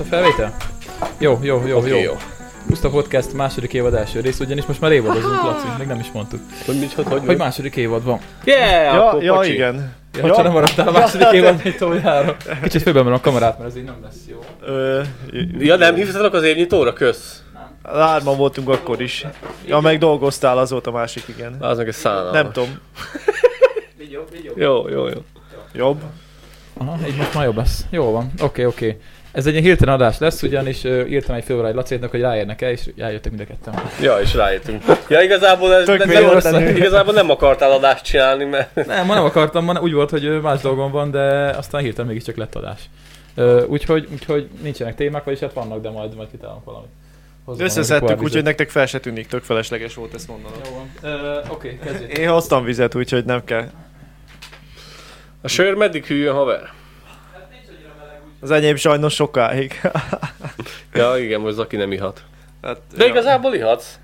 a felvétel? Jó, jó, jó, Oké, jó. jó. Puszta Podcast második évad első rész, ugyanis most már évadozunk, Laci, még nem is mondtuk. Hogy mit, hogy, hogy, Hogy második évad van. Yeah, Ja, akkor ja pocsi. igen. Ja, ja. nem maradtál a második évad még toljára. Kicsit főben a kamerát, mert ez így nem lesz jó. Ö, Ja, nem hívtatok az évnyitóra, kösz. Hárman voltunk akkor is. Ja, meg dolgoztál, az volt a másik, igen. Az meg egy szánalmas. Nem tudom, Jó, jó, jó. jobb. Aha, így most már jobb lesz. Jó van, oké, oké. Ez egy hirtelen adás lesz, ugyanis írtam egy fővel egy Lacétnak, hogy ráérnek el, és eljöttek mind a ketten. Ja, és rájöttünk. Ja, igazából, ez, Tök nem, nem, igazából nem akartál adást csinálni, mert... Nem, ma nem akartam, ma úgy volt, hogy más dolgom van, de aztán hirtelen mégiscsak lett adás. Ö, úgyhogy, úgyhogy nincsenek témák, vagyis hát vannak, de majd, majd kitalálunk valamit. Összeszedtük, úgyhogy nektek fel se tűnik, tök felesleges volt ezt mondanom. Jó van. Oké, kezdjük. Én hoztam vizet, úgyhogy nem kell. A sör meddig hűljön, haver? Az enyém sajnos sokáig. Ja, igen, most Zaki nem ihat. Hát, De ja. igazából ihatsz.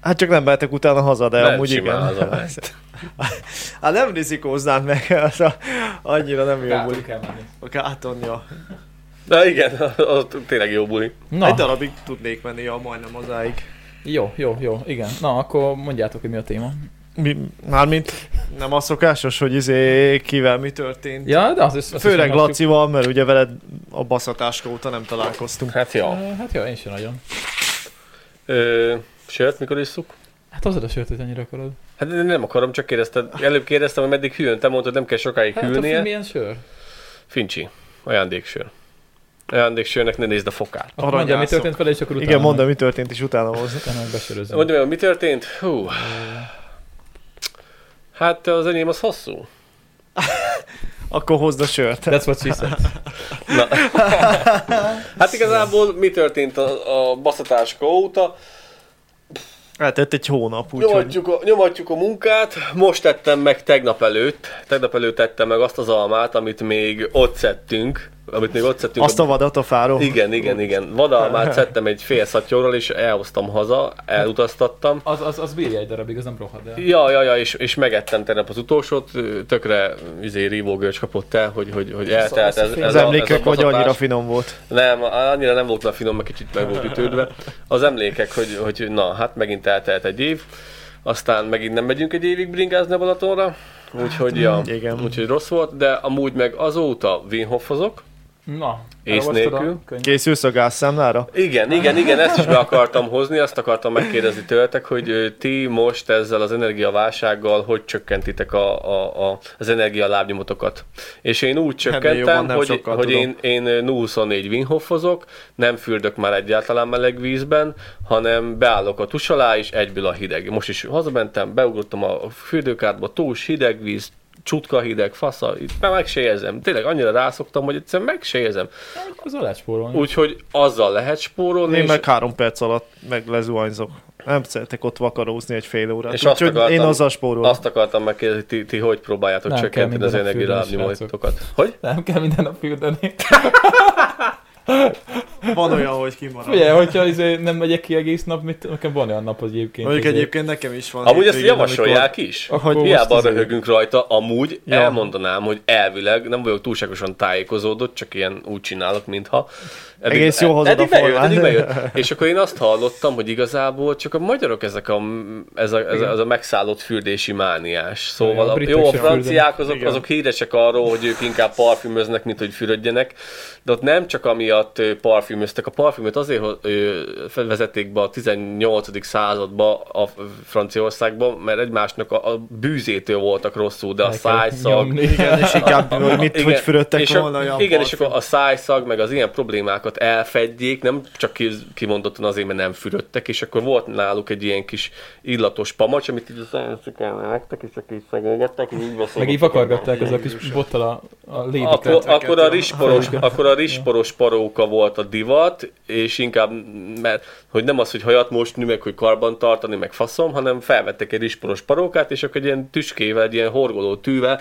Hát csak nem mehetek utána haza, de Nem, amúgy igen. hazamehet. hát nem rizikóznám meg, az a, annyira nem jó buli. A káton, ja. De igen, az tényleg jó buli. Na, Egy darabig tudnék menni, ja, majdnem hazáig. jó, jó, jó, igen. Na, akkor mondjátok, hogy mi a téma. Mi, mármint nem a szokásos, hogy izé kivel mi történt. Ja, de az is... is Főleg mondhatjuk. Lacival, mert ugye veled a baszatáska óta nem találkoztunk. Hát jó. Hát jó, én sem nagyon. Ö, sört mikor isszuk? Hát hozod a sört, hogy annyira akarod. Hát nem akarom, csak kérdezted. Előbb kérdeztem, hogy meddig hűljön. Te mondtad, nem kell sokáig Hát, hűlnie. hogy milyen sör? Fincsi. Ajándéksör. Ajándéksörnek ne nézd a fokát. Akkor mondja, mi történt vele, és akkor utána... Igen, mondd, el, mi történt, és utána hozzá. Utána el, mi történt? Hú. Hát az enyém az hosszú. Akkor hozd a sört. That's what she said. Na. hát igazából mi történt a, a baszatáska óta? Eltett egy hónap, úgyhogy... Nyomatjuk a, nyomatjuk a munkát, most tettem meg tegnap előtt, tegnap előtt tettem meg azt az almát, amit még ott szedtünk, amit még ott szedtünk. Azt a vadat a fáról. Igen, igen, igen. Vadalmát szedtem egy fél szatyorral, és elhoztam haza, elutaztattam. Az, az, az bírja egy darabig, az nem rohad el. Ja, ja, ja, és, és megettem tegnap az utolsót, tökre izé, rívógörcs kapott el, hogy, hogy, hogy eltelt ez, ez Az emlékek vagy annyira finom volt. Nem, annyira nem volt finom, meg kicsit meg volt ütődve. Az emlékek, hogy, hogy na, hát megint eltelt egy év, aztán megint nem megyünk egy évig bringázni a Balatonra, úgyhogy, ja, igen. úgyhogy rossz volt, de amúgy meg azóta Winhoffozok, Na, Ész a nélkül. könyvet? Készülsz a gázszámlára? Igen, igen, igen, ezt is be akartam hozni, azt akartam megkérdezni tőletek, hogy ti most ezzel az energiaválsággal hogy csökkentitek a, a, a, az energialábnyomotokat. És én úgy csökkentem, nem hogy, hogy tudom. én, én 0-24 Winhoffozok, nem fürdök már egyáltalán meleg vízben, hanem beállok a tus alá, és egyből a hideg. Most is hazamentem, beugrottam a fürdőkádba, túls hideg víz, csutka hideg, fasza, itt már meg se érzem. Tényleg annyira rászoktam, hogy egyszerűen meg se érzem. Az lehet spórolni. Úgyhogy azzal lehet spórolni, Én és meg három perc alatt meg lezuhanyzok. Nem szeretek ott vakarózni egy fél órát. És azt Úgyhogy akartam- én azzal spórolok. Azt akartam megkérdezni, ti, ti hogy próbáljátok Nem csökkenteni az energialábnyomotokat? Hogy? Nem kell minden nap fürdeni. Van olyan, hogy kimarad. Ugye, hogyha izé nem megyek ki egész nap, mit, nekem van olyan nap az egyébként. Mondjuk izé. egyébként nekem is van. Amúgy ezt javasolják is. Akkor Hogy hiába röhögünk rajta, amúgy Ja. elmondanám, hogy elvileg nem vagyok túlságosan tájékozódott, csak ilyen úgy csinálok, mintha. Egész jó hozod eddig a bejött, eddig bejött. És akkor én azt hallottam, hogy igazából csak a magyarok ezek a, ez, a, ez, a, ez a megszállott fürdési mániás. Szóval a a, jó, a franciák azok, Igen. azok híresek arról, hogy ők inkább parfümöznek, mint hogy fürödjenek, de ott nem csak amiatt ö, parfümöztek. A parfümöt azért vezették be a 18. századba a Franciaországban, mert egymásnak a, a bűzétől voltak rosszul, de a szájszag. Igen, és inkább, hogy mit, hogy fürödtek és volna a, olyan Igen, és akkor a szájszag, meg az ilyen problémákat elfedjék, nem csak ki- kimondottan azért, mert nem fürödtek, és akkor volt náluk egy ilyen kis illatos pamacs, amit így nektek, és csak így szegélgettek, és így Meg így vakargatták az a kis bottal a, a akkor, akkor, a risporos, akkor a risporos paróka volt a divat, és inkább, mert hogy nem az, hogy hajat mosni, meg hogy karban tartani, meg faszom, hanem felvettek egy risporos parókát, és akkor egy ilyen tüskével, egy ilyen horgoló tűvel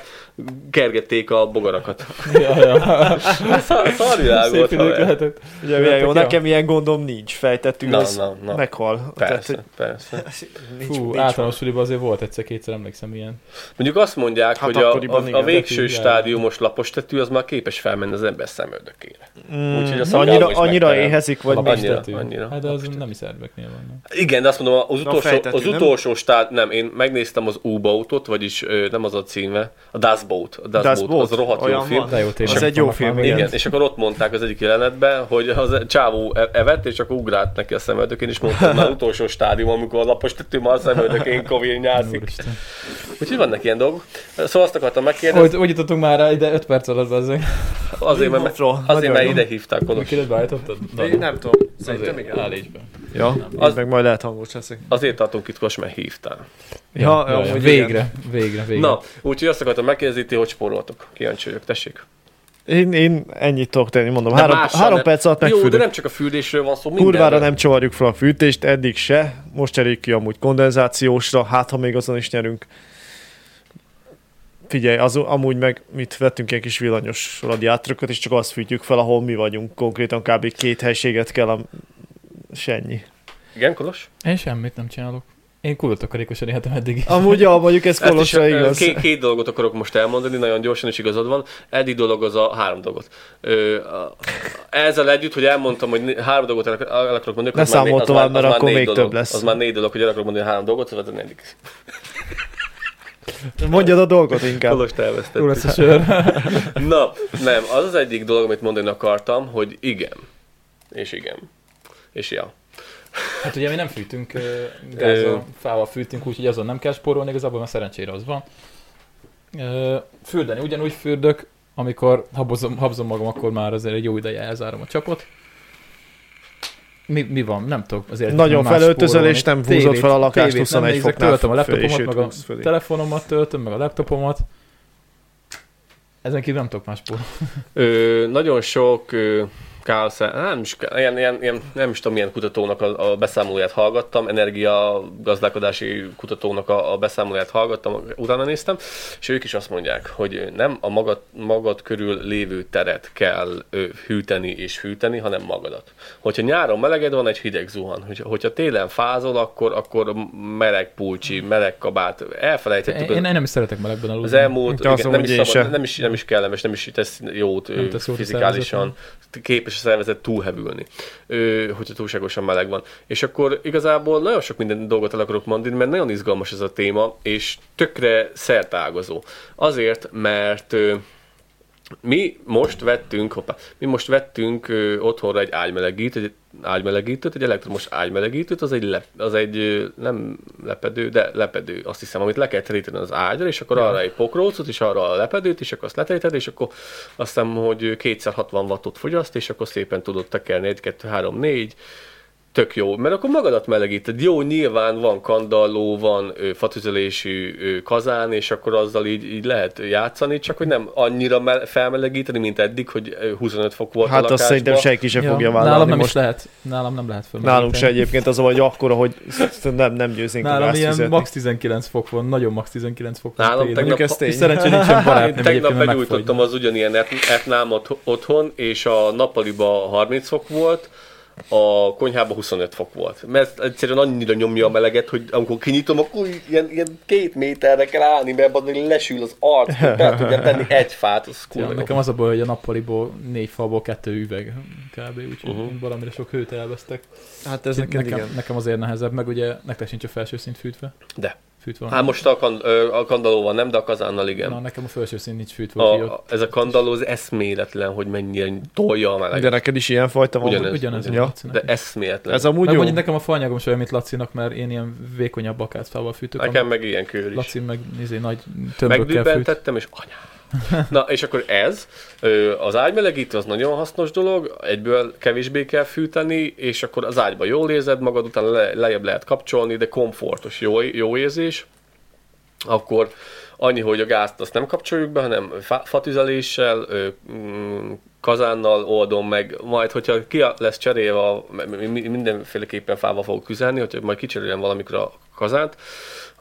kergették a bogarakat. Ja, ja. Szar, szarvilág Szép idők lehetett. Ugye milyen jó, nekem ilyen gondom nincs. Fejtettük, Na, az na, na. meghal. Persze, persze. nincs, Fú, nincs általános suliban azért volt egyszer-kétszer, emlékszem ilyen. Mondjuk azt mondják, Hát hogy a, a, a igen. végső Tetű, stádiumos lapos tetű az már képes felmenni az ember szemöldökére. Mm, Úgyhogy a annyira, is annyira annyira megterem. éhezik, vagy? Annyira, annyira. Hát de az nem is szerbeknél van. Igen, de azt mondom, az utolsó, fejtető, az nem? utolsó stát, nem, én megnéztem az U-boatot, vagyis nem az a címe, a Das Boat, a Das, Das Boat, Boat? az rohadt jó Olyan film. van? Jó Az egy jó film, igen. Igen, és akkor ott mondták az egyik jelenetben, hogy az csávó e- evett, és akkor ugrált neki a szemöldökén, és mondta, hogy már utolsó stádium, amikor a lapos tető már a szemöldökén kovén nyászik. Úgyhogy vannak ilyen dolgok. Szóval azt akartam megkérdezni, Hogy, hogy jutottunk már rá ide 5 perc alatt bezzeg? azért, mert, azért, mert jó. ide hívták Kolos. Kiret beállítottad? Én nem tudom. Szerintem igen. Állíts be. Ja, Az- az... meg majd lehet hangos leszek. Azért tartunk itt mert hívtál. Ja, ja, ja. amúgy Végre, végre, végre. Na, úgyhogy azt akartam megkérdezni, ti hogy spóroltok. Kíváncsi vagyok, tessék. Én, én ennyit tudok tenni, mondom. De Három, mással három perc alatt Jó, de nem csak a fürdésről van szó, Kurvára mindenről. nem csavarjuk fel a fűtést, eddig se. Most cseréljük ki amúgy kondenzációsra, hát ha még azon is nyerünk. Figyelj, az, amúgy meg mit vettünk egy kis villanyos radiátorokat, és csak azt fűtjük fel, ahol mi vagyunk. Konkrétan kb. két helységet kell, a... se ennyi. Igen, Kolos? Én semmit nem csinálok. Én kurva takarékosan éltem eddig is. Amúgy, ja, mondjuk ez is, kolosra ö, igaz. Két, két dolgot akarok most elmondani, nagyon gyorsan, és igazad van. Eddig dolog az a három dolgot. Ö, a, ezzel együtt, hogy elmondtam, hogy három dolgot el, el akarok mondani, Ne né- számolj az tovább, mert akkor négy még dolog. több lesz. Az már négy dolog, hogy el akarok mondani három dolgot, szóval ez a negyedik. Mondjad a dolgot inkább. Jó elvesztettél. lesz a sör. Na, nem, az az egyik dolog, amit mondani akartam, hogy igen. És igen. És ja. Hát ugye mi nem fűtünk gázzal, fával fűtünk, úgyhogy azon nem kell spórolni, igazából mert szerencsére az van. Fürdeni, ugyanúgy fürdök, amikor habozom, habzom magam, akkor már azért egy jó ideje elzárom a csapot. Mi, mi van? Nem tudok azért. Nagyon felöltözöl, és nem húzod Tévét- fel a lakást tévét nem 21 nézek, foknál Töltöm a laptopomat, meg a fölé. telefonomat töltöm, meg a laptopomat. Ezen kívül nem tudok más. Ö, nagyon sok ö, Carl Sa- nem is, ilyen, ilyen, ilyen, nem is tudom, milyen kutatónak a, a beszámolóját hallgattam, energia gazdálkodási kutatónak a, a beszámolóját hallgattam, utána néztem, és ők is azt mondják, hogy nem a magad, magad körül lévő teret kell ö, hűteni és fűteni, hanem magadat. Hogyha nyáron meleged van, egy hideg zuhan. Hogyha, hogyha télen fázol, akkor, akkor meleg pulcsi, meleg kabát. Elfelejtettük. Én, az- én nem is szeretek melegben aludni. az elmúlt, igen, nem, is hogy szabad, nem, is, nem is kellemes, nem is tesz jót, Nem tesz fizikálisan, képes a szervezet túlhevülni, hogyha túlságosan meleg van. És akkor igazából nagyon sok minden dolgot el akarok mondani, mert nagyon izgalmas ez a téma, és tökre szertágazó. Azért, mert mi most vettünk, hoppá, mi most vettünk ö, otthonra egy ágymelegítőt, egy ágymelegítőt, egy elektromos ágymelegítőt, az egy, lep, az egy ö, nem lepedő, de lepedő, azt hiszem, amit le kell teríteni az ágyra, és akkor arra egy pokrócot, és arra a lepedőt, és akkor azt leteríted, és akkor azt hiszem, hogy 260 wattot fogyaszt, és akkor szépen tudod tekerni 1, 2, 3, 4, tök jó, mert akkor magadat melegíted. Jó, nyilván van kandalló, van ö, fatüzelésű ö, kazán, és akkor azzal így, így lehet játszani, csak hogy nem annyira me- felmelegíteni, mint eddig, hogy ö, 25 fok volt a Hát azt lakásban. szerintem senki sem fogja nálam vállalni nem most. is lehet. Nálam nem lehet föl. Nálunk se egyébként az, hogy akkora, hogy nem, nem győznénk a Nálam ilyen fizetni. max 19 fok van, nagyon max 19 fok van. Nálam tegnap- ez tény. Szerencsére nincsen barátnőm Én tegnap begyújtottam az ugyanilyen et- etnámot otthon, és a nappaliba 30 fok volt, a konyhában 25 fok volt. Mert egyszerűen annyira nyomja a meleget, hogy amikor kinyitom, akkor ilyen, ilyen két méterre kell állni, mert abban lesül az arc, hogy be tudja tenni egy fát, az Ja, nekem az a baj, hogy a nappaliból négy falból kettő üveg kb. Úgyhogy Uh-huh. valamire sok hőt elvesztek. Hát ez nekem, igen. nekem azért nehezebb, meg ugye nektek sincs a felső szint fűtve. De. Fűtve van. Hát most a, kan, a kandalóval nem, de a kazánnal igen. Na, nekem a felső szint nincs fűtve. A, ez a kandaló az eszméletlen, hogy mennyire tolja a De meleget. neked is ilyen fajta van. Ugyanez. ugyanez. Ja. Ja. De eszméletlen. Ez amúgy Meg jó. nekem a faanyagom is olyan, mint Lacinak, mert én ilyen vékonyabb akátfával fűtök. Nekem meg ilyen kör is. Laci meg izé, nagy tömbökkel fűt. Megdübbentettem, és anyám. Na, és akkor ez, az ágymelegítő az nagyon hasznos dolog, egyből kevésbé kell fűteni, és akkor az ágyba jól érzed magad, utána le, lejjebb lehet kapcsolni, de komfortos, jó, jó érzés. Akkor annyi, hogy a gázt azt nem kapcsoljuk be, hanem fa- fatüzeléssel, mm, kazánnal oldom meg, majd hogyha ki lesz cserélve, mindenféleképpen fával fogok üzelni, hogyha majd kicserélem valamikor a kazánt,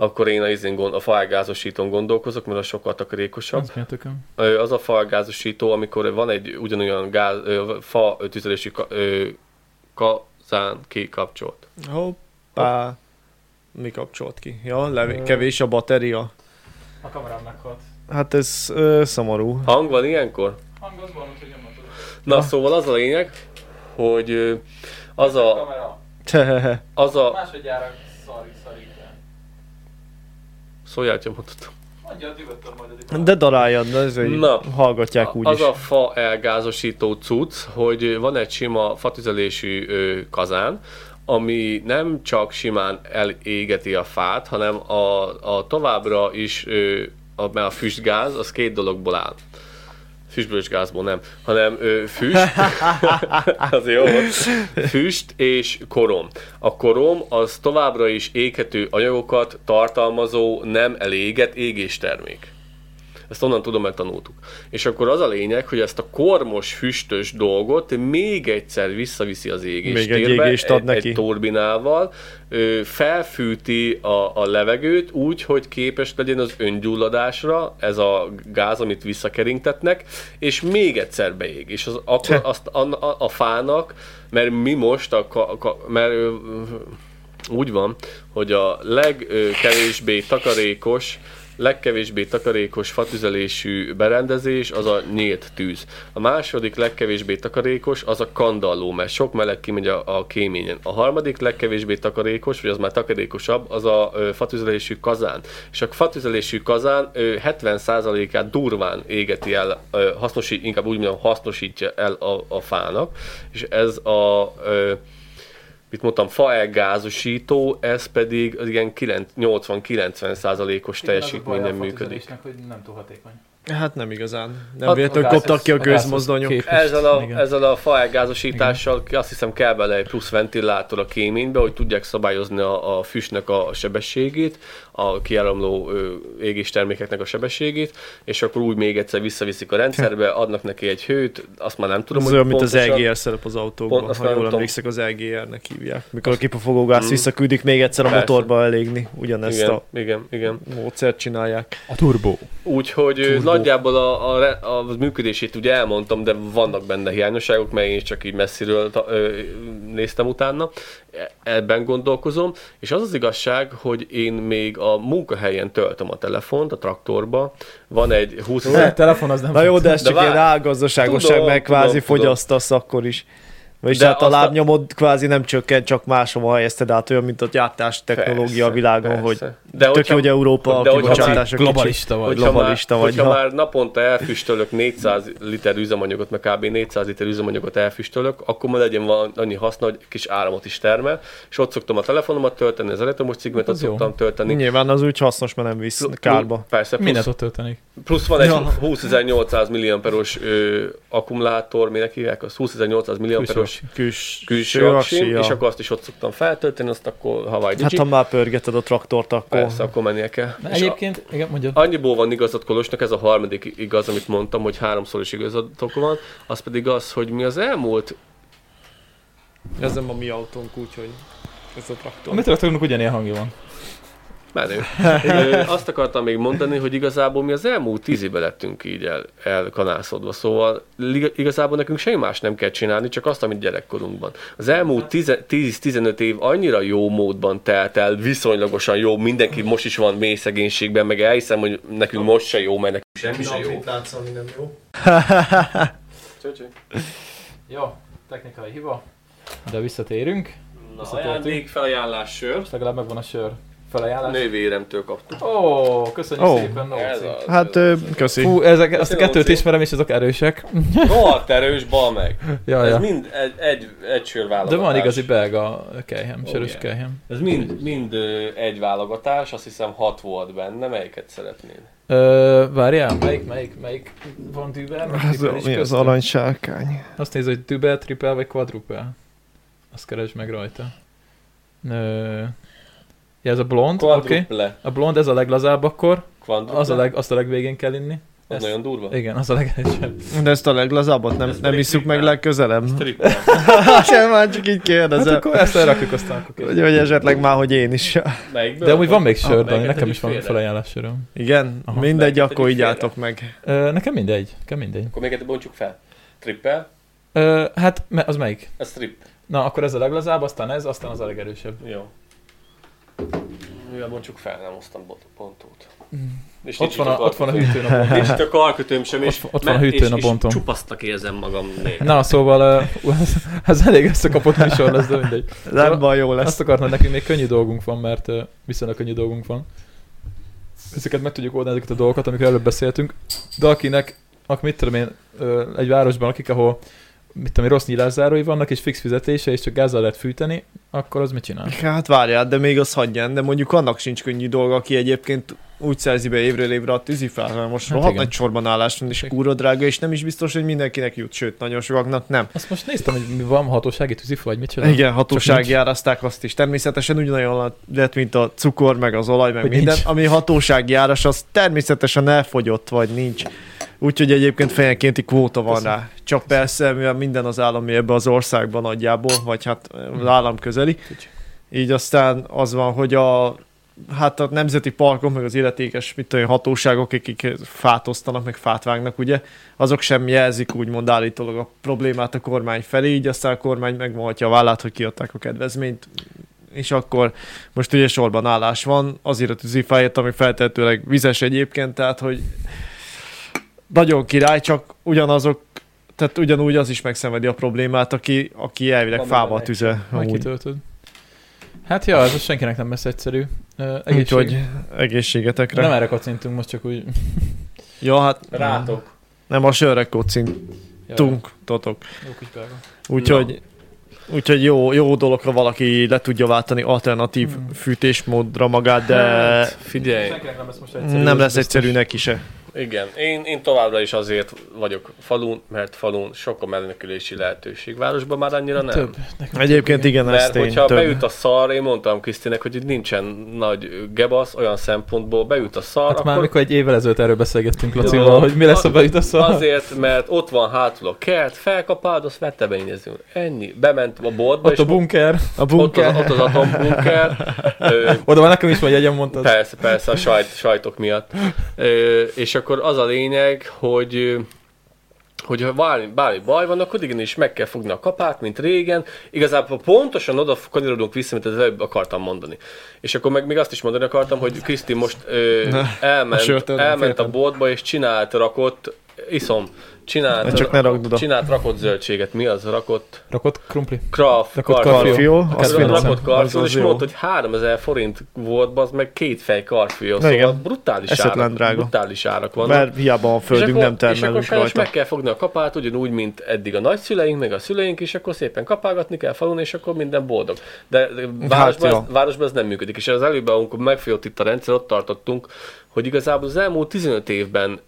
akkor én a, izén gond, a faelgázosítón gondolkozok, mert az sokkal takarékosabb. Az a Az a faelgázosító, amikor van egy ugyanolyan gáz, ö, fa tüzelési ka, ö, kazán kikapcsolt. Hoppá. Mi kapcsolt ki? Ja, levé- kevés a bateria. A kamerám meghalt. Hát ez ö, szomorú. Hang van ilyenkor? Hang az van, úgyhogy nem tudod. Na, Ja. szóval az a lényeg, hogy ö, az a, kamera. az a, Másodjára. Hogy mondhatom. De daráljad, de ez Na, hallgatják úgy az is. a fa elgázosító cucc, hogy van egy sima fatüzelésű ö, kazán, ami nem csak simán elégeti a fát, hanem a, a továbbra is ö, a, mert a füstgáz, az két dologból áll. Füstből és gázból nem, hanem ö, füst, az jó, füst és korom. A korom az továbbra is éghető anyagokat tartalmazó nem elégett égéstermék. Ezt onnan tudom, mert tanultuk. És akkor az a lényeg, hogy ezt a kormos, füstös dolgot még egyszer visszaviszi az égéstérbe. Még egy égést ad neki. egy turbinával, felfűti a, a levegőt úgy, hogy képes legyen az öngyulladásra, ez a gáz, amit visszakeringtetnek, és még egyszer beég. És az, akkor azt a, a, a fának, mert mi most, a, ka, mert úgy van, hogy a legkevésbé takarékos legkevésbé takarékos fatüzelésű berendezés az a nyílt tűz. A második legkevésbé takarékos az a kandalló, mert sok meleg kimegy a, a kéményen. A harmadik legkevésbé takarékos, vagy az már takarékosabb, az a ö, fatüzelésű kazán. És a fatüzelésű kazán ö, 70%-át durván égeti el, ö, hasznosít, inkább úgy mondom, hasznosítja el a, a fának, és ez a ö, mit mondtam, fa elgázosító, ez pedig az ilyen 80-90 százalékos teljesítményen működik. hogy nem túl hatékony. Hát nem igazán. Nem Hát véletlenül a koptak ki a a gőzmozdonyok. Ezzel a, Igen. ezzel a fa elgázosítással azt hiszem kell bele egy plusz ventilátor a kéménybe, hogy tudják szabályozni a, a füstnek a sebességét, a kiáramló égés termékeknek a sebességét, és akkor úgy még egyszer visszaviszik a rendszerbe, adnak neki egy hőt, azt már nem tudom, Ez hogy olyan, mint az pontosan- EGR szerep az autókban, Pont, ha jól emlékszek, az EGR-nek hívják. Mikor a kipufogógáz Mm. visszaküldik még egyszer a Persze. motorba elégni, ugyanezt Igen, a igen, igen. módszert csinálják. A turbo. Úgyhogy. Nagyjából a, a, a működését ugye elmondtam, de vannak benne hiányosságok, mert én csak így messziről ta, ö, néztem utána. E- Ebben gondolkozom, és az az igazság, hogy én még a munkahelyen töltöm a telefont, a traktorba. Van egy 20 A telefon az nem Na jó, de ez csak ilyen álgazdaságosság, meg kvázi tudom, tudom. fogyasztasz akkor is. Vagyis De hát a azt a- lábnyomod kvázi nem csökken, csak máshova helyezted át, olyan, mint a gyártás technológia a világon, hogy De tök hogyha- jó, hogy Európa de a kibocsátások globalista vagy. Hogyha, globalista már, vagy, hogyha ha. már naponta elfüstölök 400 liter üzemanyagot, meg kb. 400 liter üzemanyagot elfüstölök, akkor már legyen van annyi haszna, hogy kis áramot is termel, és ott szoktam a telefonomat tölteni, az elektromos cikmet ott Az jó. szoktam tölteni. Nyilván az úgy hasznos, mert nem visz kárba. Persze, plusz, Mindent ott töltenik. plusz van egy Ja. 20.800 milliamperos akkumulátor, minek hívják, az 20.800 milliamperos Küls, külső aksim, és akkor azt is ott szoktam feltölteni, azt akkor Hawaii Hát Digi. ha már pörgeted a traktort, akkor... Persze, akkor mennie kell. Na, egyébként, igen, mondjad. Annyiból van igazad Kolosnak, ez a harmadik igaz, amit mondtam, hogy háromszor is igazatok van, az pedig az, hogy mi az elmúlt, Ez nem a mi autónk, úgyhogy ez a traktor. A mi traktorunknak ugyanilyen hangja van. Menő. Azt akartam még mondani, hogy igazából mi az elmúlt tíz évben lettünk így el, elkanászodva, szóval igazából nekünk semmi más nem kell csinálni, csak azt, amit gyerekkorunkban. Az elmúlt 10-15 év annyira jó módban telt el, viszonylagosan jó, mindenki most is van mély szegénységben, meg elhiszem, hogy nekünk most se jó, mert nekünk semmi se jó. látszani nem jó. Csöcsö. Jó, technikai hiba. De visszatérünk. Na, Visszatértünk. ajándékfelajánlás sör. Most legalább megvan a sör. Felajánlás. Nővéremtől kaptuk. Ó, köszönjük Ó. szépen, Nóci. az, Hát, ö, az. köszi. Fú, ezek, azt a kettőt Nóci. ismerem, és azok erősek. Rohadt erős, bal meg. Ja, Ez ja. mind egy, egy, egy sör De válogatás. van igazi belga kelyhem, Ó, sörös yeah. kelyhem. Ez mind, mind ö, egy válogatás, azt hiszem hat volt benne, melyiket szeretnéd? Ö, várjál, melyik, melyik, melyik van dübel? meg Ez tripel a, is mi az aranysárkány? Azt nézd, hogy dübel, tripel vagy quadrupel. Azt keresd meg rajta. Ö, ja, ez a blond, oké. Okay. A blond, ez a leglazább akkor. Quadruple? Az a leg, azt a legvégén kell inni. Az ezt- nagyon durva. Igen, az a legerősebb. De ezt a leglazábbat nem, Ez nem isszuk meg legközelebb. Sem már csak így Hát kérdezem. akkor ezt elrakjuk aztán akkor Hogy, kész. hogy esetleg már, hogy én is. Melyikből? De amúgy van még sör, Ah, nekem is van felajánlás söröm. Igen? Aha. Mindegy, Melyiket akkor így álltok meg. Ö, nekem mindegy, nekem mindegy. Akkor melyiket bontsuk fel? Triple? Ö, hát az melyik? Ez trip. Na, akkor ez a leglazább, aztán ez, aztán az a legerősebb. Jó. Mivel bontsuk fel, nem hoztam bot- pontót. És Ott van, a, ott van a hűtőn a bontom. Nincs itt a karkötőm sem, és, Ott- ott van a hűtőn a bontom. És csupasztnak érzem magam néha. Na, szóval uh, ez, ez elég összekapott műsor lesz, de mindegy. Nem baj, jó lesz. Azt akartam, hogy nekünk még könnyű dolgunk van, mert uh, viszonylag könnyű dolgunk van. Ezeket meg tudjuk oldani, ezeket a dolgokat, amikről előbb beszéltünk. De akinek, ak mit tudom én, ö, egy városban lakik, ahol mit tudom rossz nyílászárói vannak, és fix fizetése, és csak gázzal lehet fűteni, akkor az mit csinál? Hát várjál, de még az hagyján, de mondjuk annak sincs könnyű dolga, aki egyébként úgy szerzi be évről évre a tűzifát, hanem most Hát rohadt igen. nagy sorban állás van, és kúra drága, és nem is biztos, hogy mindenkinek jut, sőt, nagyon sokaknak nem. Azt most néztem, hogy mi van hatósági tűzifa, vagy mit csinál? Igen, hatósági áraszták azt is. Természetesen ugyanolyan lett, mint a cukor, meg az olaj, meg Hogy minden. nincs. Ami hatósági áras, az természetesen elfogyott, vagy nincs. Úgyhogy egyébként fejenkénti kvóta van Köszönöm. rá. Csak persze, mivel minden az állami ebbe az országban nagyjából, vagy hát az állam közeli. Így aztán az van, hogy a hát a nemzeti parkok, meg az illetékes mit tudom, hatóságok, akik fát osztanak, meg fát vágnak, ugye, azok sem jelzik úgymond állítólag a problémát a kormány felé, így aztán a kormány megmondhatja a vállát, hogy kiadták a kedvezményt, és akkor most ugye sorban állás van, azért a tűzifáért, ami feltehetőleg vizes egyébként, tehát hogy nagyon király, csak ugyanazok, tehát ugyanúgy az is megszenvedi a problémát, aki, aki elvileg fával benne tüze. Majd kitöltöd. Hát ja, ez senkinek nem lesz egyszerű. Egészség. Úgyhogy egészségetekre. Nem erre kacintunk most csak úgy. Ja, hát Rátok. nem a sörre kocintunk, totok. Úgyhogy, úgyhogy jó, jó dologra valaki le tudja váltani alternatív Hmm. fűtésmódra magát, de Hát, figyelj, Senkinek nem lesz most nem lesz egyszerű neki se. Igen, én, én továbbra is azért vagyok falun, mert falun sok a menekülési lehetőség. Városban már annyira nem. Több. Nekem Egyébként igen, ez Mert tény. hogyha több. beüt a szar, én mondtam Krisztinek, hogy itt nincsen nagy gebasz olyan szempontból, beüt a szar, Hát már akkor mikor egy évvel ezelőtt erről beszélgettünk. Lacival, hogy mi lesz a beüt a szar. azért, mert ott van hátul a kert, felkapáld, azt vetteményezünk. Ennyi. Bement a boltba, Ott és a bunker. A ott, bunker. az, ott az atombunker. Ö, Oda van nekem is, vagy egyen mondtad. Persze, persze, a sajt, sajtok miatt. Ö, és akkor az a lényeg, hogy hogy ha bármi, bármi baj van, akkor igenis meg kell fogni a kapát, mint régen. Igazából pontosan oda kanyarodunk vissza, mint az előbb akartam mondani. És akkor meg még azt is mondani akartam, hogy Kriszti most ö, elment, elment a boltba, és csinált rakott, iszom, csinált, De csak ne rakd oda. csinált rakott zöldséget. Mi az rakott? Rakott krumpli. Kraft, Rakott finom. finom. Rakott karfiol, Az és mondta, hogy 3000 forint volt, az meg két fej karfiol. Na Szóval igen. brutális Eszetlen árak, drága. brutális árak vannak. Mert hiába a földünk és akkor, nem És akkor termelünk rajta. meg kell fogni a kapát, ugyanúgy, mint eddig a nagyszüleink, meg a szüleink, és akkor szépen kapálgatni kell falun, és akkor minden boldog. De de városban, ja. ez, városban ez nem működik. És az előbb, amikor megfélott itt a rendszer, ott tartottunk, hogy igazából az elmúlt 15 évben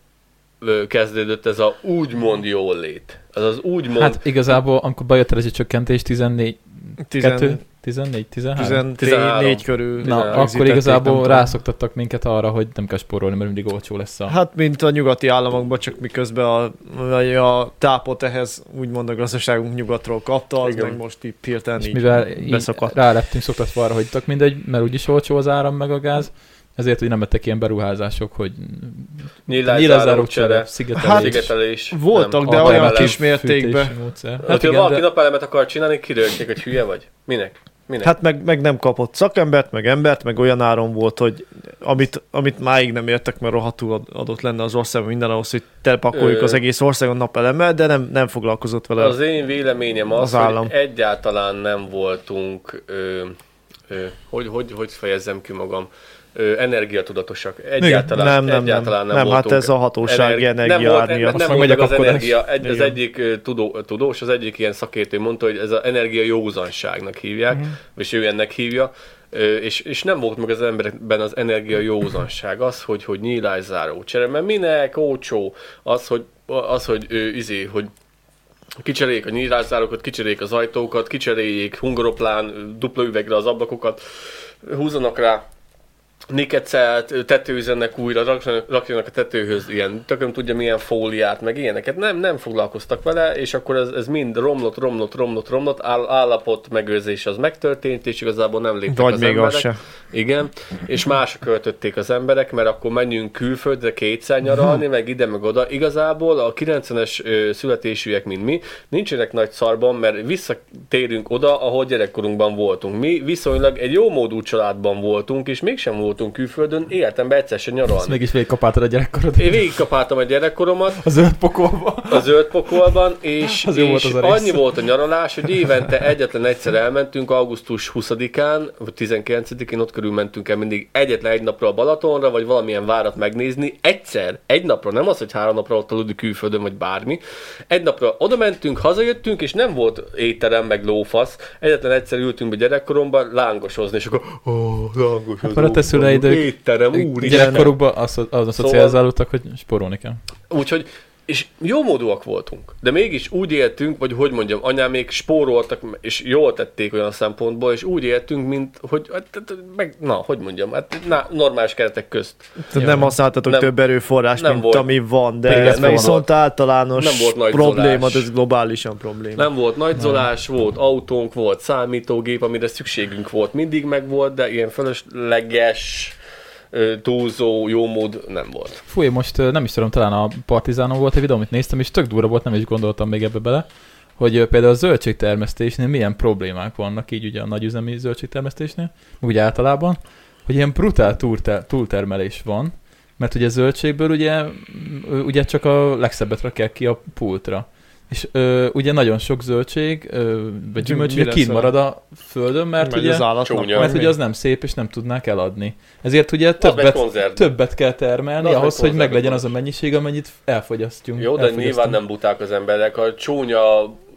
kezdődött ez a úgymond jól lét. Az az úgymond... Hát igazából, amikor bejött a rezsicsökkentés 14, 10, 2, 14, 13. 14 körül. Na, akkor igazából rászoktattak minket arra, hogy nem kell spórolni, mert mindig olcsó lesz a... Hát, mint a nyugati államokban, csak miközben a, a, a tápot ehhez úgymond a gazdaságunk nyugatról kapta, az Igen. meg most itt hirtelen és így mivel így beszakadt. rá lettünk szoktatva arra, hogy tök mindegy, mert úgyis olcsó az áram meg a gáz, ezért, hogy nem lettek ilyen beruházások, hogy Nyílászárók csere, szigetelés, Hát, szigetelés. voltak, de a olyan kis mértékben. Hát, Hát ha igen, valaki de napelemet akar csinálni, kirögték, hogy hülye vagy. Minek? Minek? Hát meg, meg nem kapott szakembert, meg embert, meg olyan áron volt, hogy amit, amit máig nem értek, mert rohadtul ad- adott lenne az országban minden ahhoz, hogy telepakoljuk Ö. az egész országon napelemmel, de nem, nem foglalkozott vele. Az én véleményem az, Az állam. hogy egyáltalán nem voltunk, ö, ö, hogy, hogy, hogy fejezzem ki magam, ö, energiatudatosak. Egyáltalán, nem, nem, egyáltalán nem, nem, hát voltunk. ez a hatósági Energi- energia nem volt, ár nem, nem volt az energia. Egy, az egyik tudó, tudós, az egyik ilyen szakértő mondta, hogy ez az energia józanságnak hívják, Mhm. és ő ennek hívja. És, és nem volt meg az emberekben az energia józanság, az, hogy, hogy nyílászáró csere, mert minek olcsó, az, hogy, az, hogy ő, izé, hogy kicseréljék a nyílászárokat, kicseréljék az ajtókat, kicseréljék hungaroplán dupla üvegre az ablakokat, húzanak rá nikecelt, tetőzenek újra, rak- rakjanak a tetőhöz ilyen, tököm tudja milyen fóliát, meg ilyeneket. Nem, nem foglalkoztak vele, és akkor ez, ez mind romlott, romlott, romlott, romlott, áll, állapot megőrzés az megtörtént, és igazából nem léptek Vagy az még emberek. az se. Igen, és másra költötték az emberek, mert akkor menjünk külföldre kétszer nyaralni, meg ide, meg oda. Igazából a 90-es ö, születésűek, mint mi, nincsenek nagy szarban, mert visszatérünk oda, ahol gyerekkorunkban voltunk. Mi viszonylag egy jó módú családban voltunk, és mégsem voltunk külföldön, életemben egyszer sem Ezt nyaralni. mégis végigkapáltad a gyerekkorod. Én végigkapáltam a gyerekkoromat, A zöld pokolba. a zöld pokolban, és, Az jó volt és az rész. annyi volt a nyaralás, hogy évente egyetlen egyszer elmentünk, augusztus 20-án, vagy 19-én ott körül mentünk el mindig egyetlen egy napra a Balatonra, vagy valamilyen várat megnézni. Egyszer, egy napra, nem az, hogy három napra ott aludni külföldön, vagy bármi. Egy napra oda mentünk, hazajöttünk, és nem volt étterem, meg lófasz. Egyetlen egyszer ültünk be gyerekkoromban lángosozni, és akkor, ó, oh, a te szüleidök Étterem, úr, Gyerekkorukban az, az a szocializálódtak, hogy sporolni kell. Úgyhogy, és jó módúak voltunk, de mégis úgy éltünk, vagy hogy mondjam, anyám még spóroltak, és jól tették olyan szempontból, és úgy éltünk, mint hogy, hát, hát, meg, na, hogy mondjam, hát na, normális keretek közt. Tehát nem használtatok Nem- több erőforrás, nem mint volt. ami van, de Igen, ez nem viszont általos nem volt nagy probléma, zolás. de ez globálisan probléma. Nem volt nagyzolás, volt autónk, volt számítógép, amire szükségünk volt, mindig megvolt, de ilyen fölösleges, túlzó, jómód nem volt. Fúj, most ö, nem is tudom, talán a Partizánon volt egy videó, amit néztem, és tök durva volt, nem is gondoltam még ebbe bele, hogy például a zöldségtermesztésnél milyen problémák vannak, így ugye a nagyüzemi zöldségtermesztésnél, ugye általában, hogy ilyen brutál túlter- túltermelés van, mert ugye zöldségből ugye, ugye csak a legszebbet rakják ki a pultra. És ö, ugye nagyon sok zöldség, ö, vagy gyümölcs, ugye a- marad a földön, mert ugye, az mert ugye az nem szép, és nem tudnák eladni. Ezért ugye többet, többet kell termelni az ahhoz, hogy meglegyen az a mennyiség, amennyit elfogyasztjunk. Jó, de nyilván nem buták az emberek. A csúnya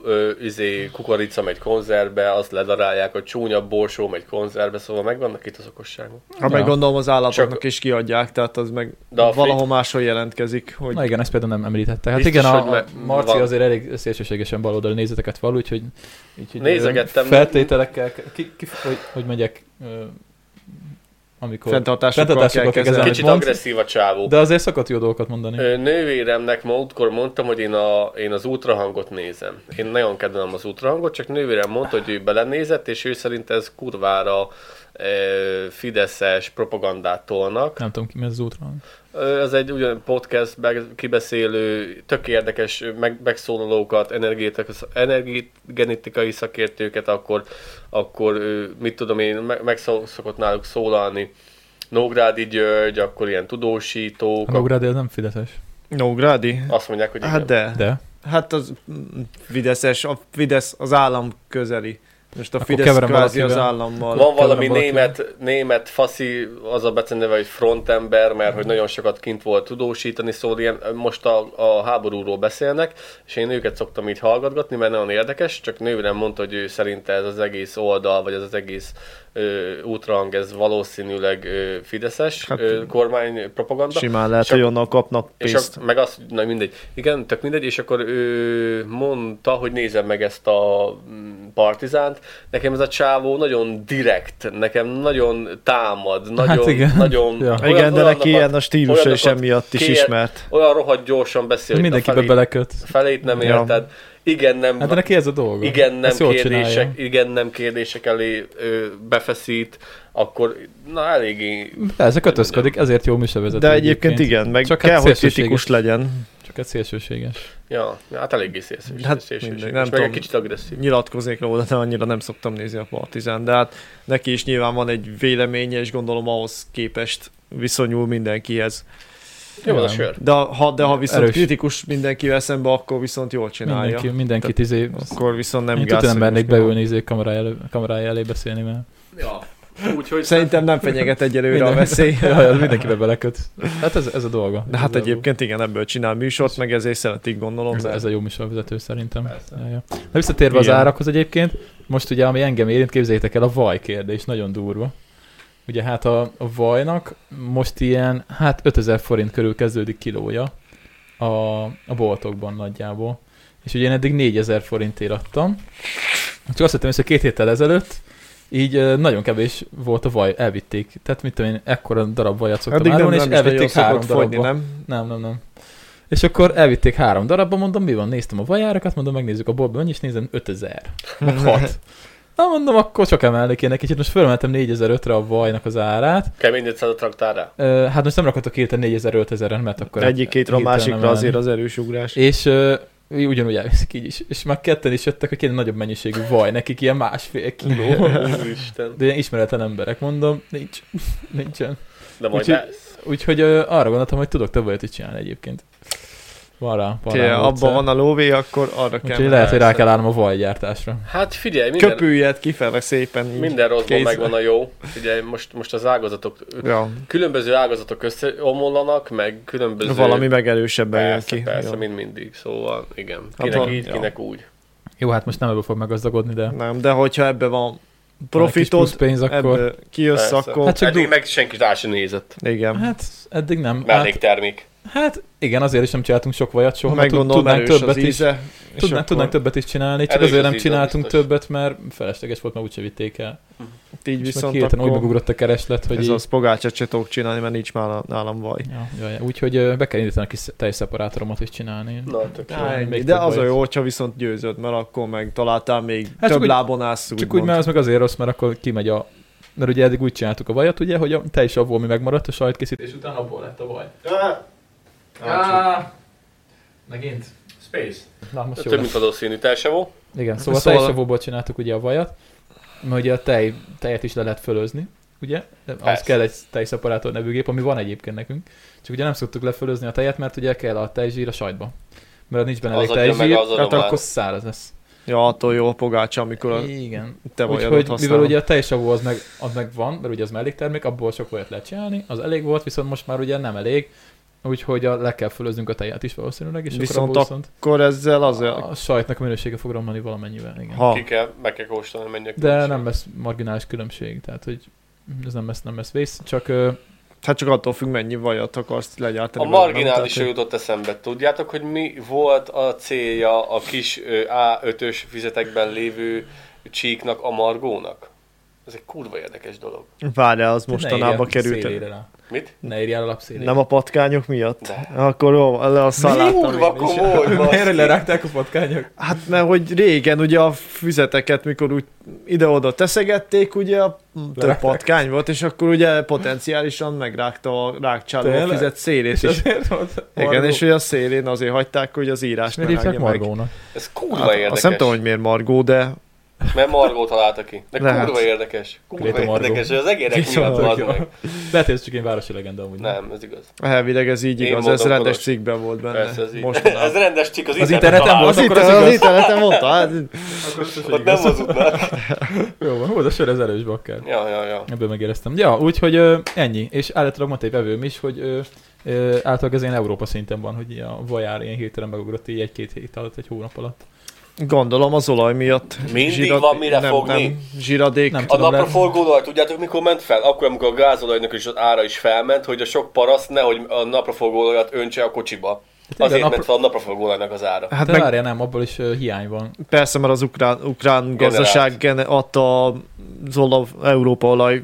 ö, izé, kukorica megy konzervbe, azt ledarálják, a csúnya borsó megy konzervbe, szóval megvannak itt az okosságok. Ha meg Ja. gondolom az állatoknak Csak- is kiadják, tehát az meg De a fri- valahol máshol jelentkezik, hogy Na igen, ezt például nem említette. Hát Biztos, igen, a, hogy a Marci van. azért elég szélsőségesen baloldali nézeteket val, úgyhogy, úgyhogy Nézegettem. feltételekkel, ki, ki, hogy, hogy megyek, amikor... fenntartásokkal kell Fenntartásokkal kell kezelni. Kicsit Mondsz? agresszív a csávó. De azért szokott jó dolgokat mondani. Ö, Nővéremnek múltkor mondtam, hogy én, a, én az ultrahangot nézem. Én nagyon kedvelem az ultrahangot, csak nővérem mondta, hogy ő belenézett, és ő szerint ez kurvára e, fideszes propagandát tolnak. Nem tudom ki, mi az az útra. Ez egy ugyan podcast kibeszélő, tök érdekes meg, megszólalókat, energetikai, szakértőket, akkor, akkor mit tudom én, meg, meg szokott náluk szólalni. Nógrádi György, akkor ilyen tudósítók, A Nógrádi az nem Fideszes. Nógrádi? azt mondják, hogy igen. Hát de. De. Hát az mm, Fideszes, a Fidesz az állam közeli. Most a Fidesz keverem kvázi az állammal. Van valami német, német faszi, az a beceneve, hogy frontember, mert hogy nagyon sokat kint volt tudósítani, szóval ilyen, most a, a háborúról beszélnek, és én őket szoktam így hallgatgatni, mert nagyon érdekes, csak nővérem mondta, hogy ő szerinte ez az egész oldal, vagy ez az egész útrang, ez valószínűleg ö, fideszes Hát, ö, kormány propaganda. Simán lehet, És hogy onnan kapnak És pénzt. ak- meg azt, na mindegy, igen, tök mindegy, és akkor ő mondta, hogy nézem meg ezt a mm, partizánt. Nekem ez a csávó nagyon direkt, nekem nagyon támad, nagyon, Hát igen. nagyon... Ja. Igen, de neki ilyen a stílusa is olyanokat emiatt is kér- ismert. Olyan rohadt gyorsan beszél, hogy a Mindenkibe felét, beleköt. felét nem Ja. érted. Igen, nem, Hát neki ez a dolga. igen, nem Ezt kérdések, igen, nem kérdések elé ö, befeszít, akkor na eléggé Persze kötözködik, ezért jó műsorvezető. De egyébként igen, meg Csak kell, hát hogy kritikus legyen. Csak egy szélsőséges. Ja, hát eléggé szélsőséges. Hát szélsőséges. mindegy, nem meg egy tudom. kicsit agresszív. Nyilatkoznék róla, de annyira nem szoktam nézni a Partizán, de hát neki is nyilván van egy véleménye, és gondolom ahhoz képest viszonyul mindenkihez. Jó, az a sör. De ha, de ha viszont Erős. kritikus mindenkivel szembe, akkor viszont jól csinálja. Mindenki, mindenkit izé... Akkor viszont nem Én gáz. nem mernék beülni izé kamerája elé, kamerája elé beszélni, mert... Ja. Úgyhogy Szerintem nem fenyeget egyelőre a Minden- veszély. Ja, ja, mindenkibe beleköt. Hát ez, ez a dolga. De hát Igazából. egyébként igen, ebből csinál műsort, meg ezért szeretik gondolom. Ez, De... ez a jó műsorvezető szerintem. Persze. Ja, ja. De visszatérve az Igen. árakhoz egyébként, most ugye ami engem érint, képzeljétek el, a vaj kérdés, nagyon durva. Ugye hát a, a vajnak most ilyen, hát 5000 forint körül kezdődik kilója a, a boltokban nagyjából. És ugye én eddig 4000 forintért adtam. Csak azt észre, hogy két héttel ezelőtt így nagyon kevés volt a vaj, elvitték. Tehát mit tudom én, ekkora darab vajat szoktam Addig nem, árulni, nem és is nagyon elvitték három fogyni, darabba. nem? Nem, nem, nem. És akkor elvitték három darabba, mondom, mi van, néztem a vajárakat, mondom, megnézzük a boltban, és nézem, 5000. Meg 6. Na mondom, akkor csak emelni kéne kicsit, most fölmentem 4005-re a vajnak az árát. Kemény 500 a traktárra. Ö, hát most nem rakhatok hirtelen 4000-5000-en, mert akkor Egyik-kétről a másikra emelni. azért az erős ugrás. És ö, ugyanúgy elviszik így is. És már ketten is jöttek, hogy kéne nagyobb mennyiségű vaj, nekik ilyen másfél kiló. Úristen. De ilyen ismeretlen emberek, mondom, nincs, nincsen. De majd Úgyhogy- lesz. Úgyhogy ö, arra gondoltam, hogy tudok több olyat is csinálni egyébként. Van rá, van rá abban van a lóvé, akkor arra kell. Úgyhogy lehet, hogy rá kell állnom a vajgyártásra. Hát figyelj, minden, Köpüljed kifele szépen. minden rosszban megvan a jó. Figyelj, most, most az ágazatok, Ja, különböző ágazatok összeomlanak, meg különböző... valami megerősebben jön ki. persze, Ja. mind mindig. Szóval, igen. Hát Kinek van- így, ja. kinek úgy. Jó, hát most nem ebből fog meggazdagodni, de Nem, de hogyha ebbe van plusz pénz, akkor... ebből kijössz, Persze. akkor... Hát csak Eddig du- meg senki rá sem nézett. Igen. Hát eddig nem. Hát, Melléktermék. hát igen, azért is nem csináltunk sok vajat soha, Ha mert tudnánk többet az is. íze. és Tudnánk, akkor tudnánk többet is csinálni, csak Erős azért az nem csináltunk biztos. többet, mert felesleges volt, mert úgyse vitték el. Így És meg viszont hirtelen úgy megugrott a kereslet, hogy ez így... az pogácsát se tudok csinálni, mert nincs már nálam vaj. Ja. Úgyhogy be kell indítani a kis tejszeparátoromat is csinálni. Na, tök jó. Á, még De az a jó, hogyha viszont győzöd, mert akkor meg találtál még Hát csak több úgy- lábon állsz, Csak úgy, mert az meg azért rossz, mert akkor kimegy a... Mert ugye eddig úgy csináltuk a vajat, ugye, hogy a tej is abból mi megmaradt a sajtkészítés után, abból lett a vaj. Ah, Megint? Space. Na, most jó Több, mint valószínű telsevó. Igen, szóval, Szóval- tejsavóból csináltuk ugye a vajat, mert ugye a tej, tejet is le lehet fölözni, ugye? Az kell egy tejszeparátor nevű gép, ami van egyébként nekünk. Csak ugye nem szoktuk lefölözni a tejet, mert ugye kell a tejzsír a sajtba. Mert nincs benne elég tejzsír, az hát akkor száraz lesz. Ja, attól jó a pogácsa, amikor a Igen. te vajadat Úgyhogy mivel ugye a tejsavó az meg, az meg van, mert ugye az melléktermék, abból sok vajat lehet csinálni, az elég volt, viszont most már ugye nem elég, úgyhogy a, le kell fölöznünk a tejet is valószínűleg, és Viszont akkor viszont Akkor ezzel az a, a sajtnak a minősége fog romlani valamennyivel, igen. Ha, Ki kell, meg kell kóstolni, menjek. De nem lesz marginális különbség, tehát hogy ez nem lesz, nem lesz vész, csak hát csak attól függ, mennyi vajat akarsz legyártani. A? Tehát, jutott eszembe. Tudjátok, hogy mi volt a célja a kis ö, A5-ös fizetekben lévő csíknak a margónak? Ez egy kurva érdekes dolog. Várjál, az mostanában került. Mit? Ne írjál a lapszélére. Nem a patkányok miatt? De. Akkor jó, le a szalát. Kurva komoly, Miért lerágták a patkányok? Hát mert hogy régen ugye a füzeteket, mikor úgy ide-oda teszegették, ugye a több Lerágták. patkány volt, és akkor ugye potenciálisan megrágta a rákcsáló a füzet szélét És is. Igen, és hogy a szélén azért hagyták, hogy az írás ne meg. Margónak? Ez kurva Hát, érdekes. azt nem tudom, hogy miért Margó, de Mert Margó találta ki. De Lehet. kurva érdekes. Kurva Margó. érdekes, hogy az egérek miatt jó. meg. Lehet, hogy ez csak egy városi legenda amúgy. Nem, ez igaz. elvileg ez így Én igaz, ez rendes Kolos. cikkben volt benne. Persze, ez így. Mostanában. ez rendes csik az, Az interneten interneten volt? Az, akkor az az igaz. interneten mondta, hát Ott nem hazudnak. Jó van, hú, de sör ez erős bakker. Ja, ja, ja. Ebből megéreztem. Ja, úgyhogy ö, ennyi. És állítólag mondta egy vevőm is, hogy ö, ö, általában ez ilyen Európa szinten van, hogy a vajár ilyen hirtelen megugrott így egy-két hét alatt, egy hónap alatt. Gondolom az olaj miatt. Mindig van mire nem, fogni. Nem, zsiradék. Nem. A lehet- napraforgóolaj, tudjátok mikor ment fel? Akkor, amikor a gázolajnak is az ára is felment, hogy a sok paraszt nehogy a napraforgóolajat öntse a kocsiba. igen, Azért napra- ment fel a napraforgóolajnak az ára. Hát De meg várjál, nem, abból is ö, hiány van. persze, mert az ukrán, ukrán gazdaság gene, adta az olav, Európa olaj.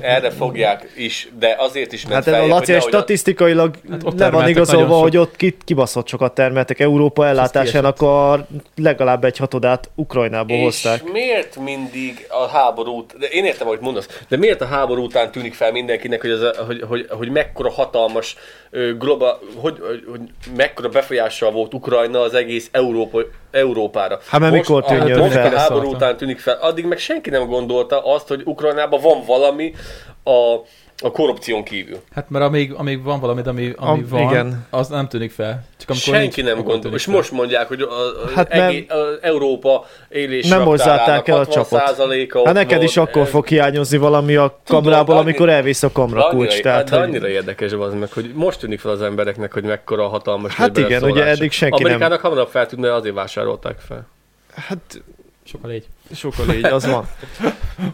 Erre fogják is, de azért is ment Hát fel. a Laci, ez statisztikailag Hát ott le van igazolva, hogy ott ki, kibaszott sokat termeltek. Európa ellátásának a legalább egy hatodát Ukrajnából és hozták. miért mindig a háborút, de én értem, hogy mondasz, de miért a háború után tűnik fel mindenkinek, hogy, ez a, hogy, hogy, hogy mekkora hatalmas globa, hogy, hogy, hogy mekkora befolyással volt Ukrajna az egész Európa, Európára. Hát mert mikor a, tűnjön most fel? a háború után tűnik fel, addig meg senki nem gondolta azt, hogy Ukrajnában van valami a, a korrupción kívül. Hát mert amíg, amíg van valami, ami, ami Am- van, igen. az nem tűnik fel. Csak amikor Senki nincs, nem gondol. És fel. most mondják, hogy a, a, Hát hát nem- egész, a Európa élés Nem hozzátták el a csapot. Hát Hát neked is akkor fog hiányozni valami a kamrából, annyi- amikor elvész a kamra kulcs. Annyira, Tehát, de hogy- annyira érdekes az meg, hogy most tűnik fel az embereknek, hogy mekkora hatalmas Hát igen, ugye eddig senki nem- Amerikának hamarabb feltűnne, azért vásárolták fel. hát Sokkal légy. sokkal így, az van.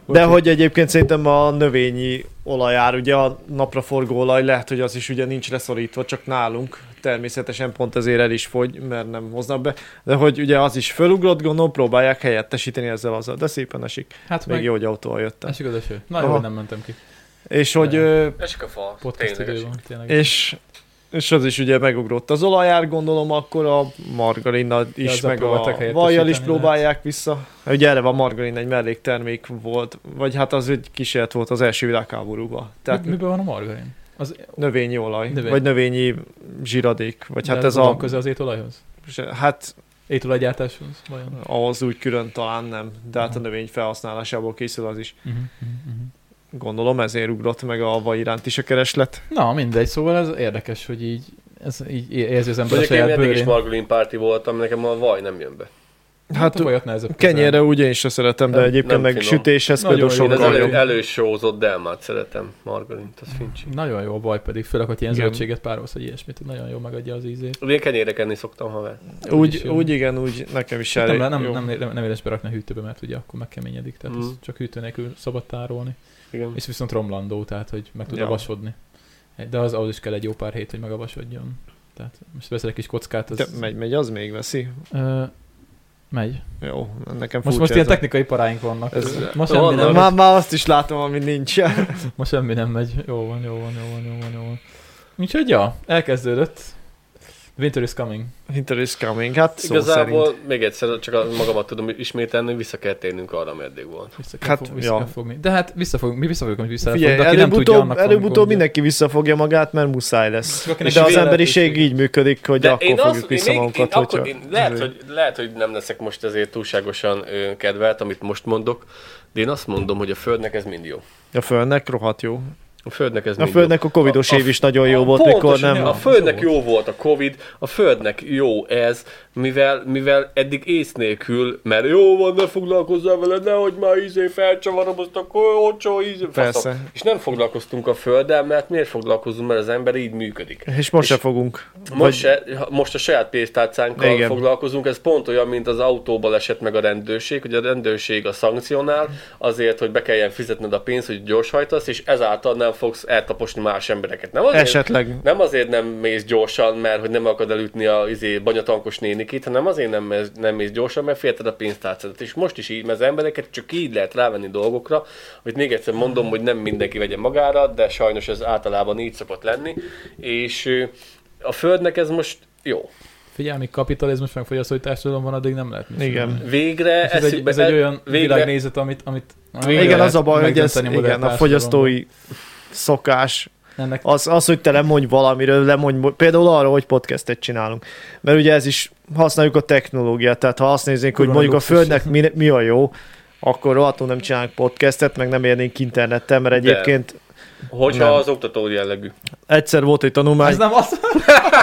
De hogy egyébként szerintem a növényi olajár, ugye a napraforgó olaj lehet, hogy az is ugye nincs leszorítva, csak nálunk. természetesen pont ezért el is fogy, mert nem hoznak be, de hogy ugye az is fölugrott, gondolom, próbálják helyettesíteni ezzel azzal, de szépen esik. Hát Még meg jó, hogy autóval jöttem. esik az eső. Na jó, Aha. hogy nem mentem ki. És hogy, Esik a fa. Podcast tényleg esik. tényleg. és, és az is ugye megugrott az olajár, gondolom, akkor a margarina is, azzal meg a vajjal is próbálják vissza. Ugye erre van margarin, egy melléktermék volt, vagy hát az egy kísérlet volt az első világháborúban. Tehát Mi, miben van a margarin? Az, növényi olaj, Növény. vagy növényi zsiradék, vagy hát de ez van a... köze az étolajhoz? Hát Étolajgyártáshoz? Vajon? ahhoz úgy külön talán nem, de hát a növény felhasználásából készül az is. Uh-huh, uh-huh. Gondolom ezért ugrott meg a vaj iránt is a kereslet. Na, mindegy, szóval ez érdekes, hogy így, ez így érzi az ember a Mondjuk én saját eddig is bőrén. margarin párti voltam, nekem a vaj nem jön be. Hát a nehezebb kenyérre úgy én szeretem, de Nem- egyébként nem meg finom. sütéshez Nagyon például Én sokkal elő, elősózott delmát szeretem, margarint, az fincsi. Nagyon jó a vaj pedig, főleg, hogy ilyen Igen. zöldséget párolsz, vagy ilyesmit, nagyon jó megadja az ízét. Én kenyérre enni szoktam haver. is Úgy, úgy igen, úgy nekem is Nem, elég. nem, nem, nem, nem, nem éles berakni a hűtőbe, mert ugye akkor megkeményedik, tehát Mm. csak hűtő nélkül szabad tárolni. Igen. És viszont romlandó, tehát hogy meg tud Ja. avasodni. De az ahhoz is kell egy jó pár hét, hogy megavasodjon. Tehát most veszel egy kis kockát, az... De megy, megy, az még veszi. Ö, megy. Jó, nekem Most, most ilyen technikai paráink vannak. Ez- Ez, ma, semmi vannak. nem, Már, már azt is látom, ami nincs. ma semmi nem megy. Jó van, jó van, jó van, jó van, jó van. Úgyhogy ja, elkezdődött. Winter is coming. Winter is coming, hát szó Igazából szerint. még egyszer csak a magamat tudom ismételni, vissza kell térnünk arra, ami eddig volt. Vissza kell, Hát, fog, vissza ja. kell fogni. De hát vissza fogunk, mi vissza fogunk, hogy vissza Figyelj, fogunk, de nem tudja, van előbb-utóbb gondja. mindenki visszafogja magát, mert muszáj lesz. Csak akinek De az emberiség így működik, hogy De akkor én, fogjuk azt, én, vissza én, magunkat, akkor, hogyha... én lehet, hogy, lehet, hogy nem leszek most ezért túlságosan kedvelt, amit most mondok, de én azt mondom, hogy a Földnek ez mind jó. A Földnek rohadt jó. A Földnek ez A Földnek a covidos A- a- év is nagyon jó jó. volt, mikor Pontosan, nem... A Földnek jó volt a Covid, a Földnek jó ez, mivel, mivel eddig ész nélkül, mert jó van, ne foglalkozzál vele, nehogy már izé felcsavarom azt a olcsó ízé, Persze. És nem foglalkoztunk a Földdel, mert miért foglalkozunk, mert az ember így működik. És most És se fogunk. Most, se, most a saját pénztárcánkkal Igen. Foglalkozunk, ez pont olyan, mint az autóból esett meg a rendőrség, hogy a rendőrség a szankcionál azért, hogy be kelljen fizetned a pénzt, hogy gyorshajtasz, és ezáltal nem fogsz eltaposni más embereket. Nem azért, Esetleg. nem azért nem mész gyorsan, mert hogy nem akad elütni a izé, banyatankos nénikét, hanem azért nem, mész- nem mész gyorsan, mert félted a pénztárcádat. És most is így, mert az embereket csak így lehet rávenni dolgokra, hogy még egyszer mondom, hogy nem mindenki vegye magára, de sajnos ez általában így szokott lenni. És a Földnek ez most jó. Figyelj, míg kapitalizmus meg fogyasztói társadalom van, addig nem lehet mit Igen. Végre És ez, egy, eszükbe- ez egy olyan végre, világnézet, amit, amit amit Igen, az a baj, hogy ez, igen, a fogyasztói szokás, Ennek az, az, hogy te lemondj valamiről, lemondj, például arra, hogy podcastet csinálunk. Mert ugye ez is, használjuk a technológiát, tehát ha azt néznénk, hogy mondjuk a. Földnek mi, mi a jó, akkor rohadtul nem csinálunk podcastet, meg nem érnénk internettel, mert De. egyébként hogyha Nem. az oktató jellegű. egyszer volt egy tanulmány. ez nem az,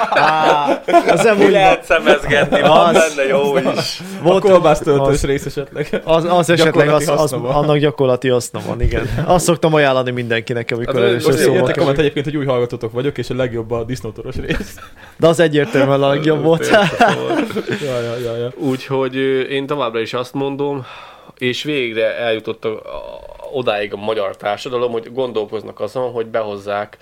Á, az nem Mi úgy lehet szemezgetni, van Az- benne jó is. a volt, kolbász töltős az- rész esetleg. az, az esetleg az, Gyakorlati az, van. annak gyakorlati haszna van, igen. Azt szoktam ajánlani mindenkinek, amikor Hát, először most Most komment egyébként, hogy új hallgatótok vagyok, és a legjobb a disznótoros rész. De az egyértelműen a legjobb volt. ja, ja, ja, ja. Úgyhogy én továbbra is azt mondom, és végre eljutott a, a, odáig a magyar társadalom, hogy gondolkoznak azon, hogy behozzák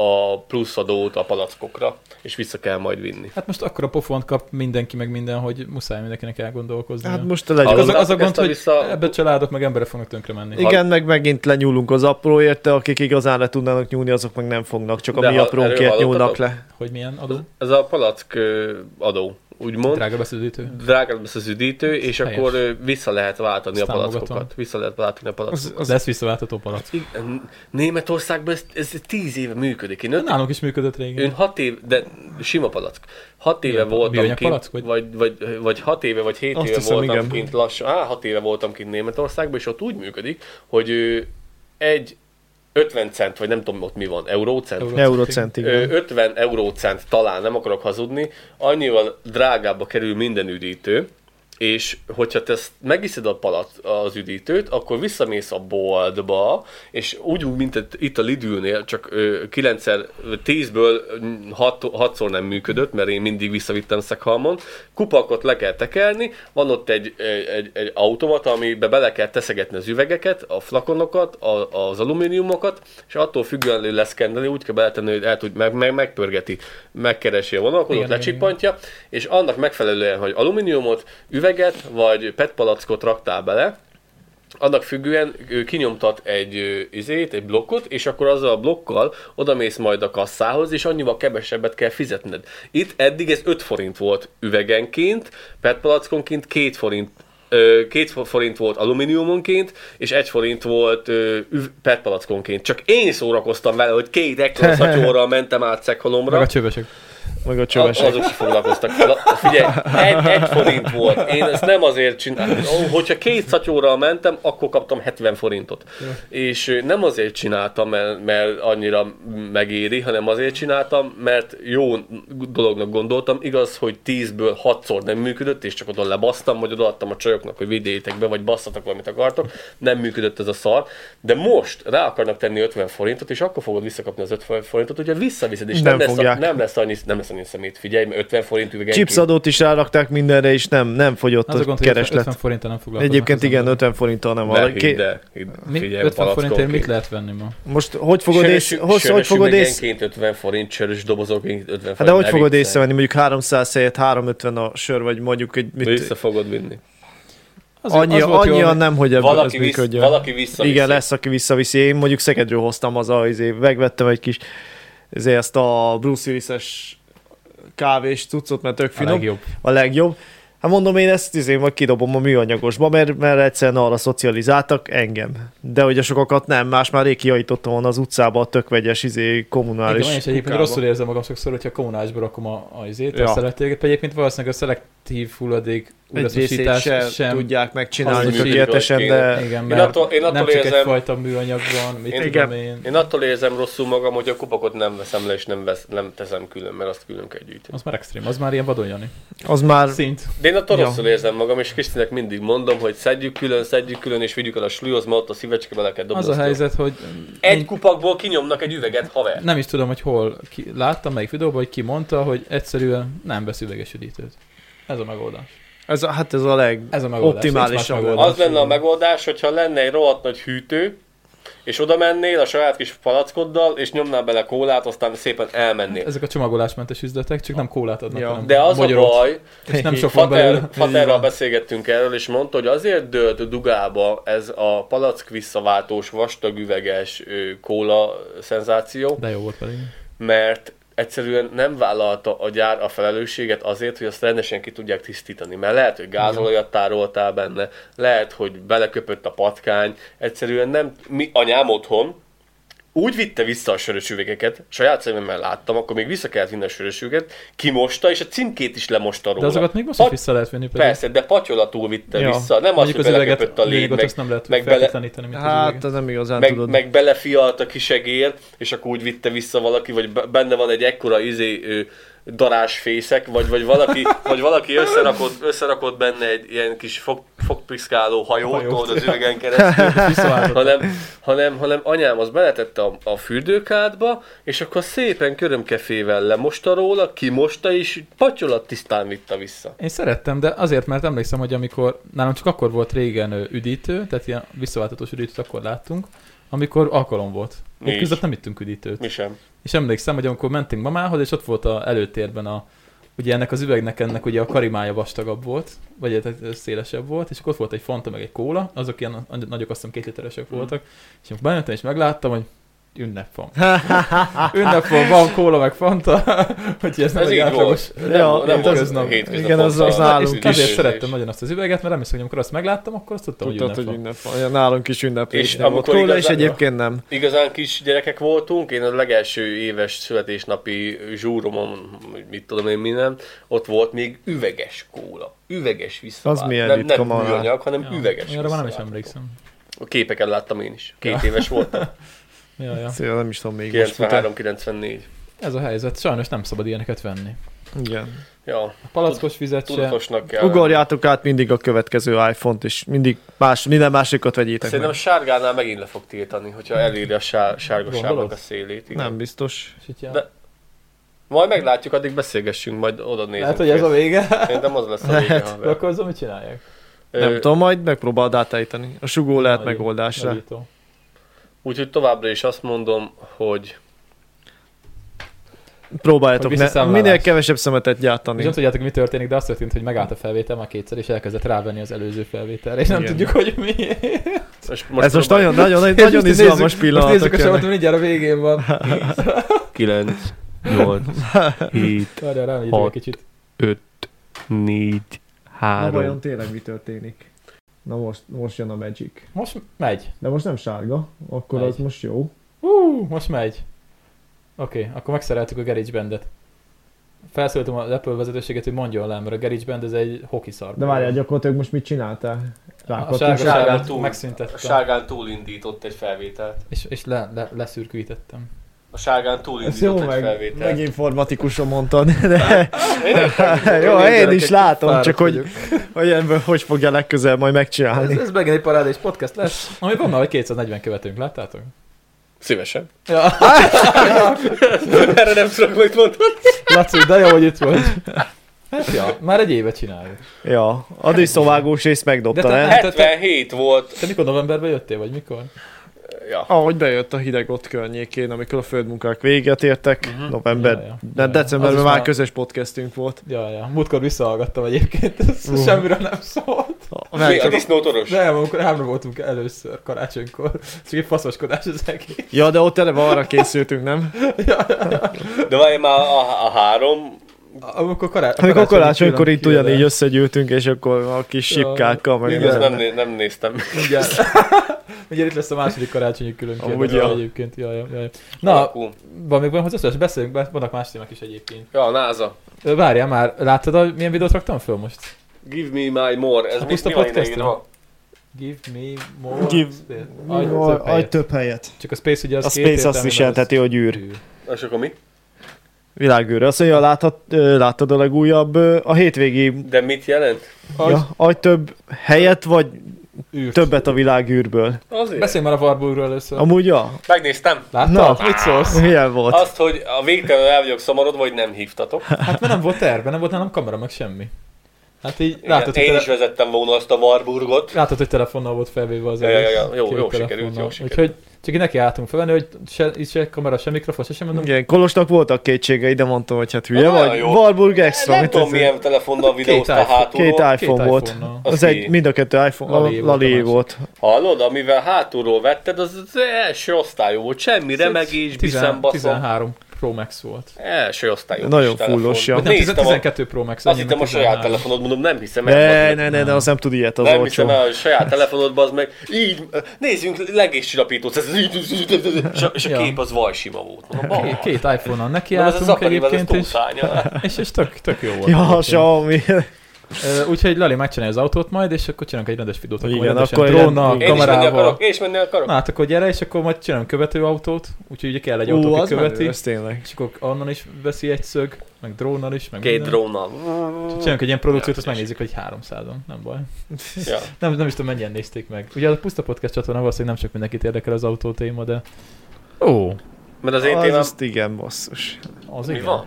a pluszadót a palackokra, és vissza kell majd vinni. Hát most akkor a pofont kap mindenki meg minden, hogy muszáj mindenkinek elgondolkozni. Hát most az, legyen. a- az a gond, a hogy vissza- ebbe családok meg emberek fognak tönkre menni. Igen, meg megint lenyúlunk az apró érte, akik igazán le tudnának nyúlni, azok meg nem fognak, csak a De mi ha- aprónkért nyúlnak le. Hogy milyen adó? Ez a palack adó, úgymond. Drága beszédítő. Drágább lesz az üdítő, és Helyes. akkor vissza lehet váltani Ezt a palackokat. Vissza lehet váltani a palackokat. De ez visszaváltató palack. Igen, Németországban ez, ez tíz éve működik. Én, öt, Nálunk is működött régen. én hat év, de sima palack. Hat éve Milyen- voltam kint, palack, vagy? vagy? Vagy, vagy, hat éve, vagy hét Azt éve hiszem, voltam igen. kint lassan. Á, hat éve voltam kint Németországban, és ott úgy működik, hogy egy 50 cent, vagy nem tudom ott mi van, eurócent? Euró- Eurocent, Ö, igen. 50 eurócent talán, nem akarok hazudni, annyival drágábbba kerül minden üdítő, és hogyha te ezt megiszed a palat, az üdítőt, akkor visszamész a boltba, és úgy, mint itt a Lidülnél, csak 9 10-ből 6-szor nem működött, mert én mindig visszavittem Szekhalmon, kupakot le kell tekerni, van ott egy, egy, egy automata, amibe bele kell teszegetni az üvegeket, a flakonokat, a, az alumíniumokat, és attól függően leszkendeli, úgy kell beletenni, hogy el tud, meg, meg, megpörgeti, megkeresi a vonalkodót, lecsippantja, és annak megfelelően, hogy alumíniumot, üveget vagy PET palackot raktál bele, annak függően ő kinyomtat egy izét, egy blokkot, és akkor azzal a blokkal odamész majd a kasszához, és annyival kevesebbet kell fizetned. Itt eddig ez 5 forint volt üvegenként, PET palackonként 2 forint két forint volt alumíniumonként, és egy forint volt PET palackonként. Csak én szórakoztam vele, hogy két ekkora szacsóral mentem át Szekhalomra. Meg a csövesek. Meg a csövesek. Azok is foglalkoztak fel. Figyelj, egy, egy forint volt. Én ezt nem azért csináltam. Hogyha két szatyóral mentem, akkor kaptam 70 forintot. Ja. És nem azért csináltam, mert, mert annyira megéri, hanem azért csináltam, mert jó dolognak gondoltam. Igaz, hogy 10-ből 6-szor nem működött, és csak oda lebasztam, vagy odaadtam a csajoknak, hogy vigyétek be, vagy basszatok valamit akartok. Nem működött ez a szar. De most rá akarnak tenni 50 forintot, és akkor fogod visszakapni az 50 forintot, hogyha visszaviszed, és nem, nem, lesz, a, nem lesz annyi, nem lesz annyi szemét. Figyelj, mert 50 forint üvegen. Chipsadót is rárakták mindenre, és nem, nem fogyott az a gond, kereslet. 50 forinttal nem foglalkoznak. Egyébként igen, 50 forinttal nem. Ne, hidd, de, hidd, figyelj, 50 forintért mit lehet venni ma? Most hogy fogod ész... Hogy, hogy fogod ész... 50 forint, sörös dobozokként 50 forint. Hát de hogy fogod észrevenni, mondjuk 300 helyett 350 a sör, vagy mondjuk egy... Mit... Vissza fogod vinni. Az, annyi, az annyian nem, hogy ebből valaki ez működjön. Valaki visszaviszi. Igen, lesz, aki visszaviszi. Én mondjuk Szegedről hoztam az a, izé, megvettem egy kis ezért ezt a Bruce Willis-es kávés cuccot, mert tök finom. A legjobb. A legjobb. Hát mondom, én ezt izé, majd kidobom a műanyagosba, mert, mert egyszerűen arra szocializáltak engem. De hogy a sokakat nem, más már rég kiajtottam volna az utcába a tök vegyes izé, kommunális Igen, és egyébként rosszul érzem magam sokszor, hogyha kommunálisba rakom a, a izét, ja. a szeletéget. Egyébként valószínűleg a szelektív hulladék újraszosítás sem, sem tudják megcsinálni tökéletesen, de... Igen, én attól, én attól nem csak érzem, egyfajta műanyag van, mit én, tudom én. Én attól érzem rosszul magam, hogy a kupakot nem veszem le, és nem, vesz, nem teszem külön, mert azt külön kell gyűjteni. Az már extrém, az már ilyen vadonjani. Az már... Szint. De én attól ja. rosszul érzem magam, és Krisztinek mindig mondom, hogy szedjük külön, szedjük külön, és vigyük el a slúlyhoz, mert ott a szívecske bele kell dobni. Az a helyzet, hogy... Egy kupakból kinyomnak egy üveget, haver. Nem is tudom, hogy hol ki, láttam melyik videóban, hogy ki mondta, hogy egyszerűen nem vesz üveges üdítőt. Ez a megoldás. Ez a, hát ez a leg ez a megoldás. optimálisabb. Az lenne a megoldás, hogyha lenne egy rohadt nagy hűtő, és oda mennél a saját kis palackoddal, és nyomnál bele kólát, aztán szépen elmennél. Ezek a csomagolásmentes üzletek, csak nem kólát adnak, Ja. hanem De az magyarót. a baj, És nem sok Fater. Faterral beszélgettünk erről, és mondta, hogy azért dőlt dugába ez a palack visszaváltós, vastag üveges kóla szenzáció, De jó volt pedig. mert egyszerűen nem vállalta a gyár a felelősséget azért, hogy azt rendesen ki tudják tisztítani. Mert lehet, hogy gázolajat tároltál benne, lehet, hogy beleköpött a patkány, egyszerűen nem, mi anyám otthon, úgy vitte vissza a sörös üvegeket, saját szememmel láttam, akkor még vissza kellett vinni a sörös üveget, kimosta, és a címkét is lemosta róla. De azokat még most Pat- is vissza lehet venni. pedig. Persze, de patyolatúl vitte Ja. vissza. Nem az, hogy az beleköpött a lég, lényegot meg, azt nem lehet meg bele- mint az Hát, ez nem igazán meg, tudod. meg belefialt a kisegér, és akkor úgy vitte vissza valaki, vagy be- benne van egy ekkora izé, ö, darásfészek, vagy, vagy valaki, vagy valaki összerakott, összerakott benne egy ilyen kis fog, fogpiszkáló hajót, Hajót. az üvegen keresztül, hanem, hanem, hanem anyám az beletette a, a fürdőkádba, és akkor szépen körömkefével lemosta róla, kimosta, és patyolat tisztán vitte vissza. Én szerettem, de azért, mert emlékszem, hogy amikor nálam csak akkor volt régen üdítő, tehát ilyen visszaváltatós üdítőt akkor láttunk, amikor alkalom volt. Mi között nem ittünk üdítőt. Mi sem. És emlékszem, hogy amikor mentünk mamához, és ott volt a előtérben a, ugye ennek az üvegnek ennek ugye a karimája vastagabb volt, vagy tehát szélesebb volt, és akkor ott volt egy Fanta, meg egy kóla, azok ilyen nagyok, azt hiszem két literesek voltak, és amikor bejöttem és megláttam, hogy ünnep van. ünnep van, van kóla, meg Fanta, hogy ez nem Ez egy így átlagos. Nem, Ja, nem az- igen, az- az nálunk és- is. Ezért szerettem nagyon azt az üveget, mert emlékszem, hogy amikor azt megláttam, akkor azt tudtam, hogy Tudtad, ünnep hogy van. ünnep van. Ja, nálunk is ünneplés És nem volt kóla, és igazán- egyébként nem. Igazán kis gyerekek voltunk, én a legelső éves születésnapi zsúromon, mit tudom én minden, ott volt még üveges kóla. Üveges visszavált. Az milyen nem, nem műanyag, hanem Ja, üveges Arra már nem is emlékszem. A képeket láttam én is. Két éves voltam. Ja, ja. Szóval nem is tudom még most. 93-94. Ez a helyzet. Sajnos nem szabad ilyeneket venni. Igen. Ja, A palackos vizet se. tudatosnak kell. Ugorjátok át mindig a következő iPhone-t, és mindig más, minden másikat vegyétek Szerintem a meg. sárgánál megint le fog tiltani, hogyha eléri a sár, sárgaságnak a szélét. Igen. Nem biztos. De- Majd meglátjuk, addig beszélgessünk, majd oda nézünk. Lehet, hogy ez a vége. Szerintem az lesz a vége. Lehet. De akkor azzal mit csinálják? Nem Ö, tudom, majd megpróbáld átállítani. A sugó lehet Nagy- megoldásra. nagyító. Úgyhogy továbbra is azt mondom, hogy Próbáljátok Hogy ne, minél kevesebb szemetet És nem gyártani. tudjátok, mi történik, de az történt, hogy megállt a felvétel már kétszer, és elkezdett rávenni az előző felvételre, és nem Igen. tudjuk, hogy mi. most, Ez most nagyon, nagyon, nagyon most izgalmas nézzük, pillanatok Most nézzük a sort, mindjárt a végén van. 9, 8, 7, Várjál, rám egy Hat. kicsit. 5, 4, Na 3. vajon tényleg mi történik? Na most, most jön a Magic. Most megy. De most nem sárga, akkor Megy. az most jó. Hú, most megy. Oké, okay, akkor megszereltük a GarageBand-et. Felszólítom a Apple vezetőséget, hogy mondjon le, mert a GarageBand ez egy hoki szar. De várjál, gyakorlatilag most mit csináltál? a Rákattunk sárga sárgán sárgát túl. megszüntettem, A sárgán túlindított egy felvételt. és, és le, le, leszürkítettem. A sárgán Ezt jó, túlindított egy meg, felvételt. meg informatikusan mondtad, de Én jó, én is látom, csak hogy, hogy ebből hogy fogja legközelebb majd Ez, megcsinálni. ez megint egy parádés podcast lesz, ami van már, hogy 240 követőnk, láttátok? Szívesen. Ja, Erre nem tudok mit mondani. Laci, de jó, hogy itt vagy. Hát ja, már egy éve csináljuk. Ja, a diszovágós részt De megdobta, te- ne? te- 77 volt. Te mikor novemberben jöttél, vagy mikor? Ja. Ahogy bejött a hideg ott környékén, amikor a földmunkák véget értek, Mhm. november, Ja, ja. de Ja, decemberben már közös podcastünk volt. Ja, ja. Múltkor visszahallgattam egyébként, ez Uh. semmire nem szólt. A Meg, disznótoros? Nem, amikor hámra voltunk először karácsonykor. Csak egy faszoskodás az egész. ja, de ott eleve arra készültünk, nem? Ja, ja, ja. De várj már a, a három, Amikor, kará... a Amikor karácsonykor itt ugyanígy összegyűltünk, és akkor a kis Ja. sipkákkal, meg nem, né- nem néztem. Mindjárt itt lesz a második karácsonyi külön Amúgy ja. egyébként. Ja, ja, ja. Na, Alakul. van még van hozzá, beszéljünk, be, vannak más témák is egyébként. Ja, a NASA. Várjál már, láttad, a, milyen videót raktam föl most? Give me my more. Ez A mi, mi írva? Give me more Give- space. Adj több Adj helyet. több helyet. Csak a space ugye az A space azt is jelenteti, hogy űr. űr. És akkor mi? Világűrre. Azt mondja, láthat, láttad a legújabb, a hétvégi, De mit jelent? Adj ja, adj több helyet, vagy űrt. többet a világűrből. Azért. Beszélj már a Warburgról először. Amúgy, ja, Megnéztem. Láttad? Na. Mit szólsz? milyen volt? Azt, hogy a végtelenül el vagyok szomorodva, hogy nem hívtatok. Hát mert nem volt terve, nem volt nálam kamera, meg semmi. Hát így Igen, látod, hogy, én tele... is vezettem volna azt a Warburgot. látod, hogy telefonnal volt felvéve az Ja, ja, ja, jó, jó sikerült, jó sikerült. Úgyhogy csak így neki álltunk felvenni, hogy se, így se kamera, se mikrofon, se sem mondom. Igen, Kolosnak voltak kétségei, de mondtam, hogy hát hülye Na, vagy. jó. Warburg Extra. Nem tudom, milyen telefonnal videózta iPhone- hátulról. Két iPhone Két volt. iPhone-nal. Az Az egy, mind a kettő iPhone, Lali volt Lali volt. Hallod, amivel hátulról vetted, az, az első osztályú volt. Semmi remegés, biszem, baszom. 13 Pro Max volt. Első osztályú. Nagyon fullos, ja. Nem, Néztem, a, 12 Pro Max. azt hittem a saját 13. telefonod, mondom, nem hiszem. Ne, ne, ne, ne, az nem tud ilyet, az nem hiszem a saját telefonodban az meg így, nézzünk legéscsillapítót, ez- és a, és a Ja. kép az vajsima volt. Két, iPhone-on neki Mondom, ez a álltunk Zakarival, ez egyébként, és, és, tök, tök jó volt. Ja. Xiaomi. Úgyhogy Lali megcsinálja az autót majd, és akkor csinálunk egy rendes videót. Akkor Igen, akkor drónnal, Én is menni kamerával. akarok, én is menni akarok. Na hát akkor gyere, és akkor majd csinálunk követő autót, úgyhogy ugye kell egy autó, Ú, aki az követi, menő, ez tényleg. és akkor onnan is veszi egy szög, meg drónnal is, meg Két minden. drónnal. Csinálunk egy ilyen produkciót, azt megnézzük, hogy 300-on, nem baj. Ja. Nem, nem is tudom, mennyien nézték meg. Ugye a Puszta Podcast csatorna valószínűleg nem sok mindenkit érdekel az autó téma, de... Ó, Mert az én Az, témám... azt igen, basszus. az Mi igen. van?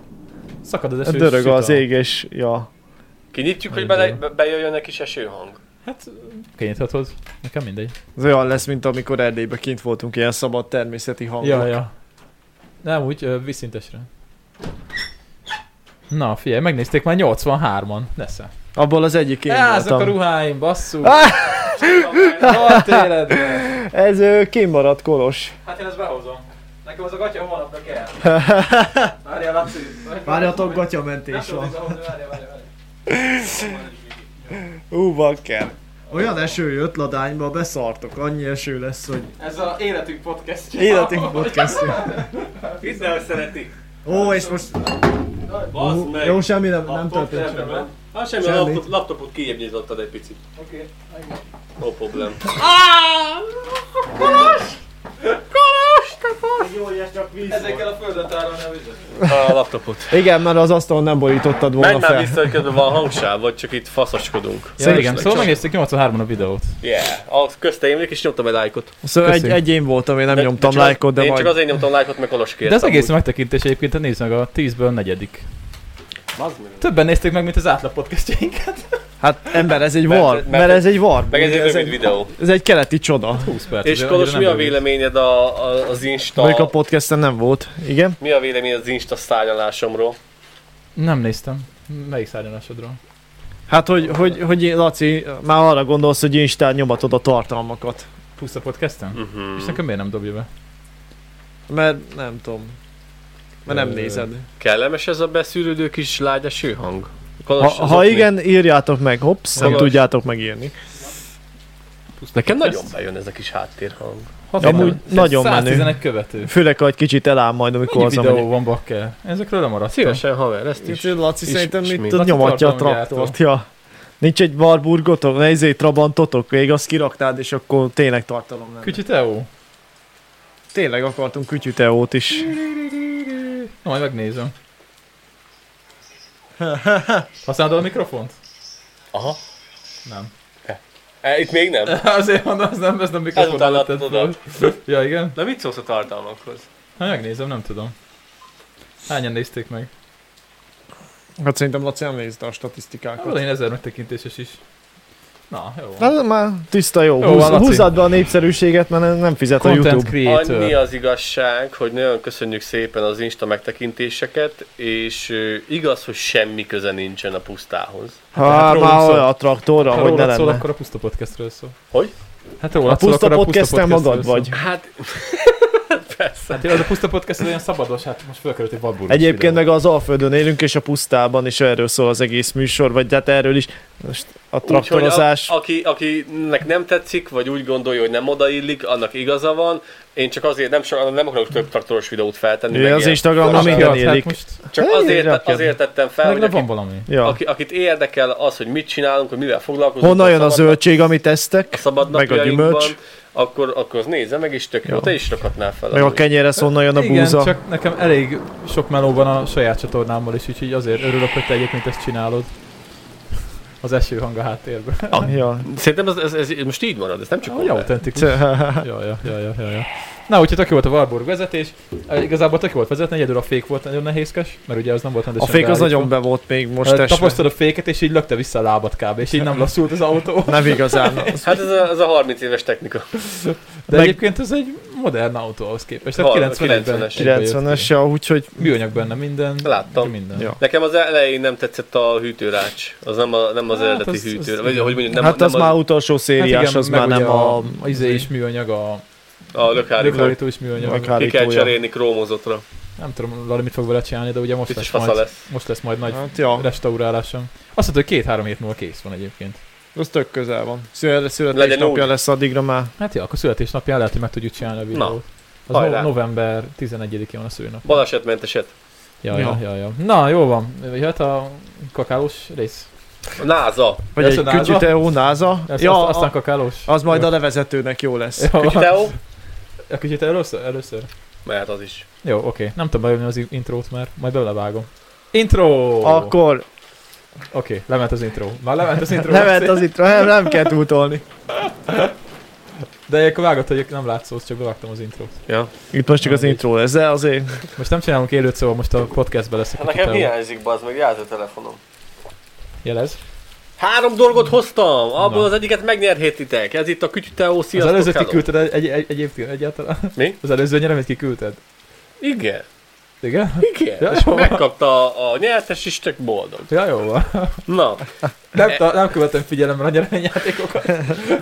Szakad az eső, dörög az ég, és ja. Kinyitjuk, hogy bele, be- bejöjjön egy kis esőhang. Hát, kinyithatod. Nekem mindegy. Az olyan lesz, mint amikor Erdélyben kint voltunk, ilyen szabad természeti hangok. Ja, ja. Nem, úgy ö, vízszintesre. Na, figyelj, megnézték már 83-an. Nesze. Abból az egyik én Ezek a voltam. ruháim, basszú. Ah! Halt életben. Ez ö, kimaradt Kolos. Hát én ezt behozom. Nekem az a gatya holnapra kell. Várjál, Laci. Várjatok, gatyamentés van. Várjál, várjál. Ú, bakker. Olyan eső jött Ladányba, beszartok. Annyi eső lesz, hogy Ez a életünk podcast. életünk podcast. Hidd el, szeretik. Ó, és most... Basz meg. Jó, semmi nem, nem történt semmi. Hát semmi, a Semmit. laptop, laptopot kijebb nyitottad egy picit. Oké. No problem. Jó, hogy ez csak víz a földet tárolni a vizet. A laptopot. Igen, mert az asztalon nem borítottad volna Menj fel. vissza, hogy közben van hangsáv, vagy csak itt faszoskodunk. Ja, igen, szóval megnéztük 83-on a videót. Yeah, a közte émlik, és nyomtam egy lájkot. Szóval egy, egy én voltam, én nem De- nyomtam de csak az- lájkot, de Én majd... csak azért nyomtam lájkot, mert Kolos kért. De az egész megtekintés egyébként, nézd meg a 10-ből negyedik. Többen nézték meg, mint az átlag podcastjainkat. Hát ember, ez egy Mert- var, mert- mert ez egy var. Meg ez egy ez, rövid videó. ez egy keleti csoda. 20 perc. És Kolos, mi a véleményed a, a, az Insta... Mondjuk a podcasten nem volt, igen. Mi a véleményed az Insta szárnyalásomról? Nem néztem. Melyik szárnyalásodról? Hát, hogy, hogy, hogy Laci, már arra gondolsz, hogy Instán nyomatod a tartalmakat. Puszta podcasten? Uh-huh. És nekem miért nem dobja be? Mert nem tudom. Mert nem nézed. Kellemes ez a beszűrődő kis lágy eső hang? Ha, ha igen, írjátok meg, hopsz, nem tudjátok megírni. Nekem nagyon bejön ez a kis háttérhang. Amúgy nagyon menő. 111 követő. Főleg, ha egy kicsit eláll majd, amikor Mennyi az videó van bakker? Ezekről lemaradtam. Szívesen haver, ezt is. Itt Laci is- szerintem is mit nyomatja a traktort. Ja. Nincs egy Warburgotok, ne izé Trabantotok, még azt kiraktad, és akkor tényleg tartalom lenne. Kücsi Teó. Tényleg akartunk kütyüteót is. Na, majd megnézem. Használod a mikrofont? Aha. Nem. E, itt még nem. Azért mondom, az nem, ez nem mikrofon alatt. Ja, igen? De mit szólsz a tartalmakhoz? Hát megnézem, nem tudom. Hányan nézték meg? Hát szerintem Laci nem nézte a statisztikákat. Van én ezer megtekintéses is. Na, jó. Na, ez már tiszta jó. Jó Húz, van, húzzad be a népszerűséget, mert nem fizet a Content YouTube. creator. Annyi az igazság, hogy nagyon köszönjük szépen az Insta megtekintéseket, és igaz, hogy semmi köze nincsen a pusztához. Ha hát rólunk már szól. olyan a traktorra, hogy ne rólad szól, lenne. akkor a puszta podcastről szól. Hogy? Hát A szól, puszta akkor a puszta podcasten podcastről magad szól. vagy. Hát, persze. Hát az a puszta podcast olyan szabados, hát most fölkerült egy vadburgos Egyébként videó. meg az Alföldön élünk, és a pusztában is erről szól az egész műsor, vagy hát erről is. Most a traktorozás... a, aki, akinek nem tetszik, vagy úgy gondolja, hogy nem odaillik, annak igaza van. Én csak azért nem, so, nem akarok több traktoros videót feltenni. Ja, meg az. Instagramon minden hát élik. most Csak Hey, azért, rakjad. azért tettem fel, hogy legalább aki, van valami. Ja. aki, akit érdekel az, hogy mit csinálunk, hogy mivel foglalkozunk. Honnan jön a zöldség, amit a esztek? szabad meg a napjainkban, gyümölcs. Akkor, akkor az nézze meg, és tök jó. Te is rakatnál fel. Meg a amúgy. kenyéresz, honnan jön a Igen, búza? csak nekem elég sok meló van a saját csatornámmal is, úgyhogy azért örülök, hogy te egyébként ezt csinálod. Az eső hang a háttérben. Ja. Szerintem ez, ez, ez, most így marad, ez nem csak Hogy komment. autentikus. Ja, ja, ja, ja, ja. Na, úgyhogy tök jó volt a Warburg vezetés. Igazából tök jó volt vezetni, egyedül a fék volt nagyon nehézkes, mert ugye az nem volt A rendesen fék az nagyon be volt még most tesve. Tapasztod a féket, és így lökte vissza a lábat kb. És így nem lassult az autó. Nem igazán. Hát ez a, ez a 30 éves technika. De Meg- egyébként ez egy modern autó ahhoz képest. Tehát Val- 90-ben 90-es. 90-es, ja, úgyhogy... Műanyag benne minden. Láttam. Minden. Ja. Nekem az elején nem tetszett a hűtőrács. Az nem, a, nem az Hát, eredeti az- az- hűtőrács. Vagy hogy mondjuk nem, hát nem az már utolsó szériás, az meg már nem a... a... izé is műanyag, a a lökhárító. lökhárító is műanyag. Meg Ki kell cserélni krómozottra. Nem tudom, Lali mit fog vele csinálni, de ugye most lesz, majd, lesz. most lesz majd nagy Hát ja, restaurálásom. Azt mondta, hogy két-három hét múlva kész van egyébként. az tök közel van. Születésnapja lesz addigra már. Hát ja, akkor születésnapján lehet, hogy meg tudjuk csinálni a videót. Az hajrá. no- november 11-én van a szőnap. Balesetmenteset. Ja, Ja. ja, ja. Na, jó van. Jöhet a kakálós rész. A NASA. Vagy Lesz egy a NASA? kütyüteó, náza. Ez, Ja, aztán kakálós. az majd Jó. a levezetőnek jó lesz. Jó, Kicsi Teó? a kicsit először? először? Mehet az is. Jó, oké. Nem tudom beülni az intrót, mert majd belevágom. Intro! Akkor Oké, lement az intro. Már lement az intro. lement az itt, nem, nem kell túltolni. De akkor vágott, hogy nem látszódsz, csak bevágtam az intrót. Ja. Itt most csak az Na, intro lesz, de azért Most nem csinálunk élőt, szóval most a podcastbe lesz a Hát nekem hiányzik, bazd meg, jelzőtelefonom. Jelez. Három dolgot hoztam, abból Na. az egyiket megnyerhétitek. Ez itt a Kütyű Teó, Az sziasztok, előzőt kiküldted egy, egy, egy, egyébként egyáltalán? Mi? Az előző nyereményt kiküldted? Igen, Igen? igen. Ja, És megkapta a, a nyertes is, tök boldog. Ja, jó van. Na, Nem, ta, nem követem figyelemmel a nyereményjátékokat.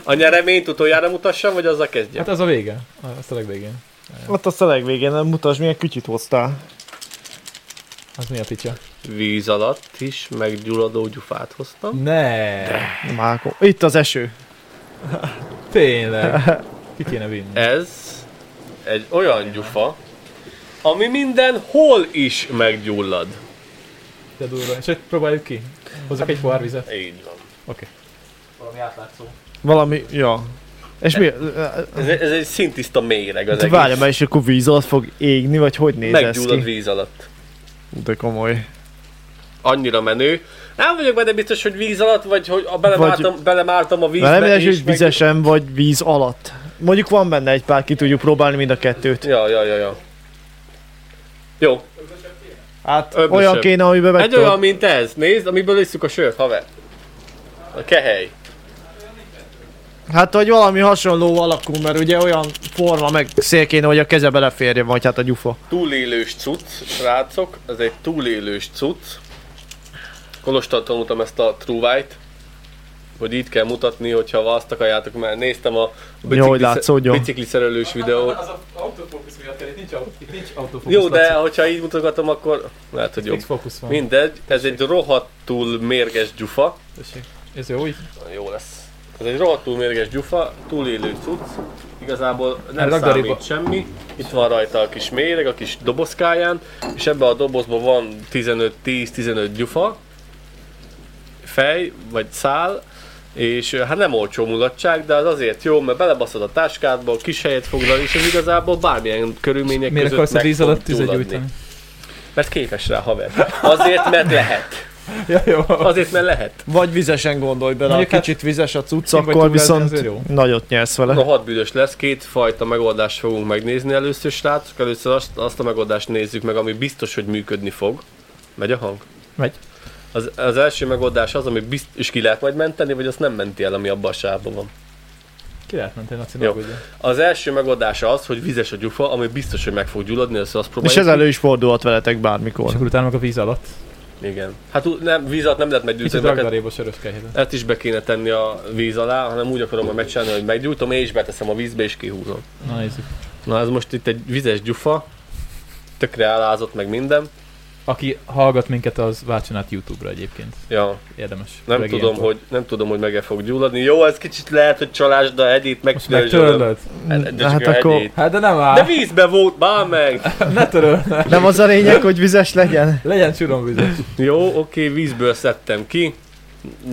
a nyereményt utoljára mutassam, vagy azzal kezdjem? Hát az a vége. Azt a legvégén. ott a legvégén nem mutasd, milyen kütyüt hoztál. Az mi a picsa? Víz alatt is meggyulladó gyufát hoztam. Ne! Máko. Itt az eső. Tényleg. Ki kéne vinni? Ez egy olyan gyufa, ami minden hol is meggyullad. De durva. És hogy próbáljuk ki. Hozzak egy pohár vizet. Így van. Valami átlátszó. Valami, ja. És mi? Ez, egy- ez egy szintiszta méreg az Hát egész. Várja, mert és akkor víz alatt fog égni, vagy hogy néz ez Meggyullad ki? víz alatt. De komoly. Annyira menő. Nem vagyok benne biztos, hogy víz alatt, vagy hogy a belemártam, belemártam a vízbe. Nem és hogy meg- vizesen vagy víz alatt. Mondjuk van benne egy pár, ki tudjuk próbálni mind a kettőt. Ja, ja, ja, ja. Jó, Hát Öblösebb. olyan kéne, amiben meg egy olyan, mint ez. Nézd, amiből isszuk a sört, haver. A kehely. Hát, hogy valami hasonló alakú, mert ugye olyan forma, meg szél kéne, hogy a keze beleférje, vagy hát a gyufa. Túlélős cucc, srácok. Ez egy túlélős cucc. Kolostal tanultam ezt a True White, hogy így kell mutatni, hogyha azt akarjátok, mert néztem a Jó, hogy látszódjon. bicikli szerelős videót. Az a autofókusz miatt itt nincs, itt nincs autofókusz. Jó, de hogyha így mutogatom, akkor lehet, hogy jobb. Fókusz van. Mindegy, ez egy rohadtul mérges gyufa. Tessék. Ez jó így? Jó lesz. Ez egy rohadtul mérges gyufa, túlélő cucc. Igazából nem Hát ragdariba- számít semmi. Itt van rajta a kis méreg, a kis dobozkáján, és ebbe a dobozban van 15-10-15 gyufa, fej vagy szál, és hát nem olcsó mulatság, de az azért jó, mert belebaszod a táskádba, kis helyet foglal, és ez igazából bármilyen körülmények Miért között akarsz a víz alatt tüzet gyújtani? Mert képes rá, haver. Azért, mert lehet. Ja, jó. Azért, mert lehet. Vagy vizesen gondolj bele, ha Mondjuk hát- kicsit vizes a cucc, akkor viszont jó. nagyot nyersz vele. Na, hat büdös lesz, két fajta megoldást fogunk megnézni először, srácok. Először azt, azt a megoldást nézzük meg, ami biztos, hogy működni fog. Megy a hang? Megy. Az, az első megoldás az, ami bizt, és ki lehet majd menteni, vagy azt nem menti el, ami abban a sávban van. Ki lehet menteni, Laci, Jó. Az első megoldás az, hogy vizes a gyufa, ami biztos, hogy meg fog gyulladni, azt És próbáljuk. ez elő is fordulhat veletek bármikor. És akkor utána meg a víz alatt. Igen. Hát nem, víz alatt nem lehet Kicsit meggyújtani, sörös kehelyet. ezt is be kéne tenni a víz alá, hanem úgy akarom majd megcsinálni, hogy meggyújtom, és beteszem a vízbe, és kihúzom. Na nézzük. Na ez most itt egy vizes gyufa, tökre elázott meg minden. Aki hallgat minket, az váltson át YouTube-ra egyébként. Ja, Érdemes. nem Főleg tudom, ilyenkor. hogy, nem tudom, hogy meg fog gyulladni. Jó, ez kicsit lehet, hogy csalás, de egyét meg Most megtörlöd? De, de Hát akkor- egyét. Hát de nem De áll. vízbe volt, bár meg! Ne töröl. Nem az a lényeg, hogy vizes legyen? Legyen csuromvizes. Jó, oké, vízből szedtem ki.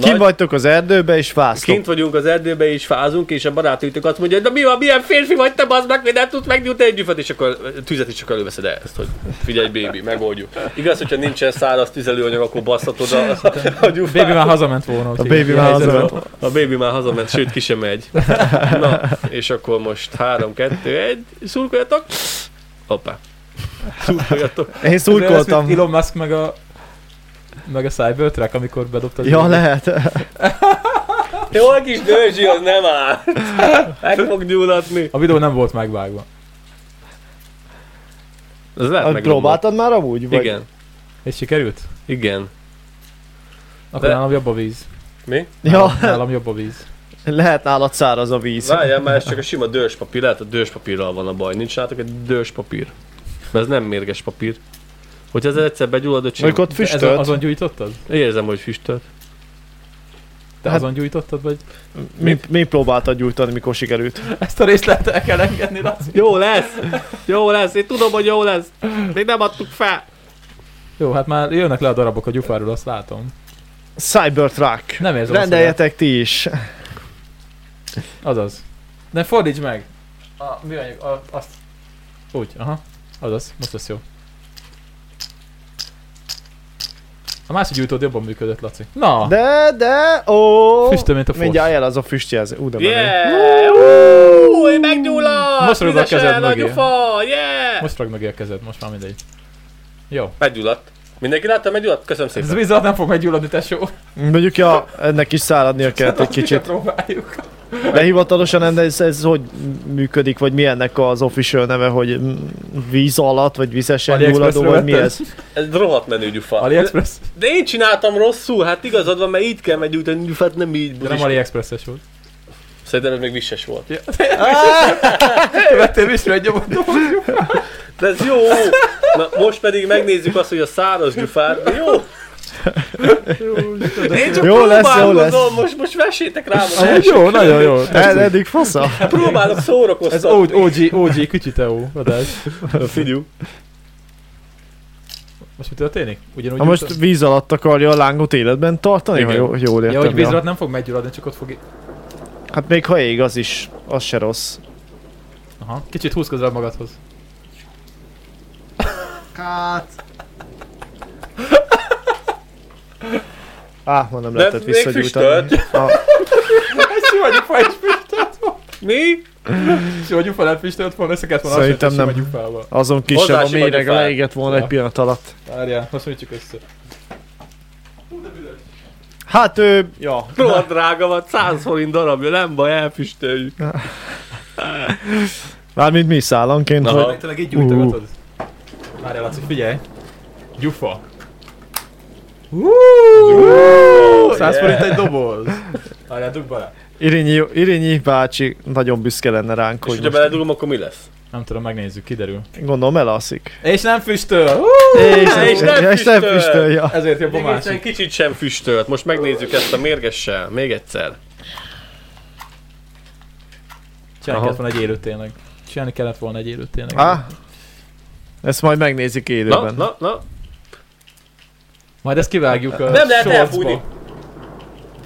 Kim vagytok az erdőbe és fáztok. Kint vagyunk az erdőbe és fázunk, és a barátaitok azt mondja, de mi van, milyen férfi vagy te, bazd meg, nem tudsz megnyújtani egy gyufat, és akkor tüzet is csak előveszed ezt, hogy figyelj, bébi, megoldjuk. Igaz, hogyha nincsen száraz tüzelőanyag, akkor basszatod a, a gyufát. Baby már hazament volna. A ilyen már hazament. A baby már hazament, sőt ki sem megy. Na, és akkor most 3, 2, 1, szurkoljatok. Hoppá. Szurkoljatok. Én szurkoltam. mint Elon Musk meg a meg a Cybertruck, amikor bedobta az Ja, lehet. Jó, a kis dőzsi, az nem áll. Meg fog gyulladni. A videó nem volt megvágva. Ez lehet Hát meg. Próbáltad már amúgy? Vagy? Igen, És sikerült? igen. Akkor De- nálam jobb a víz. Mi? Ja, Nálam, nálam jobb a víz. lehet nálad száraz a víz. Várjál, már ez csak a sima dőspapír, lehet a dőspapírral van a baj. Nincs nálatok egy dőspapír. Mert ez nem mérges papír. Hogyha ez egyszer begyullad, öcsém, Mondjuk ott füstölt. azon gyújtottad? érzem, hogy füstölt. Te Hát- azon gyújtottad, vagy? Mi, mi próbáltad gyújtani, mikor sikerült? Ezt a részt lehet el kell engedni, Laci. Jó lesz! Jó lesz, én tudom, hogy jó lesz. Még nem adtuk fel. Jó, hát már jönnek le a darabok a gyufáról, azt látom. Cybertruck. Nem érzem Rendeljetek ti is. azt, Azaz. De fordíts meg! A műanyag, a, azt. Úgy, aha. Azaz, most lesz jó. A másik gyújtód jobban működött, Laci. Na! De, de, ó. Füstöl, mint a fos. Mindjárt jel az a füstjelző. Ú, de menő. Yeah! Uuuuh, én meggyullad! Most rúgd a kezed mögé. Yeah! Most ragd meg a kezed, most már mindegy. Jó. Meggyulladt. Mindenki látta, meggyulladt? Köszönöm Ez szépen. víz alatt nem fog meggyulladni, tesó. Mondjuk, ja, ennek is száradnia kellett egy kicsit. Próbáljuk. De hivatalosan ez, ez hogy működik, vagy mi ennek az official neve, hogy víz alatt, vagy vizesen gyulladó, vagy mi ez? Ez rohadt menő gyufa. AliExpress? De én csináltam rosszul, hát igazad van, mert így kell meggyújtani gyufát, nem így. De nem. AliExpress-es volt. Szerintem ez még visses volt. Te vettél vissza egy nyomot. De ez jó! Na, most pedig megnézzük azt, hogy a száraz gyufát, de jó! Én csak Jó lesz, jó próbálkozom, most, most vessétek rám az első. jó, nagyon jó. Ez Tetszik. eddig fasza. Próbálok Ez szórakoztatni. OG, OG, OG Kütyiteó adás. Figyú. Most mi történik? Ugyanúgy Ha most jutott? víz alatt akarja a lángot életben tartani, ha Igen. jó, jól Ja, értem. hogy víz Ja, alatt nem fog meggyulladni, csak ott fog... Hát még ha ég az is. az se rossz. Aha. Kicsit húz közelebb magadhoz. Kát. Á, mondom, De lehetett visszagyújtani. Ah, Sima gyufa is füstölt volna. Mi? Sima gyufa nem füstölt volna, össze kellett volna Szerintem nem. Azon kisebb a méreg, leégett volna Ja. egy pillanat alatt. Várjál, hasonlítjuk össze. Hát ő, ja, Rohadt drága van, 100 forint darabja, nem baj, elfüstöljük. mármint mi szállanként, Aha. hogy Tényleg így gyújtogatod. Várjál, Laci, figyelj. Gyufa. Oh, 100 yeah. forint egy doboz. Várjál, dugd bele. Irinyi, Irinyi bácsi nagyon büszke lenne ránk, És hogy hogyha most, beledugom, akkor mi lesz? Nem tudom, megnézzük, kiderül. gondolom elalszik. És nem füstöl! Hú! És, és nem és nem füstöl. füstölja. Ezért jobb a Egészen másik. kicsit sem füstölt. Most megnézzük ezt a mérgessel. Még egyszer. Csinálni Aha. kellett volna egy élőt tényleg. Csinálni kellett volna egy élőt tényleg. Á, ezt majd megnézik Na, élőben. na, na. Majd ezt kivágjuk a Nem lehet elfújni.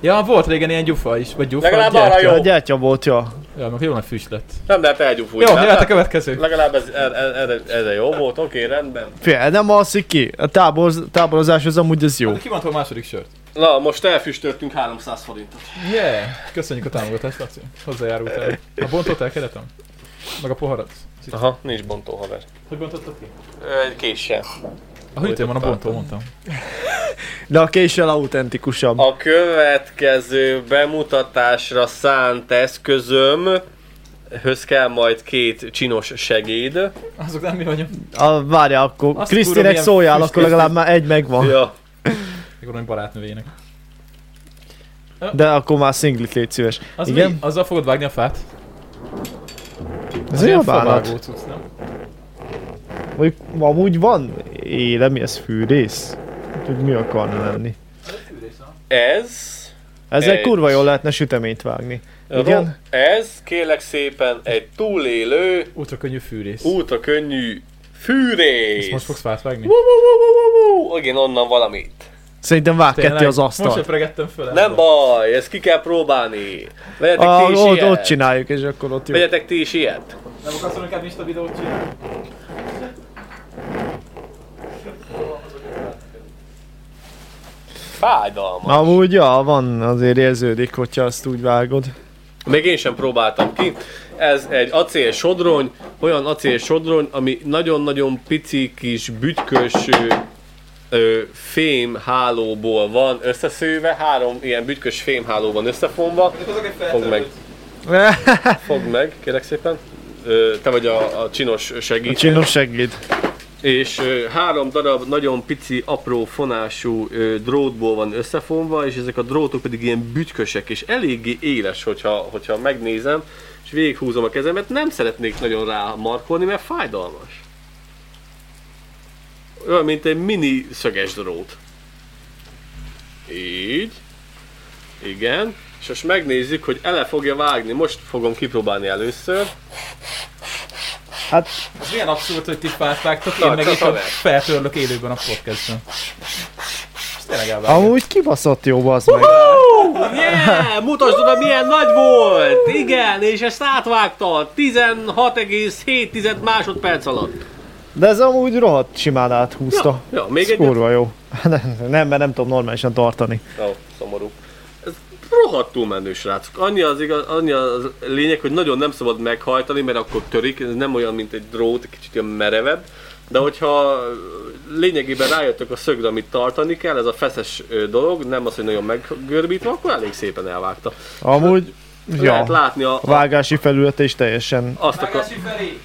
Ja, volt régen ilyen gyufa is, vagy gyufa, Legalább gyertya. arra jó. A gyertya volt, ja. Ja, meg jó nagy füst lett. Nem lehet elgyúfújni. Jó, hát- jöhet a következő. Legalább ez, ez, ez, ez jó volt, oké, rendben. Fél, nem alszik ki. A tábor, táborozáshoz amúgy ez jó. Ki mondta a második sört? Na, most elfüstöltünk 300 forintot. Yeah! Köszönjük a támogatást, Laci. Hozzájárultál. A bontott el keretem? Meg a poharat? Aha, nincs bontó haver. Hogy bontottad ki? Egy késsel. A hűtőn van a bontó, mondtam. De a késsel autentikusabb. A következő bemutatásra szánt eszközöm höz kell majd két csinos segéd. Azok nem mi vagyunk. A, várjál, akkor Azt Krisztinek szóljál, füst- akkor legalább már egy megvan. Ja. Mikor nem barátnőjének. De akkor már szinglit légy szíves. Az Igen? mi? Azzal fogod vágni a fát? Ez olyan bánat. cucc, nem? Vagy amúgy van éle, mi ez fűrész? Hogy mi akarna lenni? Ez... Ezzel Egy- kurva jól lehetne süteményt vágni. Igen? Ez kérlek szépen egy túlélő, Ultra könnyű fűrész. ultra könnyű fűrész. Ezt most fogsz fát vágni? Igen, onnan valamit. Szerintem vág ketté az Most asztalt. sepregettem föl. Nem baj, ezt ki kell próbálni. Vegyetek Ah, ti is ott, ilyet. ott csináljuk, és akkor ott jó. Vegyetek ti is ilyet. Nem akarsz inkább Insta videót csinálni? Fájdalmas. Amúgy, ja, van, azért érződik, hogyha azt úgy vágod. Még én sem próbáltam ki. Ez egy acél sodrony, olyan acél sodrony, ami nagyon-nagyon pici kis bütykös ö, fém hálóból van összeszőve, három ilyen bütykös fém háló van összefonva. Fogd meg, fogd meg, kérek szépen. Ö, te vagy a, a csinos A segítő. csinos segéd. És ö, három darab nagyon pici, apró fonású ö, drótból van összefonva, és ezek a drótok pedig ilyen bütykösek, és eléggé éles, hogyha, hogyha megnézem, és végighúzom a kezemet, nem szeretnék nagyon rá markolni, mert fájdalmas. Olyan, mint egy mini szöges drót. Így. Igen. És most megnézzük, hogy ele fogja vágni. Most fogom kipróbálni először. Hát, Ez milyen abszurd, hogy ti fát vágtok, Na, én meg csak itt feltörlök élőben a podcastben. Amúgy kibaszott jó, az meg. Yeah! Mutasd oda, milyen nagy volt! Igen, és ezt átvágta 16,7 másodperc alatt. De ez amúgy rohadt simán áthúzta. Ja, még Ez egy. kurva jó. Nem, nem, mert nem tudom normálisan tartani. Ó, szomorú. Ez rohadtul menő srácok. Annyi az, igaz, annyi az lényeg, hogy nagyon nem szabad meghajtani, mert akkor törik. Ez nem olyan, mint egy drót, egy kicsit olyan merevebb. De hogyha lényegében rájöttök a szögre, amit tartani kell, ez a feszes dolog, nem az, hogy nagyon meggörbítve, akkor elég szépen elvágta. Amúgy, Lehet ja, látni a, a vágási felülete is teljesen azt, akar, felé!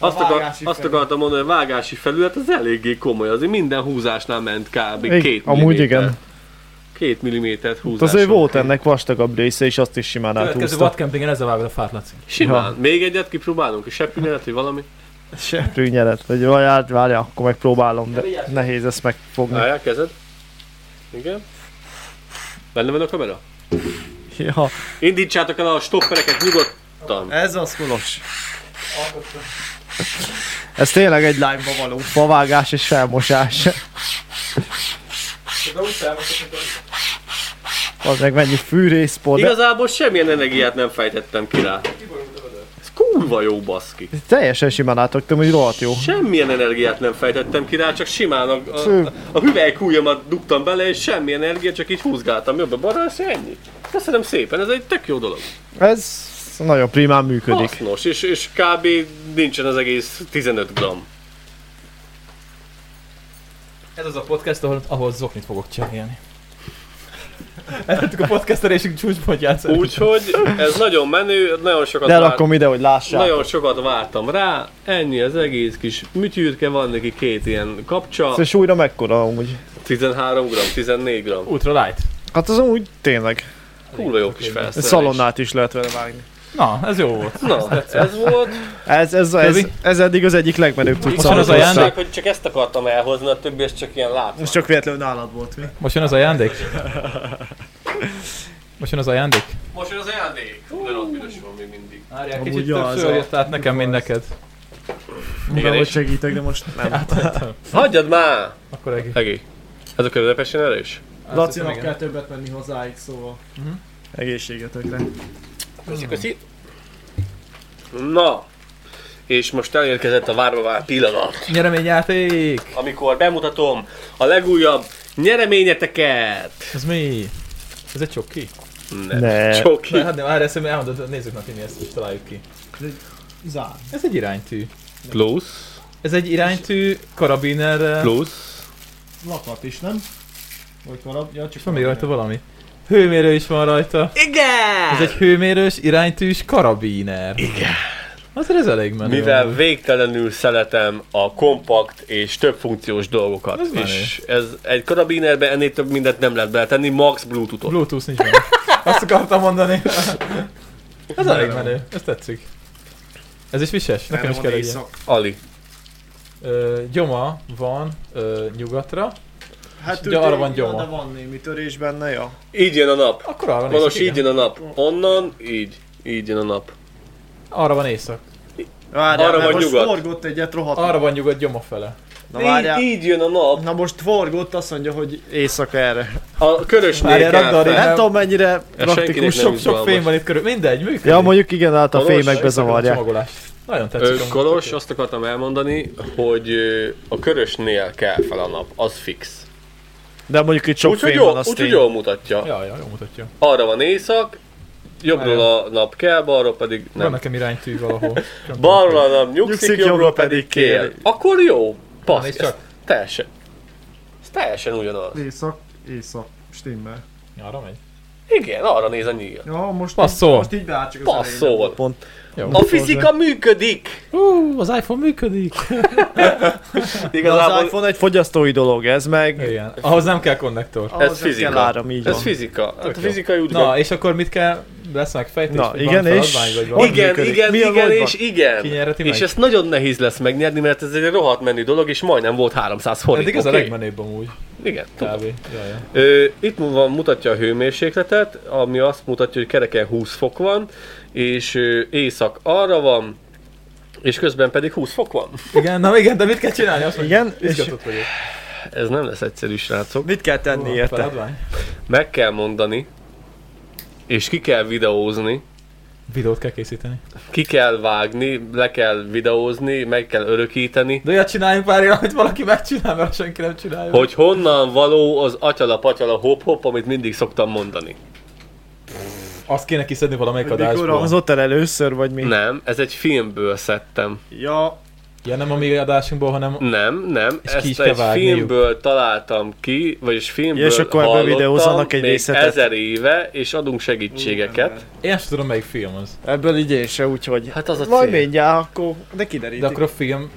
Azt, akar, azt akartam mondani, hogy a vágási felület az eléggé komoly, azért minden húzásnál ment kb. Ig- két amúgy milliméter. igen. Két millimétert húzás. azért volt ennek vastagabb része, és azt is simán Következő áthúzta. vadkempingen ezzel vágod a fát, Laci. Simán. Ja. Még egyet kipróbálunk, és seppünyelet, vagy valami? Seprű nyelet, vagy várjál, várjál, akkor megpróbálom, de nehéz ezt megfogni. Állják, kezed. Igen. Benne van a kamera? Ja, Indítsátok el a stoppereket nyugodtan. ez az kolos. Ez tényleg egy live-ba való favágás és felmosás. De úgy felmondok, Az meg mennyi fűrészpor, de Igazából semmilyen energiát nem fejtettem ki rá. Ez kurva jó baszki. teljesen simán átraktam, hogy rohadt jó. Semmilyen energiát nem fejtettem ki rá, csak simán a, a, a hüvelykújamat dugtam bele, és semmi energia, csak így húzgáltam jobbra-balra, és ennyi. Köszönöm szépen, ez egy tök jó dolog. Ez nagyon primán működik. Hasznos, és, és kb. nincsen az egész 15 gram. Ez az a podcast, ahol, ahol zoknit fogok cserélni. Eltettük a podcasterésünk csúcspontját. Úgyhogy ez nagyon menő, nagyon sokat, De várt, ide, hogy lássák. nagyon sokat vártam rá, ennyi az egész kis műtyűrke, van neki két ilyen kapcsa, És újra mekkora amúgy? 13 gram, 14 gram. Ultra light. Hát az úgy tényleg. Kurva jó kis felszerelés. Szalonnát is lehet vele vágni. Na, ez jó volt. Na, ez volt. Ez, ez, ez, ez eddig az egyik legmenőbb Most tudsz jön az ajándék? hogy csak ezt akartam elhozni, a többi ez csak ilyen lát. Most csak véletlenül nálad volt mi? Most jön az ajándék? Most jön az ajándék? Most jön az ajándék. De ott büdös van még mindig. Várjál, kicsit többször jött át nekem, mint neked. Igen, hogy segítek, de most nem. Hagyjad már! Akkor egy. Egi. Ez a közepesen erős? Lacinak kell többet menni hozzáig, szóval. Mhm. Egészségetekre. Köszi, köszi. Na, és most elérkezett a várva várt pillanat, Nyereményjáték! amikor bemutatom a legújabb nyereményeteket. Ez mi? Ez egy csoki? Nem. Ne. Csoki. Ne, hát nem, várj, ezt elmondod, nézzük meg, mi ezt is találjuk ki. Zár. Ez egy iránytű. Plusz, Ez egy iránytű karabinerrel. plusz. Lakat is, nem? Vagy kalap? Ja, csak van még rajta valami. Hőmérő is van rajta. Igen! Ez egy hőmérős, iránytűs karabiner. Igen. Azért ez elég menő. Mivel amúgy. végtelenül szeretem a kompakt és több funkciós dolgokat. Ez menő. és ez egy karabinerbe ennél több mindent nem lehet beletenni, max Bluetooth-ot. Bluetooth nincs benne. Azt akartam mondani. Ez elég menő, ez tetszik. Ez is vises? Nekem is kell egy ilyen. Ali. Ö, Gyoma van ö, nyugatra, Hát Ugye arra van gyoma. De van némi törés benne, ja. Így jön a nap. akkor arra van Valós így jön a nap. Onnan, így. Így jön a nap. Arra van észak. Várjál, Arra van most nyugat. forgott egyet, rohadt. Arra van nyugat Gyoma fele. Na várjál. Így, így jön a nap. Na most forgott, azt mondja, hogy éjszaka erre. A körösnél Várjál, rakd arra. Nem tudom mennyire praktikus. Sok, sok fém van itt körül. Mindegy, működik. Ja, mondjuk igen, hát a Kolos, fémekbe zavarják. Csomagolás. Nagyon Ö, tetszik. amúgy. Kolos, azt akartam elmondani, hogy ö, a körösnél kell fel a nap, az fix. De mondjuk itt sok fém jó, van, az úgyhogy jól mutatja. Ja, ja, jó mutatja. Arra van éjszak, jobbról a nap kell, balról pedig Van nem. nekem iránytű valahol. Balról a nap nyugszik, Nyugszik, jobbról pedig kél. Akkor jó. Passz, ez teljesen. Ez teljesen ugyanaz. Éjszak, éjszak, stimmel. Arra megy. Igen, arra néz a nyíl. Ja, most, Passzol. most így beállt csak az elején, Passzol. volt Pont. Jó. A fizika működik! Ú, az iPhone működik. De Igazából az iPhone egy fogyasztói dolog, ez meg... Igen. Ahhoz nem kell konnektor. ez fizika. áram, így ez van. fizika. Tehát a fizikai úgy Na, és akkor mit kell? Lesz meg fejtés? Na, igen, van és- vagy igen, működik? igen, igen, és igen. És meg? ezt nagyon nehéz lesz megnyerni, mert ez egy rohadt menő dolog, és majdnem volt 300 forint. Eddig ez a oké? legmenőbb amúgy. Igen. Kb. Ö, itt van, mutatja a hőmérsékletet, ami azt mutatja, hogy kereken 20 fok van, és ö, éjszak arra van, és közben pedig 20 fok van. Igen, na igen, de mit kell csinálni? Azt Igen, és vagyok. Ez nem lesz egyszerű, srácok. mit kell tenni érte? feladvány. Meg kell mondani, és ki kell videózni, Videót kell készíteni. ki kell vágni, le kell videózni, meg kell örökíteni, De olyat csináljunk pár éve, amit valaki megcsinál, mert senki nem csinálja. hogy honnan való az atyala-patyala hop-hop, amit mindig szoktam mondani. Azt kéne kiszedni valamelyik Hogy Mikor adásból. hangzott el először, vagy mi? Nem, ez egy filmből szedtem. Ja, Ja, nem a mi adásunkból, hanem Nem, nem, ki ezt kell egy vágniuk. filmből találtam ki, vagyis filmből Ja, és akkor hallottam videózzanak egy még részletet. ezer éve, és adunk segítségeket. én sem tudom melyik film az. ebből így én se, úgyhogy... Hát az a Majd cél. mindjárt, akkor... De kiderítik. De akkor a film...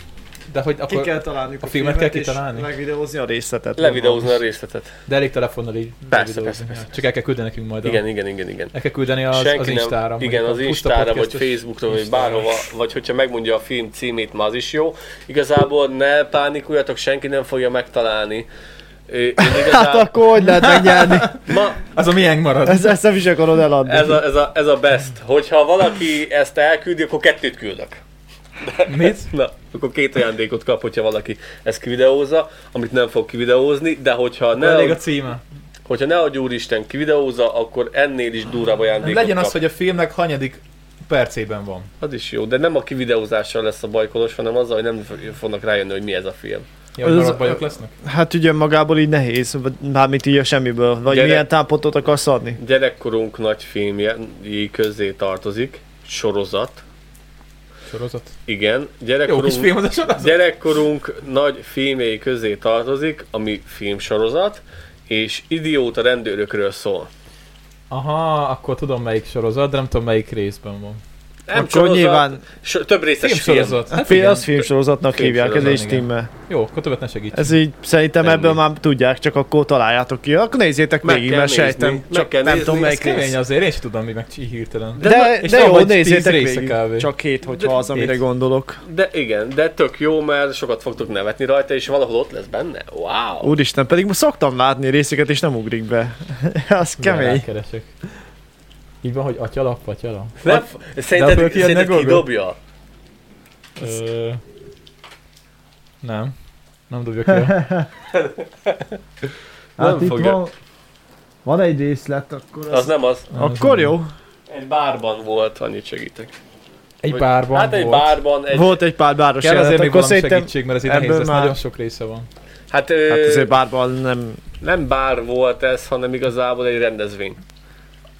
De hogy Ki akkor... kell találni a filmet kell kitalálni? Megvideózni a részletet. Levideózni a részletet. De elég telefonnal így. Persze, persze, persze. Csak el kell küldeni nekünk majd. Igen, A... igen, igen, igen. El kell küldeni az, az Instára. nem, igen, az Instára, vagy Facebookra, vagy bárhova, vagy hogyha megmondja a film címét, már az is jó. Igazából ne pánikuljatok, senki nem fogja megtalálni. Én Hát igazából, akkor hogy lehet megnyerni? ma, Az a miénk marad. Ezt, ezt nem is akarod eladni. ez, a, ez, a, ez a best. Hogyha valaki ezt elküldi, akkor kettőt küldök. Mit? Na, akkor két ajándékot kap, hogyha valaki ezt kivideózza, amit nem fog kivideózni, de hogyha Nem. Elég a címe. hogyha ne adj úristen kivideózza, akkor ennél is durvább ajándékot Legyen az, kap. hogy a filmnek hanyadik percében van. Az is jó, de nem a kivideózással lesz a bajkolos, hanem azzal, hogy nem fognak rájönni, hogy mi ez a film. Ja, Az- bajok lesznek? Hát ugye magából így nehéz, mármint így a semmiből. Vagy Gyere. milyen támpontot akarsz adni? Gyerekkorunk nagy filmjei közé tartozik, sorozat, Sorozat. igen, Jó kis gyerekkorunk, film az a sorozat. gyerekkorunk nagy filmjei közé tartozik, ami filmsorozat, és idióta rendőrökről szól. Aha, akkor tudom melyik sorozat, de nem tudom melyik részben van. Nem Akkor sorozat, nyilván- so, több részes film. Filmsorozat. Hát Hát fél, az filmsorozatnak hívják, ez igen. stimmel. Jó, akkor többet ne segíts. Ez így szerintem Ennyi. ebből már tudják, csak akkor találjátok ki. Akkor nézzétek Meg végig, mert nézni, sejtem, meg csak kell nem nézni, tudom melyik rész. azért, én is tudom, mi meg így hirtelen. De De, de, jó, nézzétek végig. Csak hét, hogyha az, amire gondolok. De igen, de tök jó, mert sokat fogtok nevetni rajta, és valahol ott lesz benne. Wow! Úristen, pedig most szoktam látni részeket, és nem ugrik be. az kemény. Így van, hogy atyalap, atyalap. Nem, De szerinted, kijönne szerinted ki dobja? Ö... Nem. Nem dobja ki. Nem Hát itt fogja. van, van egy részlet, akkor Az nem az. Akkor jó. Egy bárban volt, annyit segítek. Egy Vagy- bárban Hát egy volt. bárban, egy... Volt egy pár báros Kell azért jelenet, még valami segítség, mert ez ebből nehéz lesz, már- nagyon sok része van. Hát, ö, Hát azért bárban nem... nem bár volt ez, hanem igazából egy rendezvény.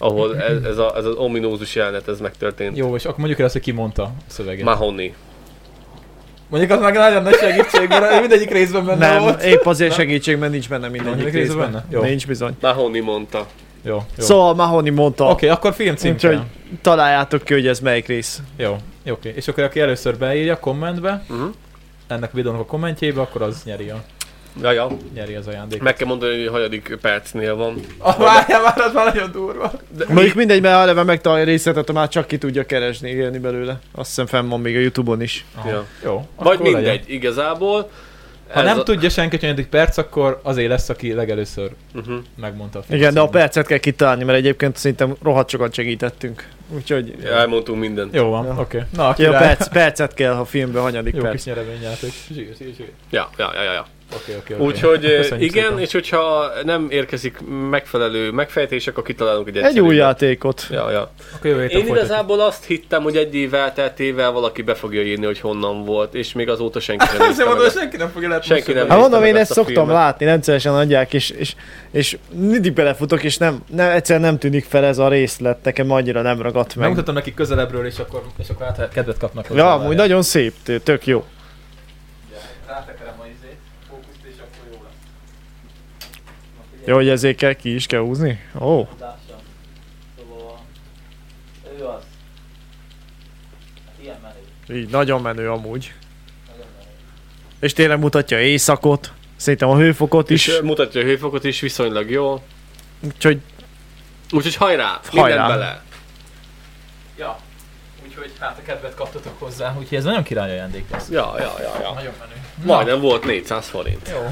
Ahol ez, ez, a, ez az ominózus jelenet, ez megtörtént. Jó, és akkor mondjuk el azt, hogy ki mondta a szöveget. Mahoney. Mondjuk az meg nagyon nagy segítség, mert mindegyik részben benne Nem, volt. épp azért segítség, mert nincs benne mindegyik Mindegyik részben részben. benne? Jó. Nincs bizony. Mahoney mondta. Jó, jó. Szóval Mahoney mondta, Oké, akkor film cím úgyhogy találjátok ki, hogy ez melyik rész. Jó, jó, oké. És akkor aki először beírja kommentbe, Uh-huh. ennek a videónak a kommentjébe, akkor az nyeri, a, Ja, ja. nyeri az ajándékot. Meg kell mondani, hogy a hagyadik percnél van. Ah, várjál már, az már nagyon durva. De Mondjuk mindegy, mert ha eleve megtalálja a részletet, már csak ki tudja keresni, élni belőle. Azt hiszem fenn van még a Youtube-on is. Aha. Ja. Jó, Vagy mindegy, legyen. igazából. Ha ez nem a... tudja senki, hogy negyedik perc, akkor azért lesz, aki legelőször Uh-huh. megmondta a film Igen, de a percet kell kitalálni, mert egyébként szerintem rohadt sokat segítettünk. Úgyhogy... Elmondtunk mindent. Jó van, Ja. oké. Na, aki Ja, perc, percet kell a filmben, hanyadik Jó perc. kis nyereményjáték. Zsír, zsír, zsír. Ja, ja, ja, ja. Oké, oké, oké. Úgyhogy Köszönjük igen, szépen. és hogyha nem érkezik megfelelő megfejtések, akkor kitalálunk egy Egy új játékot. Ja, ja. Akkor jövő héten Én folytatjuk. igazából azt hittem, hogy egy év elteltével valaki be fogja írni, hogy honnan volt, és még azóta senki nem nézte mondom, senki nem fogja látni. Senki nem. Hát mondom, én ezt ezt szoktam filmet. látni, rendszeresen adják, és, és, és mindig belefutok, és nem, nem, egyszerűen nem tűnik fel ez a részlet, nekem annyira nem ragadt meg. Megmutatom nekik közelebbről, és akkor, és akkor hát kedvet kapnak. Ja, amúgy nagyon szép, tök jó. Rátekerem a izét, fókuszt, és akkor jó lesz. Jó, hogy ezért kell, ki is kell húzni? Ó, oh. Lássam. Ő az. Ilyen menő. így nagyon menő amúgy. Nagyon menő. És tényleg mutatja éjszakot, szerintem a hőfokot És is, ö, mutatja a hőfokot is viszonylag jó. úgyhogy Úgyhogy hajrá, Hajrá. bele. Ja. Úgyhogy hát a kedvet kaptatok hozzá, úgyhogy ez nagyon király ajándék lesz. Ja, ja, ja, ja. Nagyon menő. Majdnem volt 400 forint. Jó.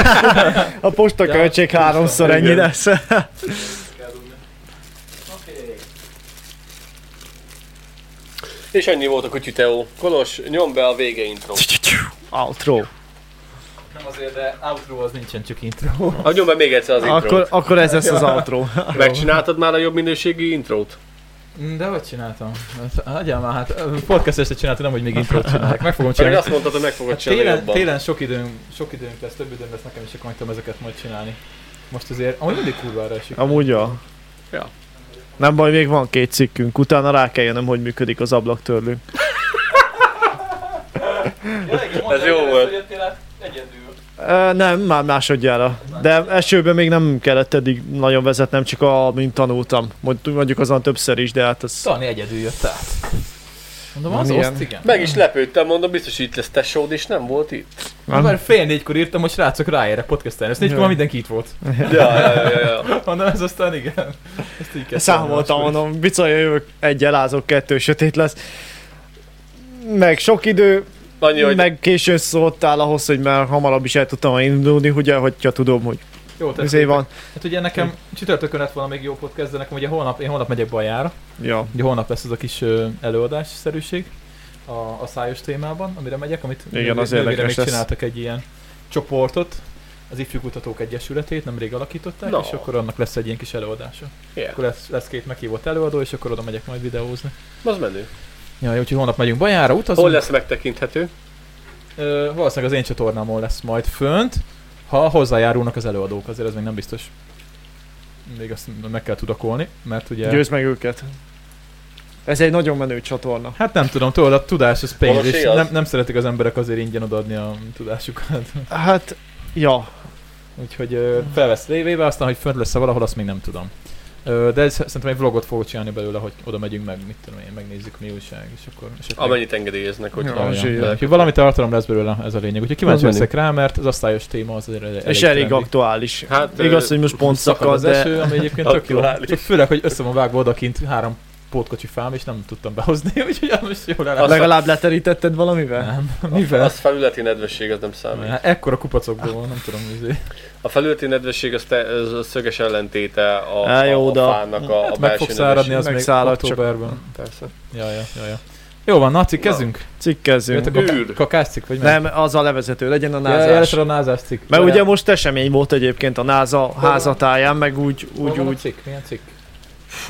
a postaköltség Ja, háromszor igen. ennyi lesz. Dugni. Oké. És ennyi volt a kutyuteó. Kolos, nyom be a vége intro. Outro. Nem azért, de outro az nincsen, csak intro. Ah, nyom be még egyszer az intro. Akkor, akkor ez lesz az outro. Megcsináltad már a jobb minőségű intrót? Mm, De hogy csináltam? Hát, Hagyjál már, hát podcast este csináltam, nem, hogy még intrót csinálják. Meg fogom Pedig csinálni. azt mondtad, hogy meg fogod Hát csinálni télen, jobban. télen sok, időnk, sok időnk lesz, több időnk lesz nekem, és akkor meg tudom ezeket majd csinálni. Most azért, amúgy mindig kurvára esik. Amúgy ja. Ja. Nem baj, még van két cikkünk, utána rá kell jönnöm, hogy működik az ablaktörlő. Ez jó volt. Egyedül. Nem, már másodjára. De esőben még nem kellett eddig nagyon vezetnem, csak a, mint tanultam. Mond- Mondjuk azon többször is, de hát ez... Tani egyedül jött át. Mondom, az Milyen? oszt, igen. Meg is lepődtem, mondom, biztos itt lesz tesód, és nem volt itt. Nem. Már fél négykor írtam, hogy srácok ráérek podcastelni. Ezt négykor már mindenki itt volt. Ja, ja, ja, ja, ja. Mondom, ez aztán igen. Ezt így Számoltam, mondom, bicolja jövök, egy elázok, kettő sötét lesz. Meg sok idő, Annyi, hogy meg későn szóltál ahhoz, hogy már hamarabb is el tudtam indulni, ugye, hogyha tudom, hogy Jó, tehát ezért van. Hát ugye nekem csütörtökön lett volna még jó podcast, de nekem ugye holnap, én holnap megyek Bajára. Ja. Ugye holnap lesz az a kis ö, előadásszerűség a, a szájos témában, amire megyek, amit Igen, az nővére még lesz. csináltak egy ilyen csoportot. az Ifjú Kutatók Egyesületét, nemrég alakították, No. és akkor annak lesz egy ilyen kis előadása. Yeah. Akkor lesz, lesz két meghívott előadó, és akkor oda megyek majd videózni. Az menő. Ja, úgyhogy holnap megyünk Bajára, utazunk. Hol lesz megtekinthető? Ö, valószínűleg az én csatornámon lesz majd fönt, ha hozzájárulnak az előadók, azért ez még nem biztos. Még azt meg kell tudakolni, mert ugye... Győzd meg őket. Ez egy nagyon menő csatorna. Hát nem tudom, tudod, a tudás az pénz, és nem, nem szeretik az emberek azért ingyen odaadni a tudásukat. Hát, ja. Úgyhogy felvesz lévébe, aztán, hogy fönt lesz valahol, azt még nem tudom. De ez, szerintem egy vlogot fogok csinálni belőle, hogy oda megyünk meg, mit tudom én, megnézzük mi újság, és akkor esetleg... Amennyit engedélyeznek, hogy Ja, Ja, ja. Valami tartalom lesz belőle, ez a lényeg. Úgyhogy kíváncsi leszek rá, mert az osztályos téma az azért elég És elég trendi. aktuális. Hát, Igaz, hogy most pont Szakad szakad, az de... eső, ami egyébként tök jó. Főleg, hogy össze van vágva odakint három pótkocsi fám, és nem tudtam behozni, úgyhogy most jól el. Azt- Legalább leterítetted valamivel? Nem, mivel? Az felületi nedvesség, az nem számít. Hát ekkora kupacokból van, nem tudom, izé. A felületi nedvesség az, te, az a szöges ellentéte a, Á, a, jó, a de- fának a, a Hát meg belső fog száradni, az még Megszálad, csak- októberben. Persze. Ja, ja, ja, ja. Jó van, Naci, kezdünk? Cikkezzünk. Jöttek a Űr. kakáscik, vagy meg? Nem, az a levezető, legyen a názás. ja, a názás cikk. Mert ugye most esemény volt egyébként a NASA házatáján, meg úgy, úgy, a úgy, cikk? Milyen cikk?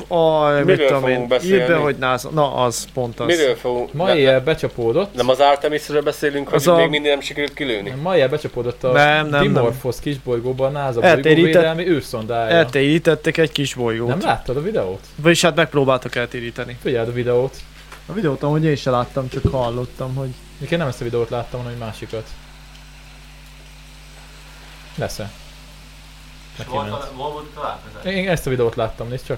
Aj, mit Miről tudom fogunk én, beszélni? írd be, hogy NASA, na az, pont az. Miről fogunk? Ma ne- éjjel becsapódott. Nem az Artemisről beszélünk, hogy Az a- még mindig nem sikerült kilőni? Ma éjjel becsapódott a Nem, nem, Dimorphos kisbolygóban a NASA Eltérített- bolygóvédelmi űrszondája. Eltérítettek egy kis bolygót. Nem láttad a videót? Vagyis hát megpróbáltak eltéríteni. Figyeld a videót. A videót amúgy én sem láttam, csak hallottam, hogy... Még én nem ezt a videót láttam, hanem egy másikat. Lesz-e? Volt találkozás? Én ezt a videót láttam, nézd csak.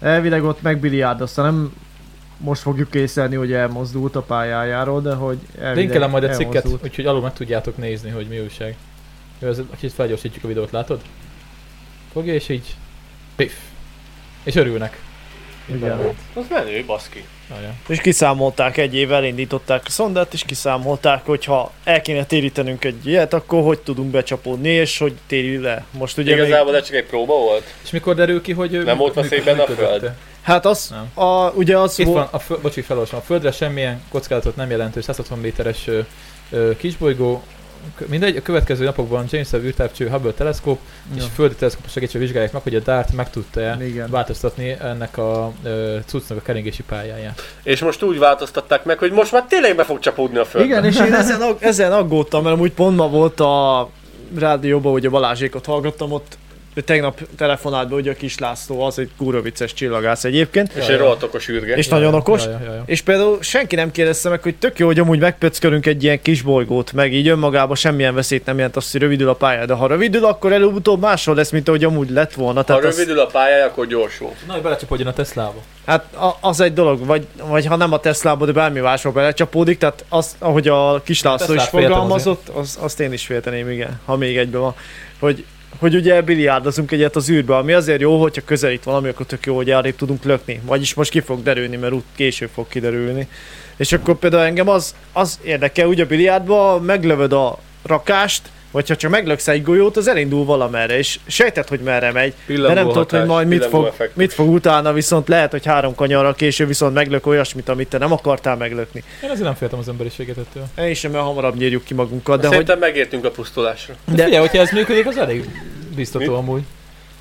Elvileg ott megbiliárdozta, nem most fogjuk készelni, hogy elmozdult a pályájáról, de hogy elvileg Linkelem majd a cikket, elmozdult. úgyhogy alul meg tudjátok nézni, hogy mi újság. Jó, ez kicsit felgyorsítjuk a videót, látod? Fogja és így... Piff. És örülnek. Igen. Az menő, baszki. Jajjá. És kiszámolták egy évvel, indították a szondát, és kiszámolták, hogy ha el kéne térítenünk egy ilyet, akkor hogy tudunk becsapódni, és hogy térül le. Most ugye még, Igazából ez csak egy próba volt? És mikor derül ki, hogy... Nem volt veszély benne a föld? hát az, Nem. a, ugye az Itt volt, van, a föld, bocsi, felolvasom. A Földre semmilyen kockázatot nem jelentő 160 méteres ö, ö, kisbolygó. Mindegy, a következő napokban James Webb űrtávcső Hubble teleszkóp és Ja. földi teleszkópos segítségével vizsgálják meg, hogy a DART meg tudta-e Igen. változtatni ennek a ö, cuccnak a keringési pályáját. És most úgy változtatták meg, hogy most már tényleg be fog csapódni a földbe. Igen, és én ezen, ag- ezen aggódtam, mert amúgy pont ma volt a rádióban, hogy a Balázsékot hallgattam, ott ő tegnap telefonált be, hogy a kis László az egy kurva vicces csillagász egyébként. És egy rohadt okos űrge. És nagyon okos. Ja, ja, ja, ja. És például senki nem kérdezte meg, hogy tök jó, hogy amúgy megpöckölünk egy ilyen kis bolygót, meg így önmagában semmilyen veszélyt nem jelent azt, hogy rövidül a pálya, de ha rövidül, akkor előbb-utóbb máshol lesz, mint ahogy amúgy lett volna. Ha Tehát az, rövidül a pályája, akkor gyorsul. Na, hogy belecsapodjon a Teslába. hát a, az egy dolog, vagy, vagy ha nem a Teslába, de bármi másba belecsapódik, tehát az, ahogy a kis László is fogalmazott, az, azt én is félteném, igen, ha még egyben van. Hogy, hogy ugye biliárdozunk egyet az űrbe, ami azért jó, hogyha közelít valami, akkor tök jó, hogy arrébb tudunk lökni. Vagyis most ki fog derülni, mert úgy később fog kiderülni. És akkor például engem az, az érdekel, ugye a biliárdban meglövöd a rakást, vagy ha csak meglöksz egy golyót, az elindul valamerre, és sejted, hogy merre megy, de nem tudod, hogy majd mit fog, mit fog utána, viszont lehet, hogy három kanyarra később viszont meglök olyasmit, amit te nem akartál meglökni. Én azért nem féltem az emberiséget ettől. Én sem, mert hamarabb nyírjuk ki magunkat, de De hogy, Szerintem megértünk a pusztulásra. De De- figyelj, hogyha ez működik, az elég biztató Mi? amúgy.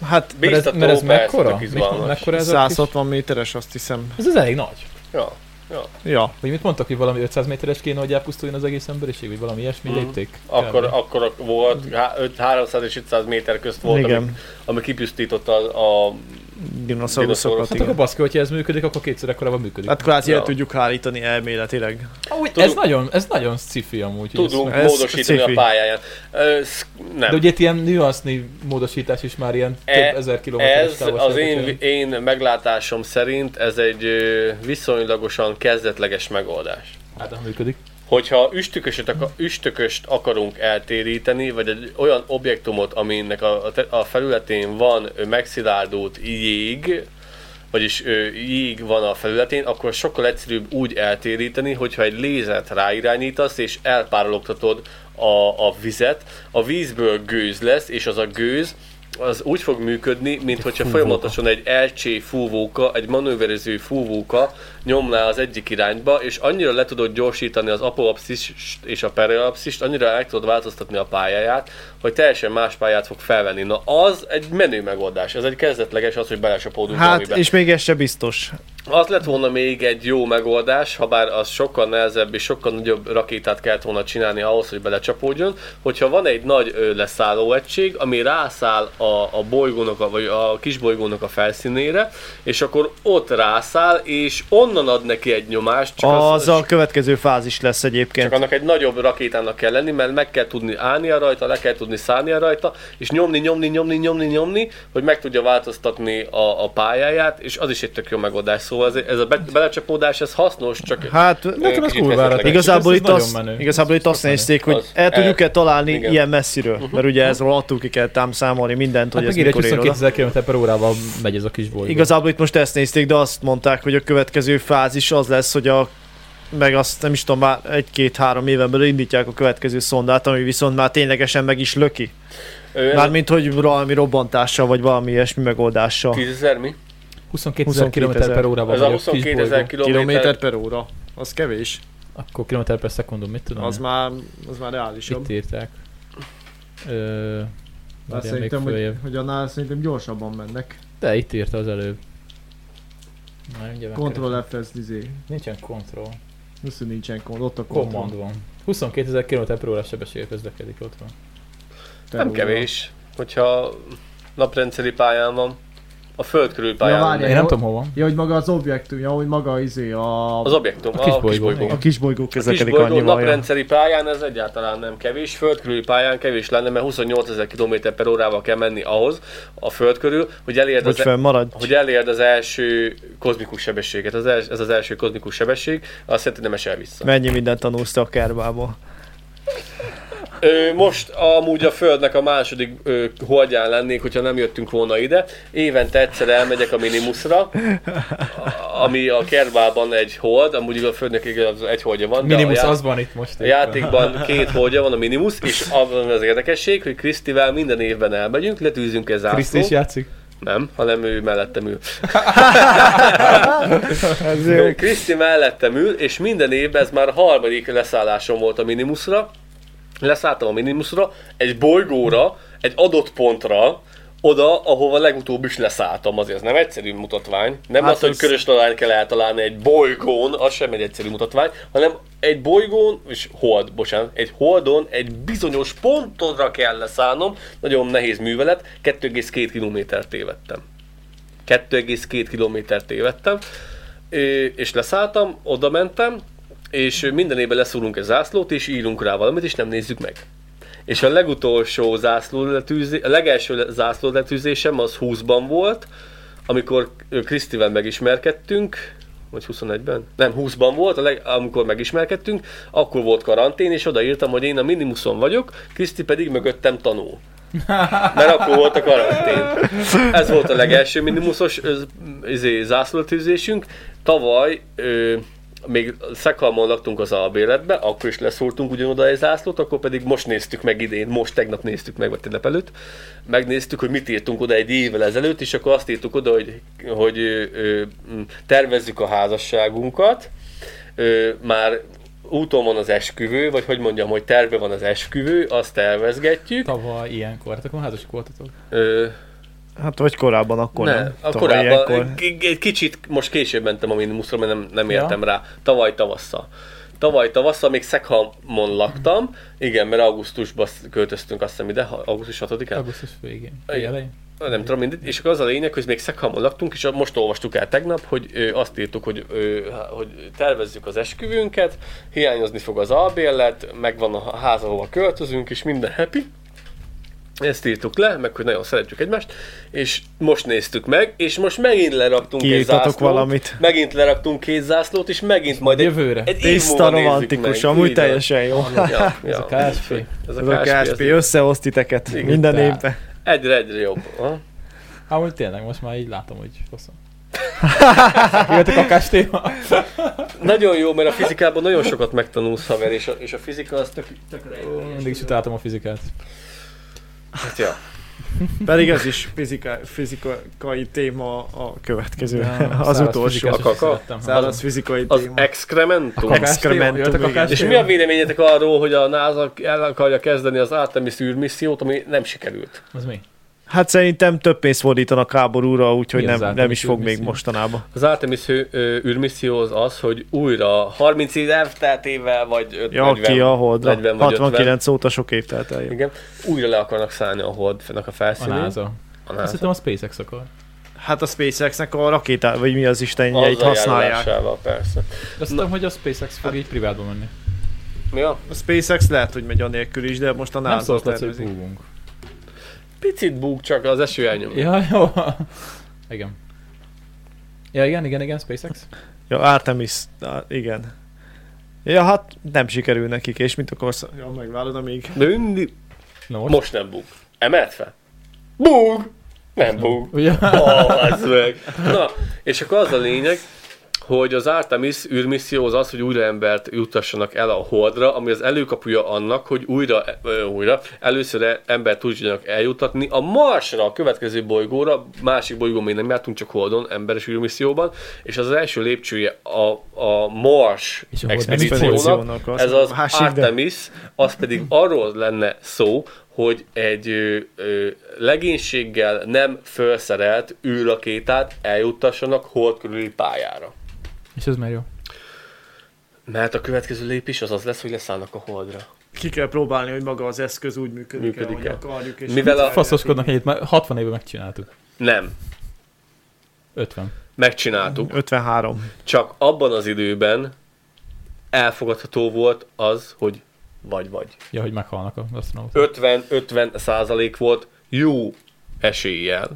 hát Mert ez, mert ez mekkora? Mit, mekkora ez a kis... 160 méteres, azt hiszem. Ez az elég nagy. Ja. Ja, Vagy mit mondtak, hogy valami 500 méteres kéne, hogy elpusztuljon az egész emberiség, vagy valami ilyesmi Mhm. lépték? Akkor, akkor volt, há- öt- 300 és 500 méter közt volt, ami, igen, ami kipusztította a, a dinoszauruszokat, Hát akkor baszki, hogyha ez működik, akkor kétszer ekkorában működik. Hát kvázi el Ja. tudjuk hárítani elméletileg. Amúgy ez tudunk- nagyon, ez nagyon sci-fi amúgy. tudunk Ez módosítani a sci-fi. pályáján. Ez, nem. De ugye itt ilyen nüansznyi módosítás is már ilyen E- több ezer kilométeres Ez az én, én meglátásom szerint ez egy viszonylagosan kezdetleges megoldás. Hát, ha működik. Hogyha üstököset, akar, üstököst akarunk eltéríteni, vagy egy olyan objektumot, aminek a, a, felületén van megszilárdult jég, vagyis ö, jég van a felületén, akkor sokkal egyszerűbb úgy eltéríteni, hogyha egy lézert ráirányítasz, és elpárologtatod a, a vizet, a vízből gőz lesz, és az a gőz az úgy fog működni, mint hogyha fúvóka. folyamatosan egy LC fúvóka, egy manőverező fúvóka nyomná az egyik irányba, és annyira le tudod gyorsítani az apoapszist és a periapszist, annyira el tudod változtatni a pályáját, hogy teljesen más pályát fog felvenni. Na az egy menő megoldás, ez egy kezdetleges az, hogy belecsapódunk Hát, valamibe. és még ez se biztos. Az lett volna még egy jó megoldás, ha bár az sokkal nehezebb és sokkal nagyobb rakétát kellett volna csinálni ahhoz, hogy belecsapódjon, hogyha van egy nagy leszálló egység, ami rászáll a, a bolygónak, a, vagy a kis bolygónak a felszínére, és akkor ott rászáll, és onnan ad neki egy nyomást, csak Az a következő fázis lesz egyébként. csak annak egy nagyobb rakétának kell lenni, mert meg kell tudni állnia rajta, le kell tudni szállnia rajta, és nyomni, nyomni, nyomni, nyomni, nyomni, hogy meg tudja változtatni a, a pályáját, és az is egy tök jó megoldás. Szóval ez, ez a be, belecsapódás, ez hasznos, csak Hát Nekem ez kurvára igazából Ez itt, azt, menő. igazából itt Ez azt nézték, hogy el tudjuk-e találni Igen. ilyen messziről. Mert ugye ez rohadtul ki kell ám számolni mindent, hogy Hát ez hogy mikor ér 22 oda. ezer km per órával megy ez a kis bolygó. Igazából itt most ezt nézték, de azt mondták, hogy a következő fázis az lesz, hogy a meg azt nem is tudom, már egy-két-három éven belül indítják a következő szondát, ami viszont már ténylegesen meg is löki. Ez Mármint, hogy valami robbantással, vagy valami ilyesmi megoldással. 10 ezer mi? 22 ezer 22 km per ezer. órával Ez a megy a kis 22 ezer kilométer. per óra. Az kevés. Akkor kilométer per szekundum, mit tudom? Az én? már, az már reálisabb. Itt írták. Ö, még szerintem, hogy, hogy annál szerintem gyorsabban mennek. De itt írta az előbb. Ctrl megkeresem. F, ez izé. Nincsen control. Viszont nincsen command, ott a control. Command van. 22 ezer km per órás sebességgel közlekedik ott van. Per Nem óra. kevés, hogyha naprendszeri pályán van. A föld körül pályán. Ja, várjál. Én nem jó. tudom hol van. Ja, hogy maga az objektum, ja, hogy maga izé a... Az objektum, A a, kis a bolygó, kisbolygó. a kisbolygó A közlekedik kisbolygó annyival. naprendszeri pályán ez egyáltalán nem kevés, földkörüli pályán kevés lenne, mert 28 ezer km per órával kell menni ahhoz a föld körül, hogy elérd Hogy az, fennmaradj. hogy elérd az első kozmikus sebességet. Az els, ez az első kozmikus sebesség, azt jelenti, nem esel vissza. Mennyi mindent tanulsz te a kerbából. Ö, most amúgy a Földnek a második ö, holdján lennék, hogyha nem jöttünk volna ide. Évente egyszer elmegyek a Minimusra, a- ami a Kerbában egy hold, amúgy a Földnek igaz, egy holdja van. Minimus já- az van itt most. A játékban két holdja van a Minimus, és abban az érdekesség, hogy Krisztivel minden évben elmegyünk, letűzünk egy Kriszti is zászlót. játszik? Nem, hanem ő mellettem ül. Ez. Kriszti mellettem ül, és minden évben ez már a harmadik leszállásom volt a Minimusra. Leszálltam a Minimusra, egy bolygóra, egy adott pontra, oda, ahova legutóbb is leszálltam, azért ez nem egyszerű mutatvány. Nem Hát az, hogy körös talányt kell eltalálni egy bolygón, az sem egy egyszerű mutatvány, hanem egy bolygón, és hold, bocsánat, egy holdon egy bizonyos pontra kell leszállnom, nagyon nehéz művelet, 2,2 kilométert tévedtem. 2,2 kilométert tévedtem, és leszálltam, oda mentem, és minden évben leszúrunk egy zászlót, és írunk rá valamit, és nem nézzük meg. És a legutolsó zászló letűzé, a legelső zászló letűzésem az 20-ban volt, amikor Krisztivel megismerkedtünk, vagy 21-ben? Nem, 20-ban volt, a leg, amikor megismerkedtünk, akkor volt karantén, és odaírtam, hogy én a minimuson vagyok, Kriszti pedig mögöttem tanul. Mert akkor volt a karantén. Ez volt a legelső minimusos izé, zászlótűzésünk. Tavaly ö, még Szekhalmon laktunk az albéletbe, akkor is leszúrtunk ugyanoda egy zászlót, akkor pedig most néztük meg idén, most tegnap néztük meg, vagy tegnap előtt, megnéztük, hogy mit írtunk oda egy évvel ezelőtt, és akkor azt írtuk oda, hogy, hogy ö, ö, tervezzük a házasságunkat, ö, már úton van az esküvő, vagy hogy mondjam, hogy terve van az esküvő, azt tervezgetjük. Tavaly ilyenkor. Akkor házasok voltatok. Ö, Hát vagy korábban, akkor ne, nem. a Tavaly ilyenkor. korábban, egy, egy kicsit, most később mentem a minimuszra, mert nem, nem Ja. értem rá. Tavaly tavasszal. Tavaly tavasszal még Szekhamon laktam, igen, mert augusztusban költöztünk azt hiszem ide, augusztus 6-án. Augusztus végén. Igen. Elején. Nem tudom, mindegy. És akkor az a lényeg, hogy még Szekhamon laktunk, és most olvastuk el tegnap, hogy ö, azt írtuk, hogy, ö, hogy tervezzük az esküvőnket, hiányozni fog az albérlet, megvan a ház, ahova költözünk, és minden happy. Ezt írtuk le, meg hogy nagyon szeretjük egymást, és most néztük meg, és most megint leraktunk egy zászlót, valamit. megint leraktunk két zászlót, és megint majd egy, Jövőre. egy év Tiszta romantikus, meg. amúgy Így teljesen jó. Ja, Ez ja. a KSP. Ez a Ez a KSP, KSP ez összeoszt titeket Igen, minden évben. egyre, egyre jobb. Ha? Hát úgy tényleg, most már így látom, hogy hosszan. Jöttek a téma? Nagyon jó, mert a fizikában nagyon sokat megtanulsz, haver, és a, és a fizika az tök, tök Mindig is utáltam a fizikát. Hát ja. Pedig ez is fizika, fizikai téma a következő, Ja, az utolsó. A kaka? Száraz fizikai Az téma. excrementum. Kakás Excrementum, téma? Jött a igen. kakás És téma? mi a véleményetek arról, hogy a NASA el akarja kezdeni az Artemis űrmissziót, ami nem sikerült? Az mi? Hát szerintem több pénzt fordítanak háborúra, úgyhogy nem, nem is fog még mostanában. Az Artemis űrmisszió az az, hogy újra 30 év elteltével, vagy öt- Ja, 40, ki a holdra. 40 vagy 69 óta sok év telt el. Igen, újra le akarnak szállni a holdnak a A felszínén. NASA. A Azt NASA. hittem a SpaceX akar. Hát a SpaceX-nek a rakétá, vagy mi az istenjeit használják. persze. De azt hittem, hogy a SpaceX fog így privátba menni. Mi a? A SpaceX lehet, hogy megy anélkül is, de most a Nem NASA szólt Laci, hogy búgunk. Picit búg, csak az eső elnyomja. Ja, jó. Igen. Ja, igen, igen, igen, SpaceX. Ja, Artemis, igen. Ja, hát nem sikerül nekik, és mit akarsz? Ja, megvárod, amíg... De mindig... Most, most. most nem búg. Emelt fel? Búg! Nem búg. Ugye? Oh, meg. Na, és akkor az a lényeg, hogy az Artemis űrmisszió az az, hogy újra embert jutassanak el a Holdra, ami az előkapuja annak, hogy újra, ö, újra először e- embert tudjanak eljutatni a Marsra, a következő bolygóra, másik bolygón még nem jártunk, csak Holdon, emberes űrmisszióban, és az az első lépcsője a, a Mars a expedíciónak, ez az Artemis, az pedig arról lenne szó, hogy egy ö, ö, legénységgel nem felszerelt űrrakétát eljuttassanak hold körüli pályára. És ez már jó. Mert a következő lépés az az lesz, hogy leszállnak a holdra. Ki kell próbálni, hogy maga az eszköz úgy működik, Működik el, el. ahogy akarjuk. És Mivel a- Faszoskodnak egyet, már 60 éve megcsináltuk. Nem, 50. megcsináltuk. 53. Csak abban az időben elfogadható volt az, hogy vagy-vagy. Ja, hogy meghalnak az asztronauták. 50-50 százalék volt jó eséllyel,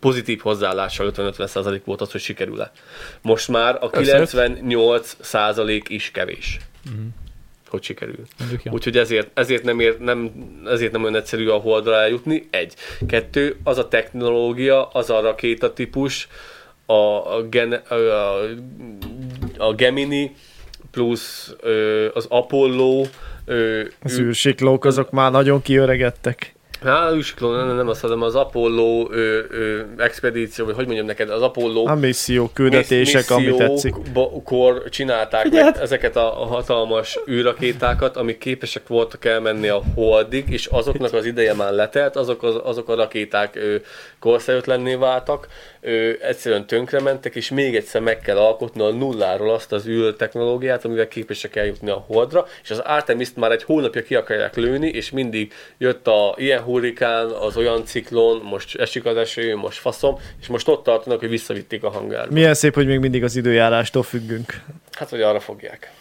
pozitív hozzáállással 50-50 százalék volt az, hogy sikerül-e. Most már a Összejött. 98 százalék is kevés, Mhm. hogy sikerül. Úgyhogy ezért, ezért, nem ér, nem, ezért nem olyan egyszerű a holdra eljutni. Egy. Kettő, az a technológia, az a rakétatípus, a, a, gen, a, a, Gemini, plusz ö, az Apollo, ö, Az űrsiklók azok már nagyon kiöregedtek. Hát, űrsikló, nem, nem, nem azt hanem az Apollo ö, ö, expedíció, vagy hogy mondjam neked, az Apollo A misszió küldetések, ami tetszik. kor csinálták meg ezeket a hatalmas űrrakétákat, amik képesek voltak elmenni a holdig, és azoknak az ideje már letelt, azok, az, azok a rakéták ö, korszerűtlenné váltak, ö, egyszerűen tönkrementek, és még egyszer meg kell alkotni a nulláról azt az űr technológiát, amivel képesek eljutni a holdra, és az Artemis-t már egy hónapja ki akarják lőni, és mindig jött a ilyen hurrikán, az olyan ciklon, most esik az eső, most faszom, és most ott tartanak, hogy visszavitték a hangárba. Milyen szép, hogy még mindig az időjárástól függünk. Hát, hogy arra fogják.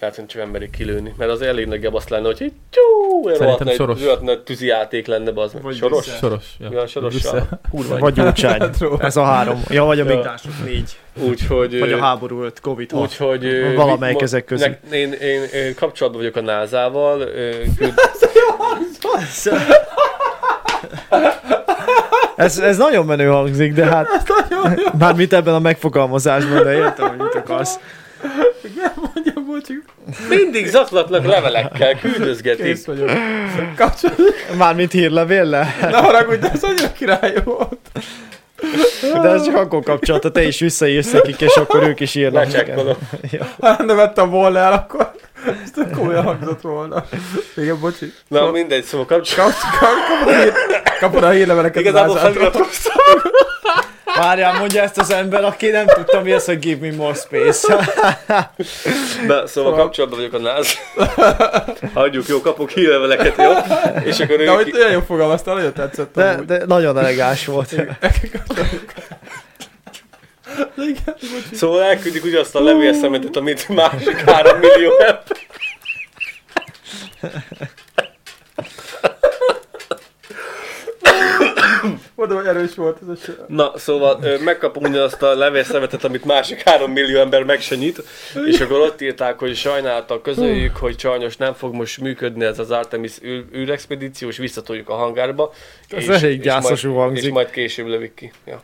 Lehet, hogy csak emberi kilőni. Mert az elég nagyobb azt lenne, hogy így tyú, olyan Szerintem rohadt nagy- soros. rohadt nagy tűzi játék lenne, az meg. Vagy Soros? vissza. Soros. Ja. Ja, sorossal. Kurva. Vagy gyurcsány. Ez a három. Ja, vagy a Ja. migránsok négy. Úgyhogy... Vagy a háború öt, Covid hat. Úgyhogy... Valamelyik ezek közül. nek- Én, én, én, kapcsolatban vagyok a NASA-val. küld- Ez, ez nagyon menő hangzik, de hát... Mármint ebben a megfogalmazásban, de értem, hogy mit akarsz. Bocsi. Mindig zaklatnak levelekkel, küldözgetik. Kész vagyok. Kapcsolat. Mármint hírlevélle. Ne haragudj, de ez annyira király volt. De ez csak akkor kapcsolata, te is visszaírsz nekik, és akkor ők is írnak. Lecsekkolom. Ha nem vettem volna el, akkor ez tök komolyan hangzott volna. Igen, bocsi. Na mindegy, szóval kapcsolat. Kap, kap, kapod, a hírleveleket. Igazából feliratkoztam. Várjál, mondja ezt az ember, aki nem tudta mi az, hogy give me more space. Na, szóval kapcsolatban vagyok a NASA. Hagyjuk, jó, kapok hírleveleket, jó? És akkor De hogy ők... olyan jó fogalmaztál, nagyon tetszett. De, amúgy. de nagyon elegáns volt. Igen. Szóval elküldik ugyanazt a levélszemetet, amit másik három millió ember. Mondom, hogy erős volt ez a sor. Na, szóval ö, megkapom ugyanazt a levélszemetet, amit másik három millió ember megsenyít, és akkor ott írták, hogy sajnáltak, közöljük, hogy sajnos nem fog most működni ez az Artemis űr, űrexpedíció, és visszatoljuk a hangárba. Ez és, elég és gyászosú majd, hangzik. És majd később lövik ki. Ja.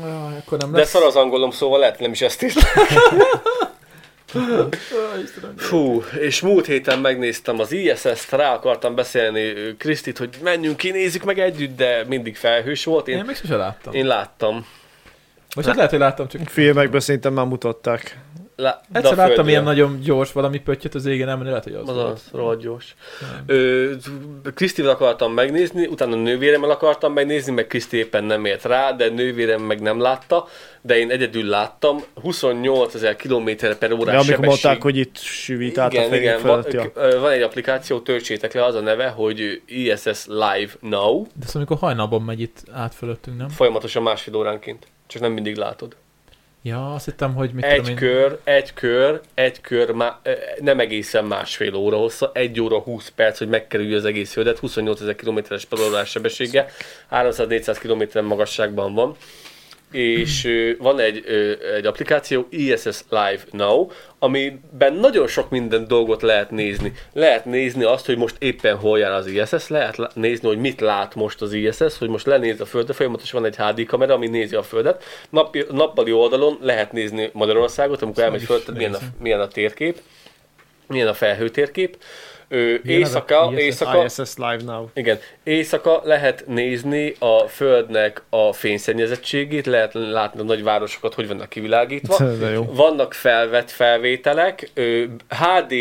Jaj, akkor nem De lesz. szar az angolom, szóval lehet, nem is ezt írták. Fú, és múlt héten megnéztem az ISS-t, rá akartam beszélni Krisztit, hogy menjünk ki, nézzük meg együtt, de mindig felhős volt. Én Én, még sose láttam. én láttam. Most hát lehet, hogy láttam, csak Filmekben szerintem már mutatták. Lá, egyszer a láttam ilyen nagyon gyors valami pöttyöt az égen, nem, lehet, hogy az, Az volt. az, rohadt gyors. Krisztivel akartam megnézni, utána nővéremmel akartam megnézni, meg Kriszti éppen nem ért rá, de nővérem meg nem látta, de én egyedül láttam, 28 ezer km per órás amikor sebesség. mondták, hogy itt sűvít át a igen, fejünk igen, ja. ö, van egy applikáció, töltsétek le, az a neve, hogy ISS Live Now, De azt amikor hajnalban megy itt át fölöttünk, nem? folyamatosan másfél óránként, csak nem mindig látod. Ja, azt hittem, hogy mit tudom Egy én. kör, egy kör, egy kör, má, nem egészen másfél óra hossza, egy óra 20 perc, hogy megkerülj az egész földet, 28 ezer kilométeres per órás sebességgel, 300-400 kilométeren magasságban van, és van egy, egy applikáció, ISS Live Now, amiben nagyon sok minden dolgot lehet nézni. Lehet nézni azt, hogy most éppen hol jár az ISS, lehet nézni, hogy mit lát most az ISS, hogy most lenéz a Földre, folyamatosan van egy HD kamera, ami nézi a Földet. Napi, nappali oldalon lehet nézni Magyarországot, amikor elmegy is föl, milyen a, milyen a térkép, milyen a felhőtérkép. Ö, Milyen éjszaka, ISS? éjszaka, ISS Live Now. igen, éjszaka lehet nézni a Földnek a fényszennyezettségét, lehet látni a nagyvárosokat, hogy vannak kivilágítva. De jó. Vannak felvett felvételek, HD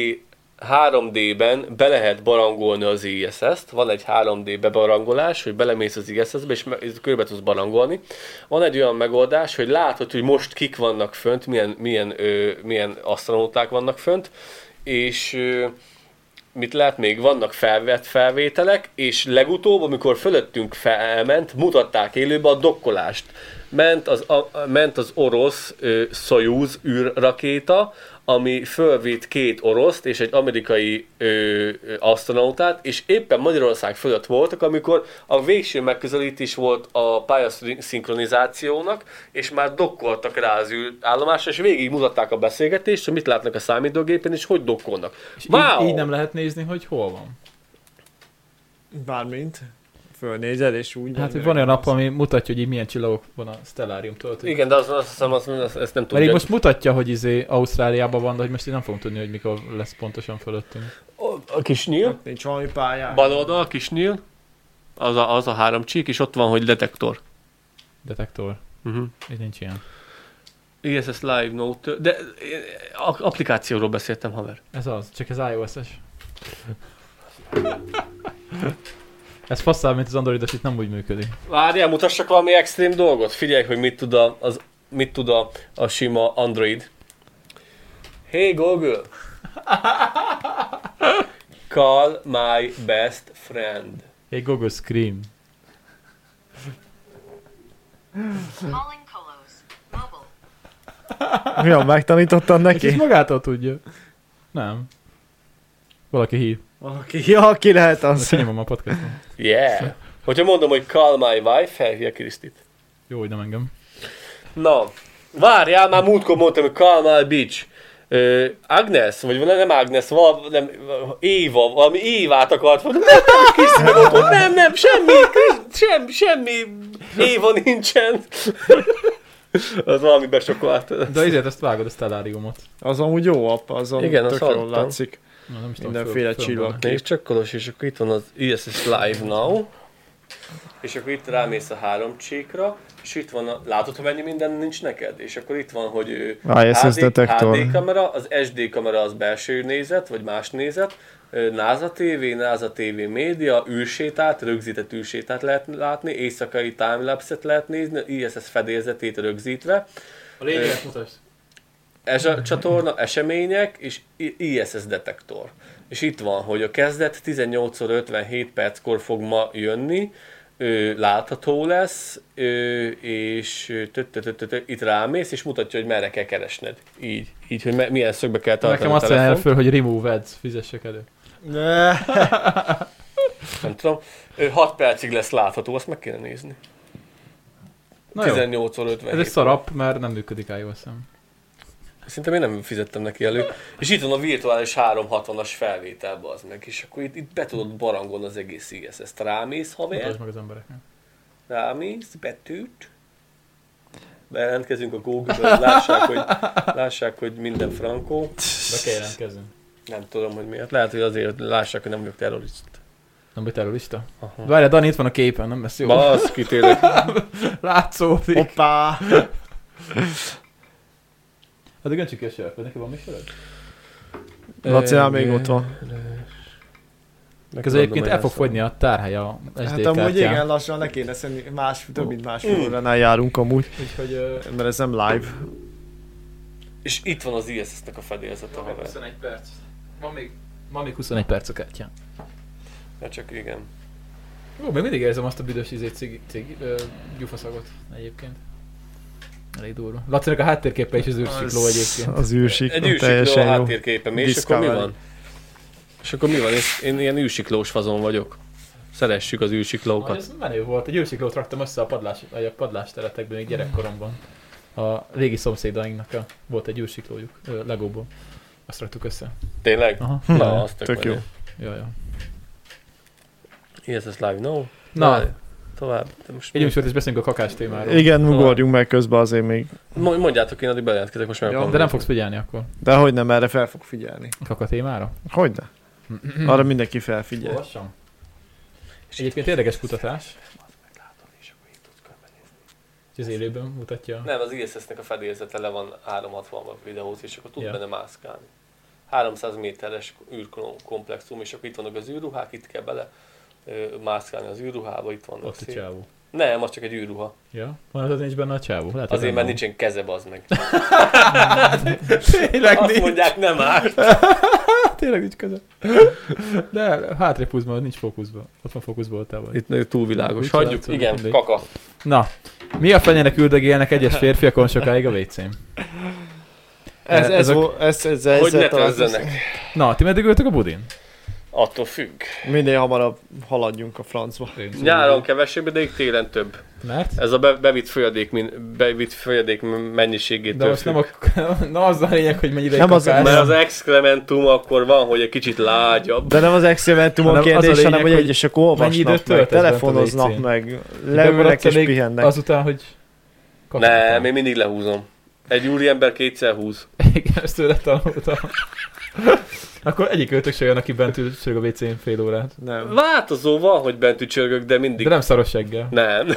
3D-ben be lehet barangolni az ISS-t, van egy 3D bebarangolás, hogy belemész az ISS-be, és körbe tudsz barangolni. Van egy olyan megoldás, hogy látod, hogy most kik vannak fönt, milyen, milyen, ö, milyen asztronauták vannak fönt, és ö, mit lehet még? Vannak felvett felvételek, és legutóbb, amikor fölöttünk felment, mutatták élőbe a dokkolást. Ment az, a, ment az orosz ö, Soyuz űrrakéta, ami fölvitt két oroszt és egy amerikai ö, ö, astronautát, és éppen Magyarország fölött voltak, amikor a végső megközelítés volt a pályaszinkronizációnak, és már dokkoltak rá az űrállomásra, és végig mutatták a beszélgetést, hogy mit látnak a számítógépen, és hogy dokkolnak. És Wow! így, így, nem lehet nézni, hogy hol van. Bármint. Fölnézel, és úgy... Hát, hogy van olyan nap, ami mutatja, hogy így milyen csillagok van a stelláriumtól. hogy- Igen, de azt, azt hiszem, azt, azt, ezt nem Mert tudja. így most mutatja, hogy izé Ausztráliában van, de hogy most így nem fogom tudni, hogy mikor lesz pontosan fölöttünk. A kis nyíl, Nincs valami pályán. bal oldal, a kis nyíl, az a, az a három csík, és ott van, hogy detektor. Detektor. Uh-huh. Így nincs ilyen. ISS Live Note, de a- applikációról beszéltem, haver. Ez az, csak ez iOS-es. ez fasszább, mint az Androidos, itt nem úgy működik. Várjál, mutassak valami extrém dolgot. Figyelj, hogy mit tud a, az, mit tud a, a sima Android. Hey Google! Call my best friend. Hey Google Scream. Calling Colos. Mobile. Mi a, megtanítottad És ez neki? magától tudja. Nem. Valaki hív. Valaki, ja, ki lehet az. kinyomom a podcaston. Yeah! Hogyha mondom, hogy call my wife, felhívja Krisztit. Jó, hogy nem engem. Na, várjál, már múltkor mondtam, hogy call my bitch. Ö, Agnes, vagy nem Agnes, val, nem, Éva, valami Évát akart mondani. Nem, nem, Kriszti meg ott volt. nem, nem, semmi, Krisz- sem, semmi Éva nincsen. Az valami besokolt. De ezért ezt vágod a stelláriumot. Az amúgy jó app, azon Igen, tök jól látszik. Na, nem is Mindenféle föl-. Nézd csak Kolos, és akkor itt van az ISS Live Now. És akkor itt rámész a három csíkra, és itt van a, látod, hogy mennyi minden nincs neked? És akkor itt van, hogy ö, ISS detektor. HD kamera, az SD kamera az belső nézet, vagy más nézet, NASA TV, NASA TV média, űrsétát, rögzített űrsétát lehet látni, éjszakai timelapse-et lehet nézni, ISS fedélzetét rögzítve, A lényeget mutasd. Ez a csatorna, események és ISS detektor. És itt van, hogy a kezdet 18x57 perckor fog ma jönni, ő, látható lesz, ő, és itt rámész, és mutatja, hogy merre kell keresned. Így, így hogy me- milyen szögbe kell tartani Nekem a azt telefont. föl, hogy remove ads, fizessek elő. Ne. Nem tudom. 6 percig lesz látható, azt meg kéne nézni. Na jó, 18x57. ez egy szarap, mert nem működik iOS-en. Szerintem én nem fizettem neki elő. És itt van a virtuális 360-as felvételbe az meg, és akkor itt, itt be tudod barangolni az egész ISS. Ezt rámész, haver, Mutasd meg az embereknek. rámész, betűt, bejelentkezünk a Google-ből, lássák, hogy, lássák, hogy minden frankó. Be kell jelentkezni. Nem tudom, hogy miért. Lehet, hogy azért lássák, hogy nem vagyok terrorista. Nem vagy terrorista? Várjál, Dani itt van a képen, nem lesz jó. Baszki, tényleg. Látszódik. Hoppá! Addig öntsük ki a sört, vagy neki van mi söröd? Laci, még ott van. Ez egyébként el fog fogyni a tárhely a SD Hát amúgy kártyán. igen, lassan le kéne szenni, más, több mint másfél óránál járunk amúgy, Úgyhogy... mert ez nem live. És itt van az ISS-nek a fedélzete, még haver. 21 perc. Van még, van még 21 perc a kártyán. Ja, csak igen. Ó, még mindig érzem azt a büdös izé cigi, cigi, ö, gyufaszagot egyébként. Elég durva. Lacinak a háttérképe is az űrsikló egyébként. Az űrsikló, Egy űrsikló teljesen a jó. háttérképen, és akkor mi van? És akkor mi van? Én, én ilyen űrsiklós fazon vagyok. Szeressük az Ah, űrsiklókat. ez menő volt. Egy űrsiklót raktam össze a padlás, a padlásteretekben még gyerekkoromban. A régi szomszédainknak a, volt egy űrsiklójuk Legóból. Azt raktuk össze. Tényleg? Aha. Na, az tök, Tök jó. menő. Ja, ja. ISS Live, no? Na, Várj, Tovább. De most egy műsort is beszélünk a kakás témáról. Igen, ugorjunk meg közben azért még. Mo- Mondjátok, én addig bejelentkezek, most meg Ja, De nem fogsz figyelni akkor. De hogy nem, erre fel fog figyelni. Kaka témára? Hogyne? Arra mindenki felfigyel. Olvassam. Egyébként érdekes kutatás. És az élőben mutatja. Nem, az ISS-nek a fedélzete le van 360 videóz, és akkor tud Ja. benne mászkálni. 300 méteres űrkomplexum, és akkor itt vannak az űrruhák, itt kell bele mászkálni az űrruhába, itt vannak Ott a csávó. Nem, az csak egy űrruha. Ja? Van az nincs benne a csávó? Lehet, Azért, nem mert nincsen keze, az meg. Tényleg Azt nincs. mondják, nem áll. Tényleg nincs köze. De hátrébb húzva, nincs fókuszban. Ott van fókuszban voltál vagy. Itt nagyon túlvilágos. Hagyjuk, igen, mindegy. kaka. Na, mi a fenének üldögélnek egyes férfiakon sokáig a WC-n? Ez, ez, Ezek- vo- ez, ez, ez, Hogy ne talán- tözzenek. Na, ti meddig ültök a budin? Attól függ. Minél hamarabb haladjunk a francba. Nyáron kevesebb, de télen több. Mert? Ez a be, bevitt folyadék, min, bevitt folyadék mennyiségétől De most nem a... Na az a lényeg, hogy mennyi ideig Nem az-. Mert az excrementum akkor van, hogy egy kicsit lágyabb. De nem az excementum a az a kérdés, lényeg, hanem hogy egyesek mennyi olvasnak időt meg, telefonoznak meg, leülnek és pihennek. Azután, hogy... Nem, én mindig lehúzom. Egy úriember kétszer húz. Igen, ezt tőle tanultam. Akkor egyik őtök se olyan, aki bent ül sörög a WC-n fél órát. Nem. Változó van, hogy bent ücsörgök, de mindig... De nem szaros seggel. nem.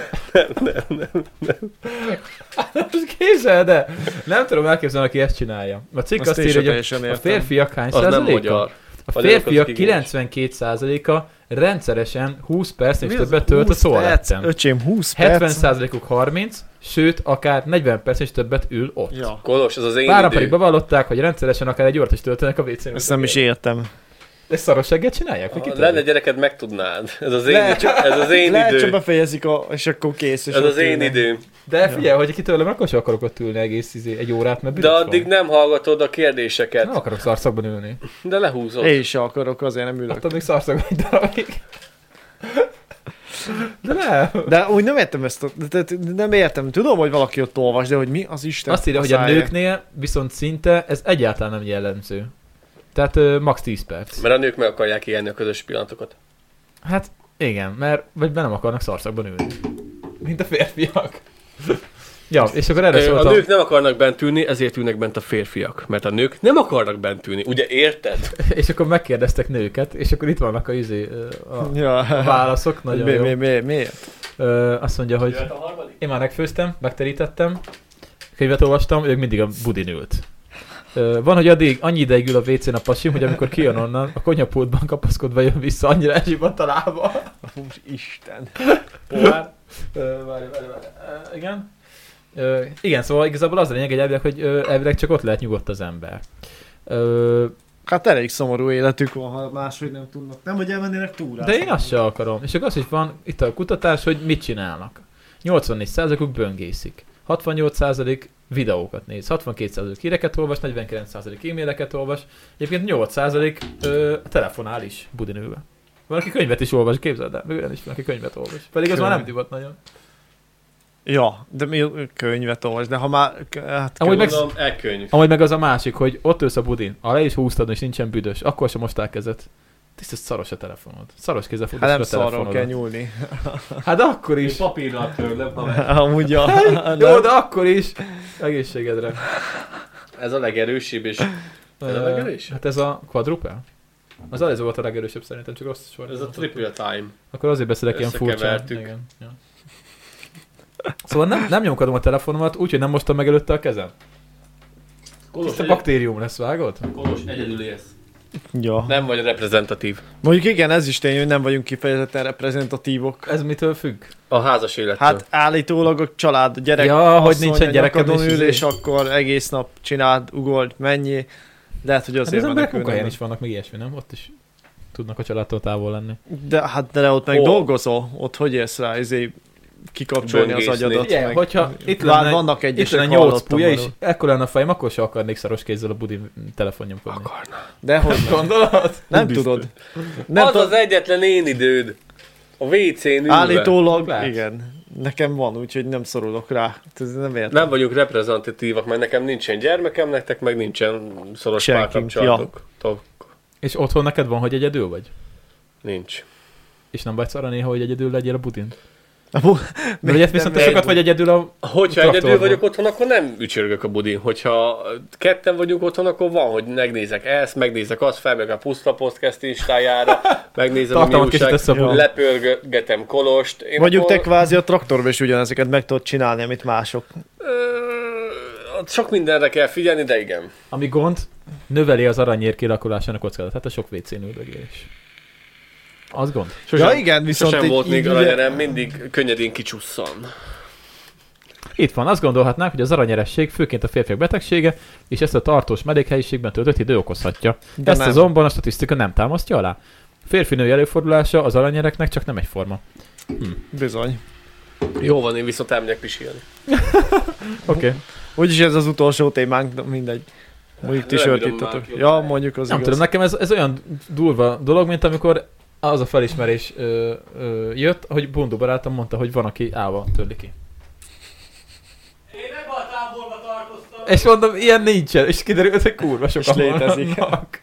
Most képzeld de Nem tudom elképzelni, aki ezt csinálja. A cikk Azt azt írja, hogy a, a férfiak hány Az nem százaléka? A férfiak olyankor az 92%-a rendszeresen 20 percnél Mi és az? többet tölt a 20 perc? toaletten. Öcsém, 20 perc? 70%-uk 30, sőt, akár 40 perc és többet ül ott. Ja. Kolos, ez az én Páran idő. pedig bevallották, hogy rendszeresen akár egy órát is töltenek a WC-n. Ezt nem is értem. Ezt szaros segget csinálják? Vagy Ha ki lenne gyereked, megtudnád. Ez az én, Lehet, csak- ez az én Lehet csak idő. befejezik, a, és akkor kész. És Ez az én időm. De figyelj, hogy kitőlem, akkor sem akarok ott ülni egész izé, egy órát, mert De addig van. nem hallgatod a kérdéseket. Nem akarok szarszakban ülni. De lehúzod. Én is akarok, azért nem ülök. Attól még szarszakban egy darabig. De nem. De úgy nem értem ezt, a, de, de, de nem értem. Tudom, hogy valaki ott olvas, de hogy mi az Isten Azt írja, hogy a nőknél viszont szinte ez egyáltalán nem jellemző. Tehát ö, max 10 perc. Mert a nők meg akarják élni a közös pillanatokat. Hát igen, mert vagy be nem akarnak szarszakban ülni. Mint a férfiak. ja, és akkor erre Ö, A szóltam. nők nem akarnak bent ülni, ezért ülnek bent a férfiak. Mert a nők nem akarnak bent ülni. Ugye érted? És akkor megkérdeztek nőket, és akkor itt vannak a, izé, a, Ja. a válaszok, nagyon mi, jó. mi, mi, miért? Ö, azt mondja, hogy én már megfőztem, megterítettem, könyvet olvastam, ők mindig a budin ült. Van, hogy addig annyi ideig ül a WC-n a pasim, hogy amikor kijön onnan, a konyhapultban kapaszkodva jön vissza, annyira elzsibadt a lába. Isten. Pohár. Várj, várj, Igen. Ö, igen, szóval igazából az a lényeg, hogy elvileg, hogy ö, elvileg csak ott lehet nyugodt az ember. Ö, Hát elég szomorú életük van, ha máshogy nem tudnak. Nem, hogy elmennének túrázni. de én azt se akarom. És akkor az is van itt a kutatás, hogy mit csinálnak. 84%-uk böngészik. 68% videókat néz, 62% híreket olvas, 49% e-maileket olvas, egyébként 8% ö, telefonál is budin ülve. Van, aki könyvet is olvas, képzeld el, olyan is van, aki könyvet olvas. Pedig az már nem divat nagyon. Ja, de mi könyvet olvas, de ha már... Hát Amúgy meg- Mondom, e-könyv. Amúgy meg az a másik, hogy ott ülsz a budin, ha le is húztad, és nincsen büdös, akkor sem mostál kezet. Tisztes szaros a telefonod. Szaros kézzel Hát fogod nem a szarról kell nyúlni. Hát akkor is. papírral törlöm, haver. Amúgy a... Jó, de akkor is. Egészségedre. Ez a legerősebb, és Ez a legerősebb? Hát ez a quadruple? Az Alizo volt a legerősebb szerintem, csak rossz sor. ez a triple time. Akkor azért beszélek ilyen furcsán. Igen. Ja. Szóval nem, nem nyomkodom a telefonomat, úgyhogy nem mostam meg előtte a kezem. Kolos, Tiszta baktérium lesz, vágod? Kolos egyedül élsz. Ja. Nem vagy reprezentatív. Mondjuk igen, ez is tény, hogy nem vagyunk kifejezetten reprezentatívok. Ez mitől függ? A házas élettől. Hát állítólag a család, a gyerek, Ja, hogy nincsen a gyereked és izé. és akkor egész nap csináld, ugold, mennyi. Lehet, hogy Hát azért az emberek munkahelyen is vannak, meg ilyesmi, nem? Ott is tudnak a családtól távol lenni. De hát de ott meg Hol? dolgozol, ott hogy érsz rá, ezért kikapcsolni az Böngészni. agyadat. Igen, meg- hogyha itt Vár, lenne, vannak itt egyesek, lenne 8 hallottam pulya, és ekkor lenne a fejem, akkor se akarnék szaros kézzel a budi telefonnyomkodni. Akarna. De hogy. Gondolod? nem Biztos. tudod. Nem az tudod. az egyetlen én időd. A WC-n ülve. Állítólag, Lehet. igen. Nekem van, úgyhogy nem szorulok rá. Ez nem értem. Nem vagyunk reprezentatívak, mert nekem nincsen gyermekem, nektek meg nincsen szoros párkapcsolatok. Tok. És otthon neked van, hogy egyedül vagy? Nincs. És nem vagy szarra néha, hogy egyedül legyél a budin? Te egy- sokat vagy egyedül a... Hogyha Traktorban. egyedül vagyok otthon, akkor nem ücsörgök a budin. Hogyha ketten vagyunk otthon, akkor van, hogy megnézek ezt, megnézek azt, felmegyek a Puszta Podcast instájára, megnézem a mi újság, lepörgetem Kolost. Én Mondjuk te akkor, kvázi a traktorban is ugyanezeket meg tudod csinálni, amit mások. sok mindenre kell figyelni, de igen. Ami gond, növeli az aranyér kilakolásának kockázatát, a sok WC-n üldögélés. Az gond. ja igen, viszont Sosem így- volt még aranyerem, mindig könnyedén kicsusszan. Itt van, azt gondolhatnánk, hogy az aranyeresség főként a férfiak betegsége, és ezt a tartós melékhelyiségben töltött idő okozhatja. De ezt nem. azonban a statisztika nem támasztja alá. Férfi-női előfordulása az aranyereknek csak nem egyforma. Bizony. Jó van, én viszont elmegyek pisilni. Oké. Okay. Úgyis ez az utolsó témánk, de mindegy. Mondjuk ti Nem sört bírom ittatok. már ki. Ja, mondjuk az Nem igaz. tudom, nekem ez, ez olyan durva dolog, mint amikor az a felismerés ö, ö, jött, hogy Bundu barátom mondta, hogy van, aki állva törli ki. Én ebbe a táborba tartoztam. És mondom, ilyen nincsen, és kiderült, hogy kurva sokan És létezik. vannak.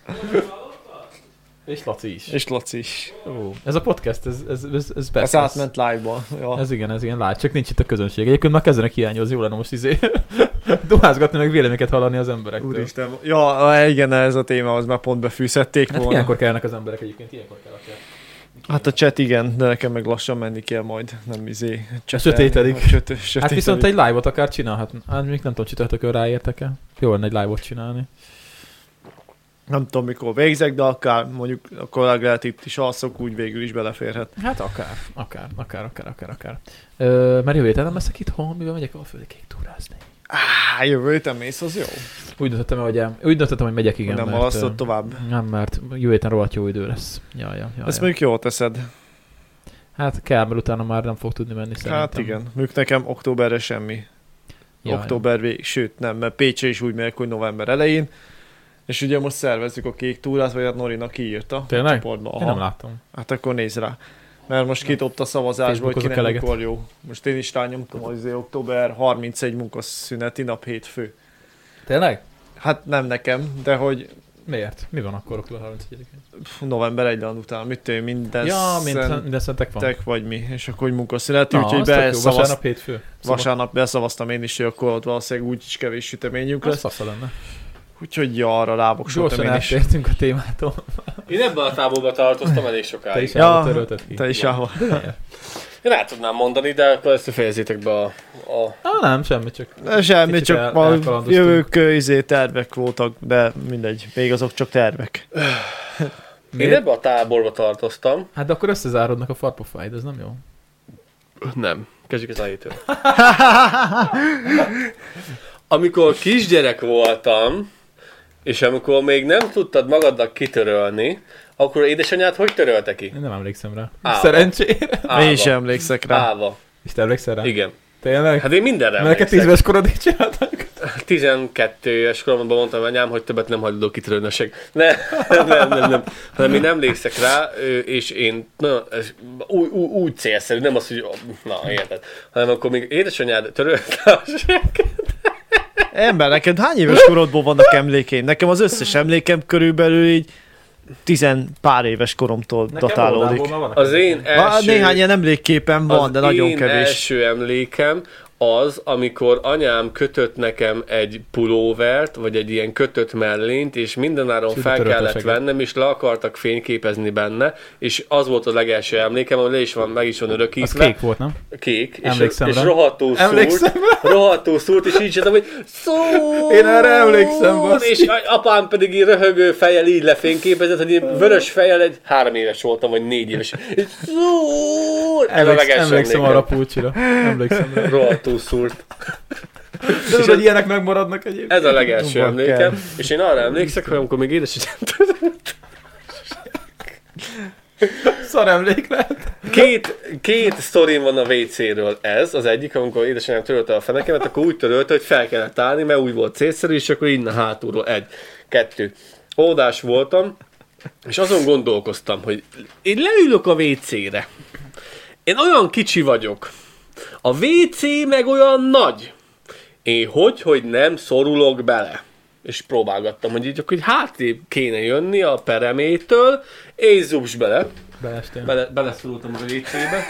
És Laci is. És Laci is. Ó, ez a podcast, ez, ez, ez, ez Ez persze. átment live-ba. Ja. Ez igen, ez igen, lát, csak nincs itt a közönség. Egyébként már kezdenek hiányozni, jó lenne most izé duházgatni, meg véleményeket hallani az emberektől. Úristen. Ja, igen, ez a téma, az már pont befűzhették Hát volna. ilyenkor kellnek az emberek egyébként, ilyenkor kell a. Hát a chat igen, de nekem meg lassan menni kell majd, nem izé. sötétedik. A Söt, Hát sötétedik. viszont egy live-ot akár csinálhat. Hát még nem tudom, csütörtökön ráértek el. Jó lenne egy live-ot csinálni. Nem tudom mikor végzek, de akár mondjuk a kollégát itt is alszok, úgy végül is beleférhet. Hát akár, akár, akár, akár, akár, akár. Ö, mert jövő héten nem leszek itthon, mivel megyek a földi kék túrázni. Á, jövő héten mész, az jó. Úgy döntöttem, hogy, úgy döntöttem, hogy megyek, igen. Nem mert, halasztod tovább. Nem, mert jövő héten rohadt jó idő lesz. Ja, ja, ja, Ezt ja. mondjuk jól teszed. Hát kell, mert utána már nem fog tudni menni szerintem. Hát igen. Mondjuk nekem októberre semmi. Ja, október vég, sőt nem, mert Pécse is úgy megyek, hogy november elején. És ugye most szervezzük a kék túrát, vagy hát Norina kiírta. Tényleg? A csoportba. Én nem láttam. Hát akkor nézd rá. Mert most kitopta a szavazásba, hogy kinek mikor jó. Most én is rányomtam, hogy azért október 31 munkaszüneti nap hétfő. Tényleg? Hát nem nekem, de hogy Miért? Mi van akkor október 31-én? pff, november 1 után, mit én, minden Ja, mint, szent- minden szentek van. tek vagy mi, és akkor hogy munkaszünet, Na, úgyhogy az tök jó. beszavaz... Vasárnap hétfő. Vasárnap beszavaztam én is, hogy akkor ott valószínűleg úgy is kevés süteményünk Az lesz. fasza lenne. Úgyhogy ja, arra láboksoltam Gyorsan én is. a témától. Én ebben a táborban tartoztam elég Te sokáig. is Ja, ja, törölted ki. Te is. De miért? Én el tudnám mondani, de akkor ezt fejezzétek be a... a... Ah, nem, semmi, csak Semmi, Kicsit csak el- a jövők izé, tervek voltak, de mindegy, még azok csak tervek. Én Miért? ebben a táborba tartoztam. Hát de akkor összezárodnak a farpofáid, ez nem jó. Nem. Kezdjük az elejétől. Amikor kisgyerek voltam, és amikor még nem tudtad magadnak kitörölni, akkor édesanyád hogy törölte ki? Én nem emlékszem rá. Á, Szerencsére. Én is emlékszek rá. Állva. És te emlékszel rá? Igen. Tényleg? Hát én mindenre Mert neked 10 emlékszem. éves korodig csináltak? 12 éves koromban mondtam anyám, hogy többet nem a seg. Ne, nem, nem, nem, nem. Hanem én emlékszek rá, és én na, ez úgy, úgy, úgy célszerű, nem az, hogy na, érted. Hanem akkor még édesanyád törölte a seget. Ember, neked hány éves korodból vannak emlékeim? Nekem az összes emlékem körülbelül így tizen pár éves koromtól Nekem datálódik. már Az én első... Néhány ilyen emlékképen van, az de nagyon én kevés. első emlékem az, amikor anyám kötött nekem egy pulóvert, vagy egy ilyen kötött mellényt, és mindenáron És fel kellett vennem, és le akartak fényképezni benne, és az volt a legelső emlékem, hogy le is van, meg is van Az örökítve. kék volt, nem? Kék, és, Emlékszem és rá. rohadtul Emlékszem szúrt, rohadtul szúrt, és így csináltam, hogy szúr! Én erre emlékszem, basszus. És apám pedig így röhögő fejjel így lefényképezett, hogy én vörös fejjel egy három éves voltam, vagy négy éves. És szúr! Emlékszem, emlékszem arra a pulcsira. Emlékszem rá. Rohadtul szúrt. Tudod, hogy ilyenek megmaradnak egyébként? Ez a legelső Van emlékem. kell. És én arra emlékszek, hogy amikor még édesanyám Szar emlék lehet. Két, két sztorim van a WC-ről ez. Az egyik, amikor édesanyám törölte a fenekemet, akkor úgy törölte, hogy fel kellett állni, mert úgy volt célszerű, és akkor innen hátulról egy, kettő. Ódás voltam, és azon gondolkoztam, hogy én leülök a WC-re. Én olyan kicsi vagyok. A WC meg olyan nagy. Én hogy, hogy nem szorulok bele. És próbálgattam, hogy így akkor így hátrébb kéne jönni a peremétől, és zubs bele. Beestél. Bele, beleszorultam a WC-be.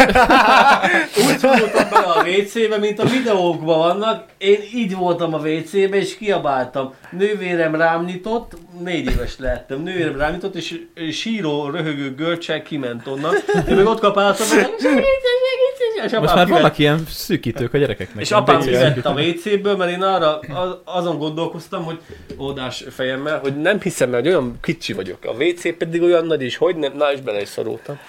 Úgy szorultam bele a WC-be, mint a videókban vannak. Én így voltam a WC-be, és kiabáltam. Nővérem rám nyitott, négy éves lehettem. Nővérem rám nyitott, és síró, röhögő görcsel kiment onnan. Én meg ott kapáltam, hogy segíts, segíts, és Most apám már kivett- vannak ilyen szűkítők a gyerekeknek. és apám kivett a WC-ből, mert én arra az, azon gondolkoztam, hogy ódás fejemmel, hogy nem hiszem hogy olyan kicsi vagyok. A WC pedig olyan nagy is, hogy nem, na és bele is szorultam.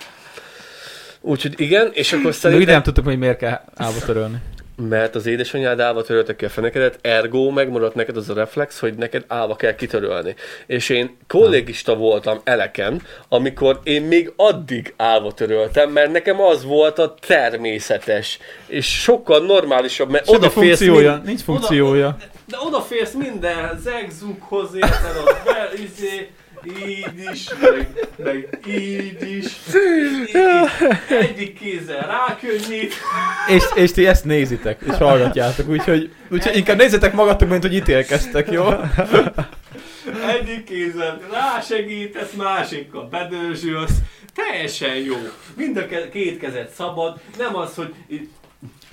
Úgyhogy igen, és akkor De ide szerintem, nem tudtuk, hogy miért kell állva törölni. Mert az édesanyád állva törölte ki a fenekedet, ergo megmaradt neked az a reflex, hogy neked állva kell kitörölni. És én kollégista voltam eleken, amikor én még addig állva töröltem, mert nekem az volt a természetes, és sokkal normálisabb, mert Semmi funkciója, mind- nincs funkciója. de odaférsz minden zegzughoz, érted, ott be, izé, így is, meg, meg így is, így, így, egyik kézzel rákönnyít, És, és ti ezt nézitek, és hallgatjátok, úgyhogy, úgyhogy inkább nézzetek magatok, mint hogy ítélkeztek, jó? egyik kézzel rásegítesz, másikkal bedőzsülsz, teljesen jó. Mind a ke- két kezed szabad, nem az, hogy így,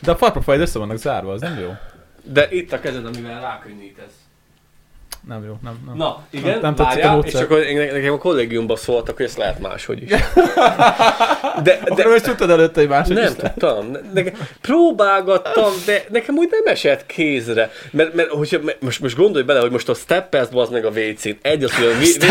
De a farpafajד össze vannak zárva, az nem jó? de itt a kezed, amivel rákönnyítesz. Nem jó, nem, nem. Na, igen, Nem- nem a várjál, és akkor nekem a kollégiumban szóltak, hogy ezt lehet máshogy is. De, De most tudtad előtte, hogy máshogy Nem is tudtam. Ne, ne, próbálgattam, de nekem úgy nem esett kézre. Mert, mert hogyha, mert most, most gondolj bele, hogy most a steppelsz bazd meg a WC-n. Egy az, hogy a, wi-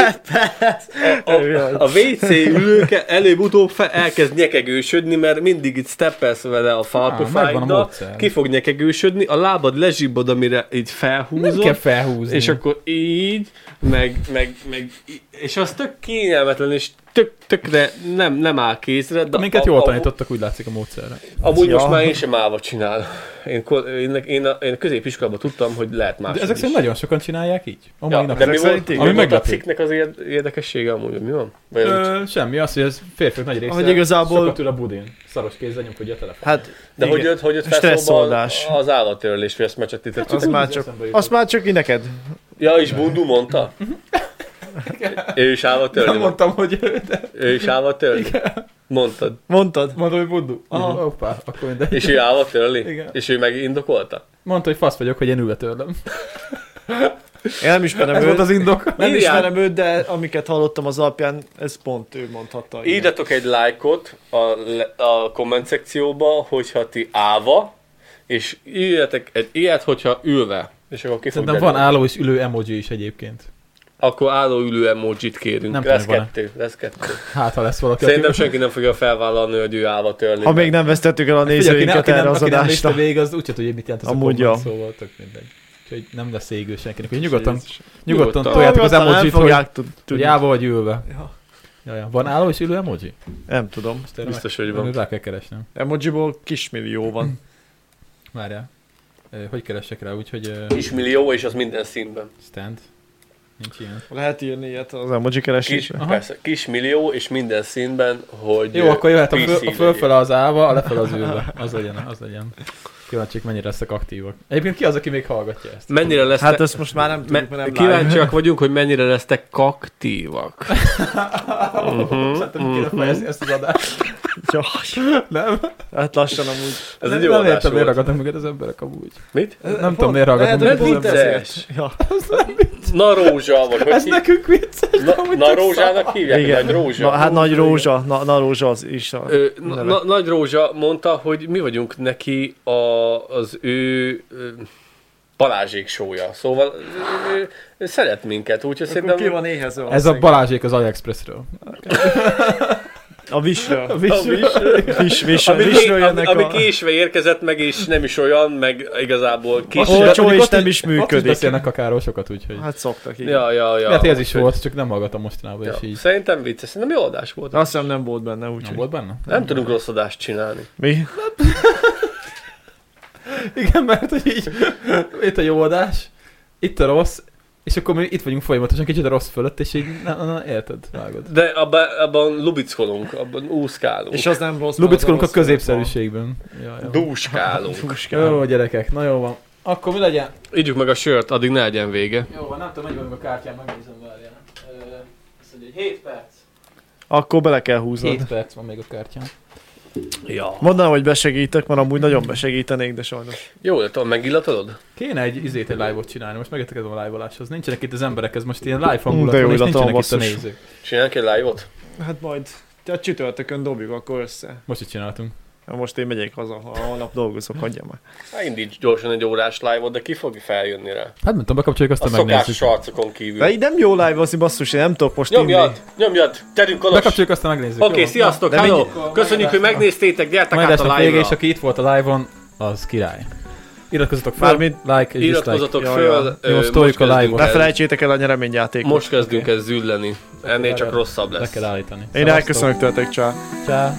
a, a, a WC ülőke előbb-utóbb fe- elkezd nyekegősödni, mert mindig itt steppelsz vele a falpofáiddal, ki fog nyekegősödni, a lábad lezsibbad, amire így Nem felhúzod. kell felhúzni. És akkor így, meg, meg, meg, és az tök kényelmetlen, és tök, tökre nem, nem áll kézre. De Minket a- jól tanítottak, úgy látszik a módszerre. Amúgy Ja. most már én sem állva csinál. Én, én, én, a, én a középiskolában tudtam, hogy lehet más. De ezek szerint nagyon sokan csinálják így. A mai ja, napig. de mi volt, szerint mi. Ami volt a cikknek az ér- érdekessége amúgy, hogy mi van? Vagy Ö, semmi, az, hogy ez férfiak nagy része Hogy igazából- sokat ül a budin. Szaros kézzel nyomkodja a telefon. Hát, de hogy igen. jött, hogy jött fel az, állattörlés, vagy ezt mecsetítettek? Az már csak, jutott. azt már csak neked. Ja, és Bundu mondta? ő is állva Nem törni. mondtam, hogy de Ő is állva törni. Mondtad. Mondtad? mondom, hogy buddu. Aha. Hoppá, akkor mindegy. És ő állva törli? Igen. És ő megindokolta? Mondta, hogy fasz vagyok, hogy én ülve törlöm. Én nem ismerem Ez volt őt. az indok. Nem Írjál. ismerem őt, de amiket hallottam az alapján, ez pont ő mondhatta. igen. Írjatok egy lájkot a, a komment szekcióba, hogyha ti állva, és írjatok egy ilyet, hogyha ülve. És akkor ki Szerintem van álló és ülő emoji is egyébként. Akkor álló ülő emojit kérünk. Nem lesz tudom, kettő, lesz kettő. Hát, ha lesz valaki, Szerintem aki... senki nem fogja felvállalni, hogy ő állva törli. Ha még nem vesztettük el a ne, nézőinket erre az aki nem adásra. végig, az úgyse tudja, hogy mit jelent ez Amúgy a komment, szóval tök mindegy. Úgyhogy nem lesz égő senkinek. Úgyhogy nyugodtan, Nyugodtan. toljátok az emojit, hogy, hogy állva vagy ülve. Ja. Ja. Van álló és ülő emoji? Nem tudom. Biztos, hogy van. Rá kell keresnem. Emojiból kismillió van. Várjál. Hogy keresek rá? Úgyhogy uh, Kis millió, és az minden színben. stand. Nincs ilyen. Lehet írni ilyet az emoji Kis, keresésre. Aha. persze, kis millió, és minden színben, hogy Jó, akkor jöhet a, föl, a fölfele az állva, a lefele az ülve. Az legyen, az legyen. Kíváncsiak, mennyire lesznek aktívak. Egyébként ki az, aki még hallgatja ezt? Mennyire lesztek... Hát ezt most már nem tudjuk, Me- mert nem live. kíváncsiak vagyunk, hogy mennyire lesztek kaktívak. Uh-huh, Szerintem kéne fejezni ezt az adást. Jaj, Nem? hát lassan amúgy. Ez nem, egy jó nem adás értem, miért ragadnak minket az emberek amúgy. Mit? Nem tudom, miért ragadnak hogy az vicces. emberek. Ja. Na rózsa, vagy Ez nekünk vicces. Na, rózsának hívják? Igen. Nagy rózsa? Na, hát nagy rózsa, na, na rózsa az is a Ö, na, neve. na, Nagy Rózsa mondta, hogy mi vagyunk neki a, az ő Balázsék sója. Szóval ő, ő szeret minket, úgyhogy Akkor ki szerintem... van éhezve? Ez a Balázsék az AliExpressről. A visről. A A vis- vis- Vis, vis, ami, visről ami, a... késve érkezett meg, és nem is olyan, meg igazából kis... Olcsó és nem is- is Ott is működik. beszélnek akár sokat, úgyhogy. Hát szoktak így. Ja, ja, ja. Lehet, hogy ez is volt, csak nem hallgatom mostanában, Ja. és így. Szerintem vicces, szerintem jó adás volt. Azt hiszem nem volt benne, Nem úgyhogy. volt benne? Nem tudunk rossz adást csinálni. Mi? Igen, mert hogy így, itt a jó adás, itt a rossz, és akkor mi itt vagyunk folyamatosan kicsit a rossz fölött, és így, na, na, na érted, vágod. De abban, abban lubickolunk, abban úszkálunk. És az nem rossz. Lubickolunk a rossz középszerűségben. Ja, ja. Dúskálunk. Jó, gyerekek, na jó van. Akkor mi legyen? Ígyük meg a sört, addig ne legyen vége. Jó van, nem tudom, mennyi van a kártyán, megnézem, várjál. Azt mondja, hogy 7 perc. Akkor bele kell húznod. 7 perc van még a kártyán. Ja. Mondanám, hogy besegítek, mert amúgy nagyon besegítenék, de sajnos. Jó, de tudom, megillatod? Kéne egy izét, egy live-ot csinálni, most megértekezem a live-oláshoz. Nincsenek itt az emberek, ez most ilyen live hangulat van, és nincsenek itt a basszus. nézők. Csinálunk egy live-ot? Hát majd te a csütörtökön dobjuk akkor össze. Most itt csináltunk. Most én megyek haza, ha holnap dolgozok, hagyja már. Hát indíts gyorsan egy órás live-ot, de ki fog feljönni rá? Hát nem tudom, bekapcsoljuk, A aztán szokás megnézzük. arcokon kívül. De így nem jó live az, basszus, én nem tudok most inni. Nyomjad, nyomjad, terünk kolos. Oké, Bekapcsoljuk, aztán megnézzük. okay, jó? sziasztok, hello! Köszönjük, hogy megnéztétek, gyertek Majd át a vége, és live-ra. aki itt volt a live-on, az király. Iratkozzatok fel, Mármint- like és dislike. Iratkozzatok Ja, föl. Jó, most sztoljuk a kezdünk live-ot. Ne el- felejtsétek el a nyereményjátékot. Most kezdünk el zülleni. Ennél csak rosszabb Le lesz. kell állítani. Én elköszönök tőletek, csá. Ciao.